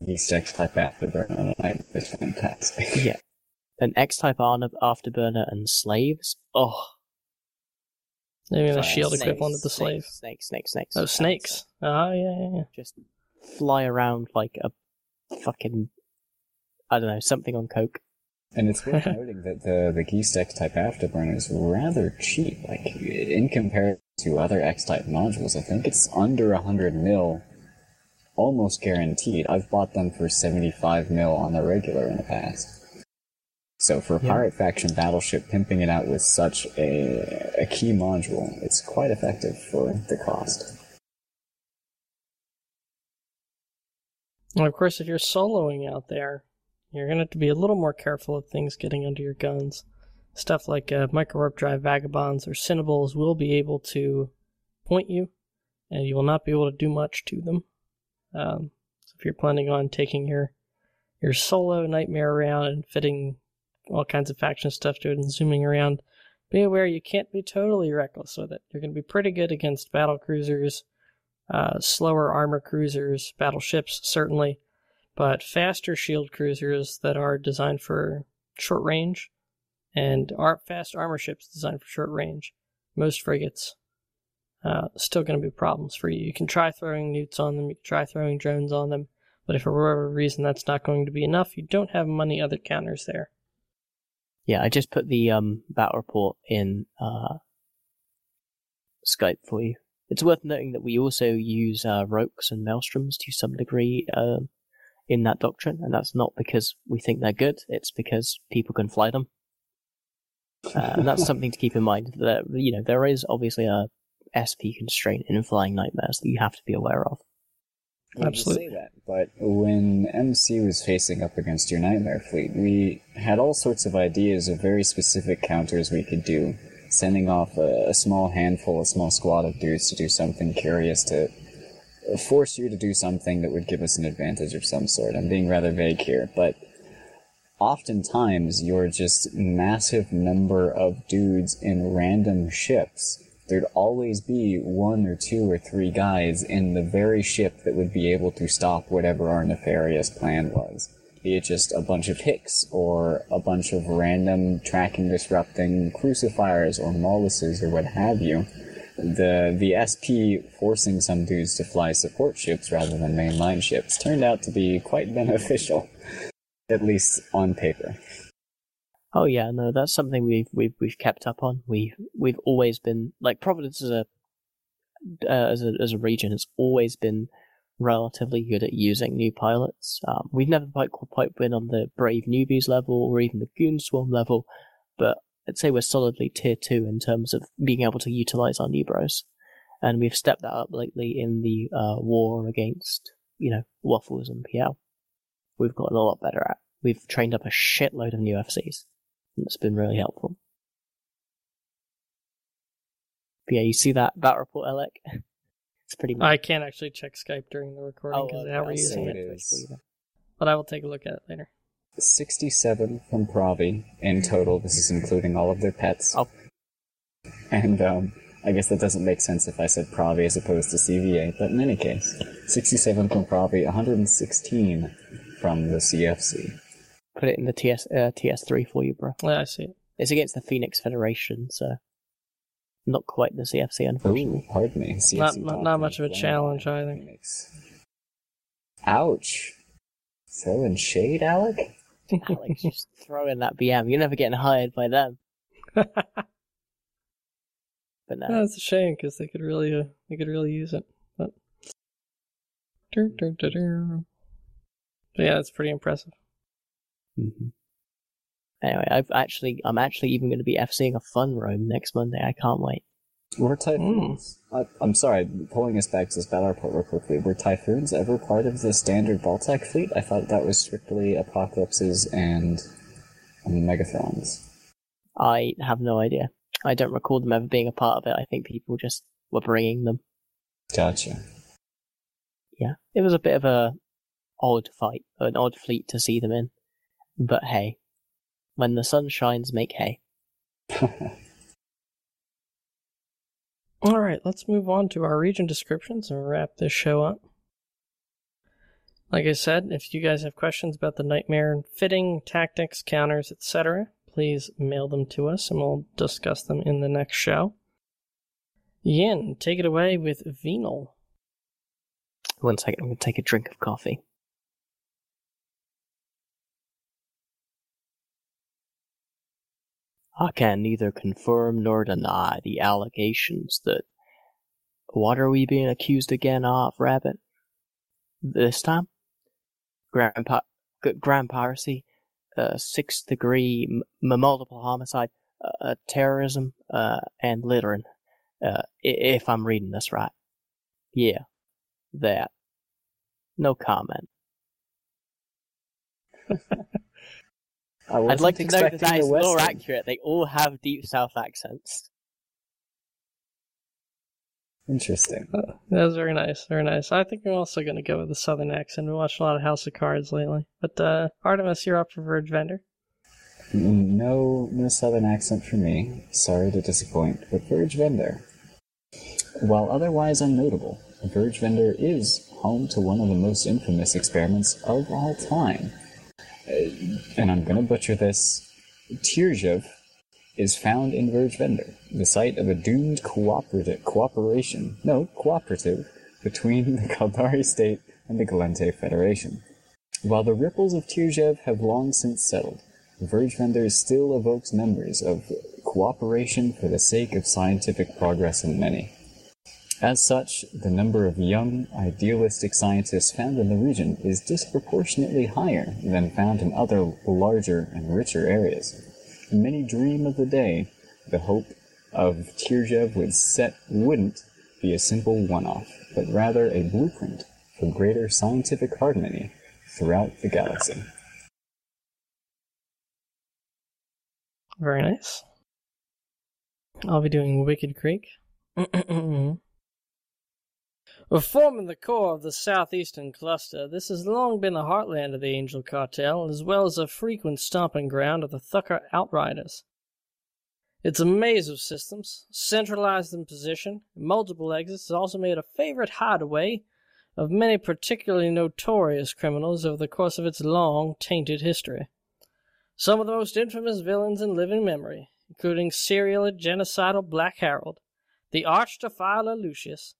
Speaker 3: East X type afterburner on night is fantastic.
Speaker 2: Yeah, an X-type afterburner and slaves. Oh,
Speaker 1: Maybe the
Speaker 3: Fire
Speaker 1: shield
Speaker 3: snakes,
Speaker 1: equivalent of the slave.
Speaker 2: snakes, snakes, snakes.
Speaker 1: Oh, snakes. Oh, yeah, yeah, yeah.
Speaker 2: Just fly around like a fucking I don't know something on coke.
Speaker 3: And it's worth *laughs* noting that the the Gist X type afterburner is rather cheap. Like in comparison to other X type modules, I think it's under hundred mil, almost guaranteed. I've bought them for seventy five mil on the regular in the past. So for a
Speaker 2: Yeah.
Speaker 3: pirate faction battleship, pimping it out with such a a key module, it's quite effective for the cost.
Speaker 1: And of course, if you're soloing out there, you're going to have to be a little more careful of things getting under your guns. Stuff like uh, micro warp drive vagabonds or Cynabals will be able to point you, and you will not be able to do much to them. Um, so if you're planning on taking your your solo nightmare around and fitting all kinds of faction stuff to it and zooming around, be aware you can't be totally reckless with it. You're going to be pretty good against battle cruisers, Uh, slower armor cruisers, battleships, certainly, but faster shield cruisers that are designed for short range and are fast armor ships designed for short range. Most frigates uh, still going to be problems for you. You can try throwing neuts on them, you can try throwing drones on them, but if for whatever reason that's not going to be enough, you don't have many other counters there.
Speaker 2: Yeah, I just put the um, battle report in uh, Skype for you. It's worth noting that we also use uh, Rokhs and Maelstroms to some degree um, in that doctrine, and that's not because we think they're good. It's because people can fly them, uh, and that's *laughs* something to keep in mind. That you know there is obviously a SP constraint in flying nightmares that you have to be aware of.
Speaker 1: Absolutely.
Speaker 3: say that, but when MC was facing up against your nightmare fleet, we had all sorts of ideas of very specific counters we could do, sending off a, a small handful, a small squad of dudes to do something curious to force you to do something that would give us an advantage of some sort. I'm being rather vague here, but oftentimes your just massive number of dudes in random ships there'd always be one or two or three guys in the very ship that would be able to stop whatever our nefarious plan was. Be it just a bunch of HICs, or a bunch of random tracking disrupting crucifiers or Mauluses or what have you. The the SP forcing some dudes to fly support ships rather than mainline ships turned out to be quite beneficial. *laughs* At least on paper.
Speaker 2: Oh yeah, no, that's something we've we've we've kept up on. We we've always been like Providence as a uh, as a as a region has always been relatively good at using new pilots. Um, we've never quite quite been on the brave newbies level or even the goon swarm level, but I'd say we're solidly tier two in terms of being able to utilize our new bros, and we've stepped that up lately in the uh, war against you know waffles and PL. We've gotten a lot better at. We've trained up a shitload of new FCs. And it's been really helpful. But yeah, you see that battle report, Alec? *laughs* it's pretty. Much.
Speaker 1: I can't actually check Skype during the recording because
Speaker 2: Oh,
Speaker 1: how
Speaker 2: okay,
Speaker 1: we're using
Speaker 2: say
Speaker 1: it.
Speaker 2: it
Speaker 3: is.
Speaker 2: for you.
Speaker 1: But I will take a look at it later.
Speaker 3: 67 from Provi in total. This is including all of their pets.
Speaker 2: Oh.
Speaker 3: And um, I guess that doesn't make sense if I said Provi as opposed to CVA, but in any case, 67 from Provi, 116 from the CFC.
Speaker 2: Put it in the TS uh, TS3 for you, bro.
Speaker 1: Yeah, I see it.
Speaker 2: It's against the Phoenix Federation, so not quite the CFC, unfortunately.
Speaker 3: Ooh, pardon me. CFC
Speaker 1: Not- not- not much of a challenge
Speaker 3: by
Speaker 1: either.
Speaker 3: Phoenix. Ouch. Throwing shade, Alec?
Speaker 2: Alex, just throw in that BM. You're never getting hired by them. But no,
Speaker 1: That's a shame because they could really, uh, they could really use it. But. But yeah, it's pretty impressive.
Speaker 2: Mhm. Anyway, I've actually, I'm actually even going to be FCing a fun roam next Monday. I can't wait.
Speaker 3: Were typhoons? I, I'm sorry, pulling us back to this battle report real quickly. Were typhoons ever part of the standard Baltec fleet? I thought that was strictly apocalypses and um, megathrons.
Speaker 2: I have no idea. I don't recall them ever being a part of it. I think people just were bringing them.
Speaker 3: Gotcha.
Speaker 2: Yeah, it was a bit of a odd fight, an odd fleet to see them in. But hey, when the sun shines, make hay. *laughs*
Speaker 1: All right, let's move on to our region descriptions and wrap this show up. Like I said, if you guys have questions about the nightmare fitting, tactics, counters, etc., please mail them to us and we'll discuss them in the next show. Jin, take it away with Venal.
Speaker 2: One second, I'm going to take a drink of coffee. I can neither confirm nor deny the allegations that. What are we being accused again of, Rabbit? This time? Grandpa, grand piracy, uh, sixth degree, m- multiple homicide, uh, terrorism, uh, and littering. If I'm reading this right. Yeah, that. No comment. *laughs*
Speaker 3: I
Speaker 2: I'd like to know that
Speaker 3: expecting
Speaker 2: that more accurate. They all have deep South accents.
Speaker 3: Interesting.
Speaker 1: That was very nice, very nice. I think I'm also going to go with the southern accent. We watched a lot of House of Cards lately. But uh, Artemis, you're up for Verge Vendor.
Speaker 3: No, no southern accent for me. Sorry to disappoint, but Verge Vendor. While otherwise unnotable, Verge Vendor is home to one of the most infamous experiments of all time. And I'm gonna butcher this. Tierijev is found in Verge Vendor, the site of a doomed cooperative cooperation, no, cooperative, between the Caldari state and the Gallente Federation. While the ripples of Tierijev have long since settled, Verge Vendor still evokes memories of cooperation for the sake of scientific progress in many. As such, the number of young, idealistic scientists found in the region is disproportionately higher than found in other larger and richer areas. Many dream of the day the hope of Tierijev would set wouldn't be a simple one-off, but rather a blueprint for greater scientific harmony throughout the galaxy.
Speaker 1: Very nice. I'll be doing Wicked Creek. *clears throat* Forming the core of the southeastern cluster, this has long been the heartland of the Angel Cartel, as well as a frequent stomping ground of the Thukker Outriders. It's a maze of systems, centralized in position, multiple exits has also made a favorite hideaway of many particularly notorious criminals over the course of its long, tainted history. Some of the most infamous villains in living memory, including serial genocidal Black Harold, the arch defiler Lucius,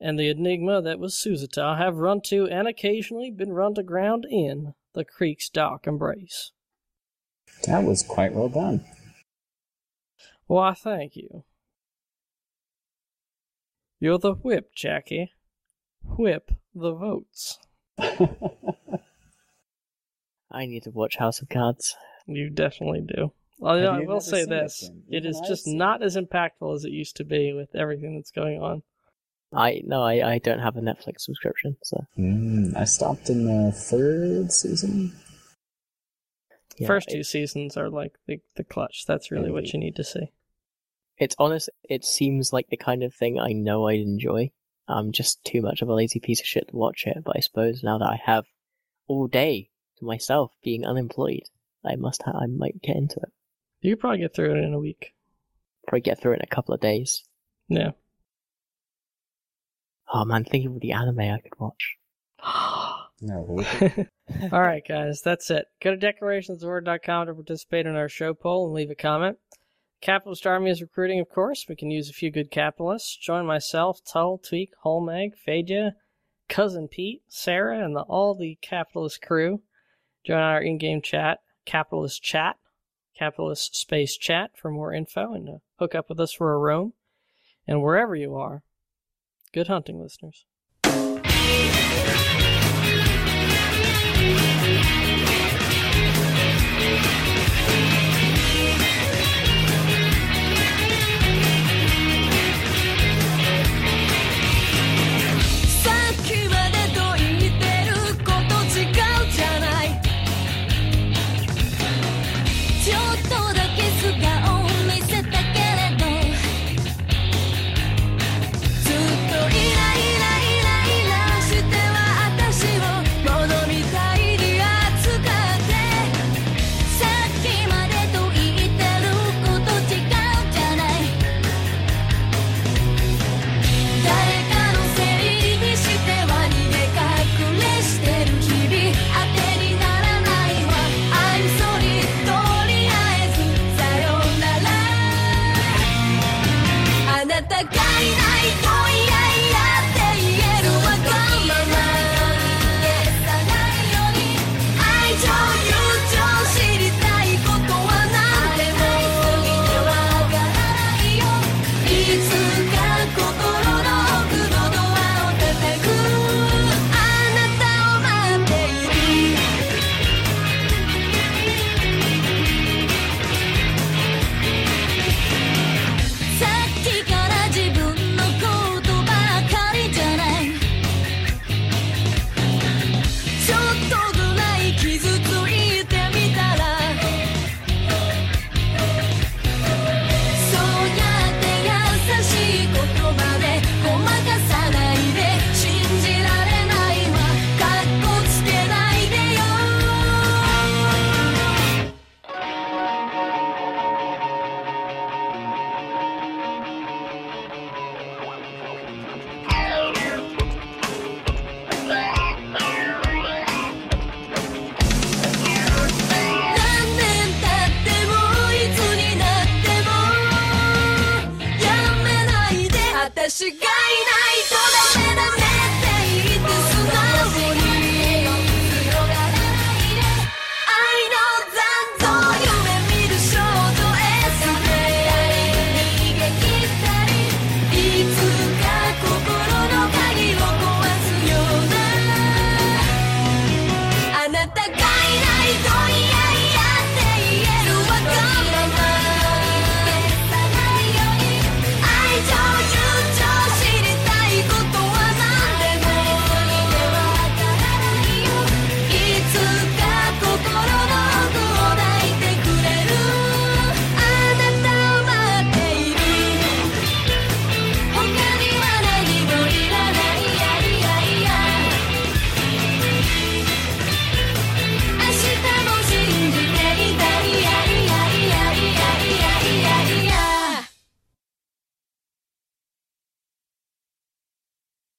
Speaker 1: and the enigma that was Suzita have run to and occasionally been run to ground in the creek's dark embrace.
Speaker 3: That was quite well done.
Speaker 1: Why, thank you. You're the whip, Jackie. Whip the votes. *laughs*
Speaker 2: I need to watch House of Cards.
Speaker 1: You definitely do. Although I will say this: it, it is just not as impactful as it used to be with everything that's going on.
Speaker 2: I no, I, I don't have a Netflix subscription, so
Speaker 3: mm, I stopped in the third season.
Speaker 1: Yeah, First two seasons are like the the clutch. That's really what you need to see.
Speaker 2: It's honest. It seems like the kind of thing I know I'd enjoy. I'm just too much of a lazy piece of shit to watch it. But I suppose now that I have all day to myself, being unemployed, I must. Ha- I might get into it.
Speaker 1: You could probably get through it in a week.
Speaker 2: Probably get through it in a couple of days.
Speaker 1: Yeah.
Speaker 2: Oh man, think of the anime I could watch. *gasps*
Speaker 3: no. *laughs*
Speaker 1: All right, guys, that's it. Go to declarationsofwar.com to participate in our show poll and leave a comment. Capitalist Army is recruiting, of course. We can use a few good capitalists. Join myself, Tull, Tweak, Holmeg, Fadia, Cousin Pete, Sarah, and the, all the capitalist crew. Join our in-game chat, Capitalist Chat, Capitalist Space Chat for more info and to hook up with us for a roam. And wherever you are, Good hunting, listeners.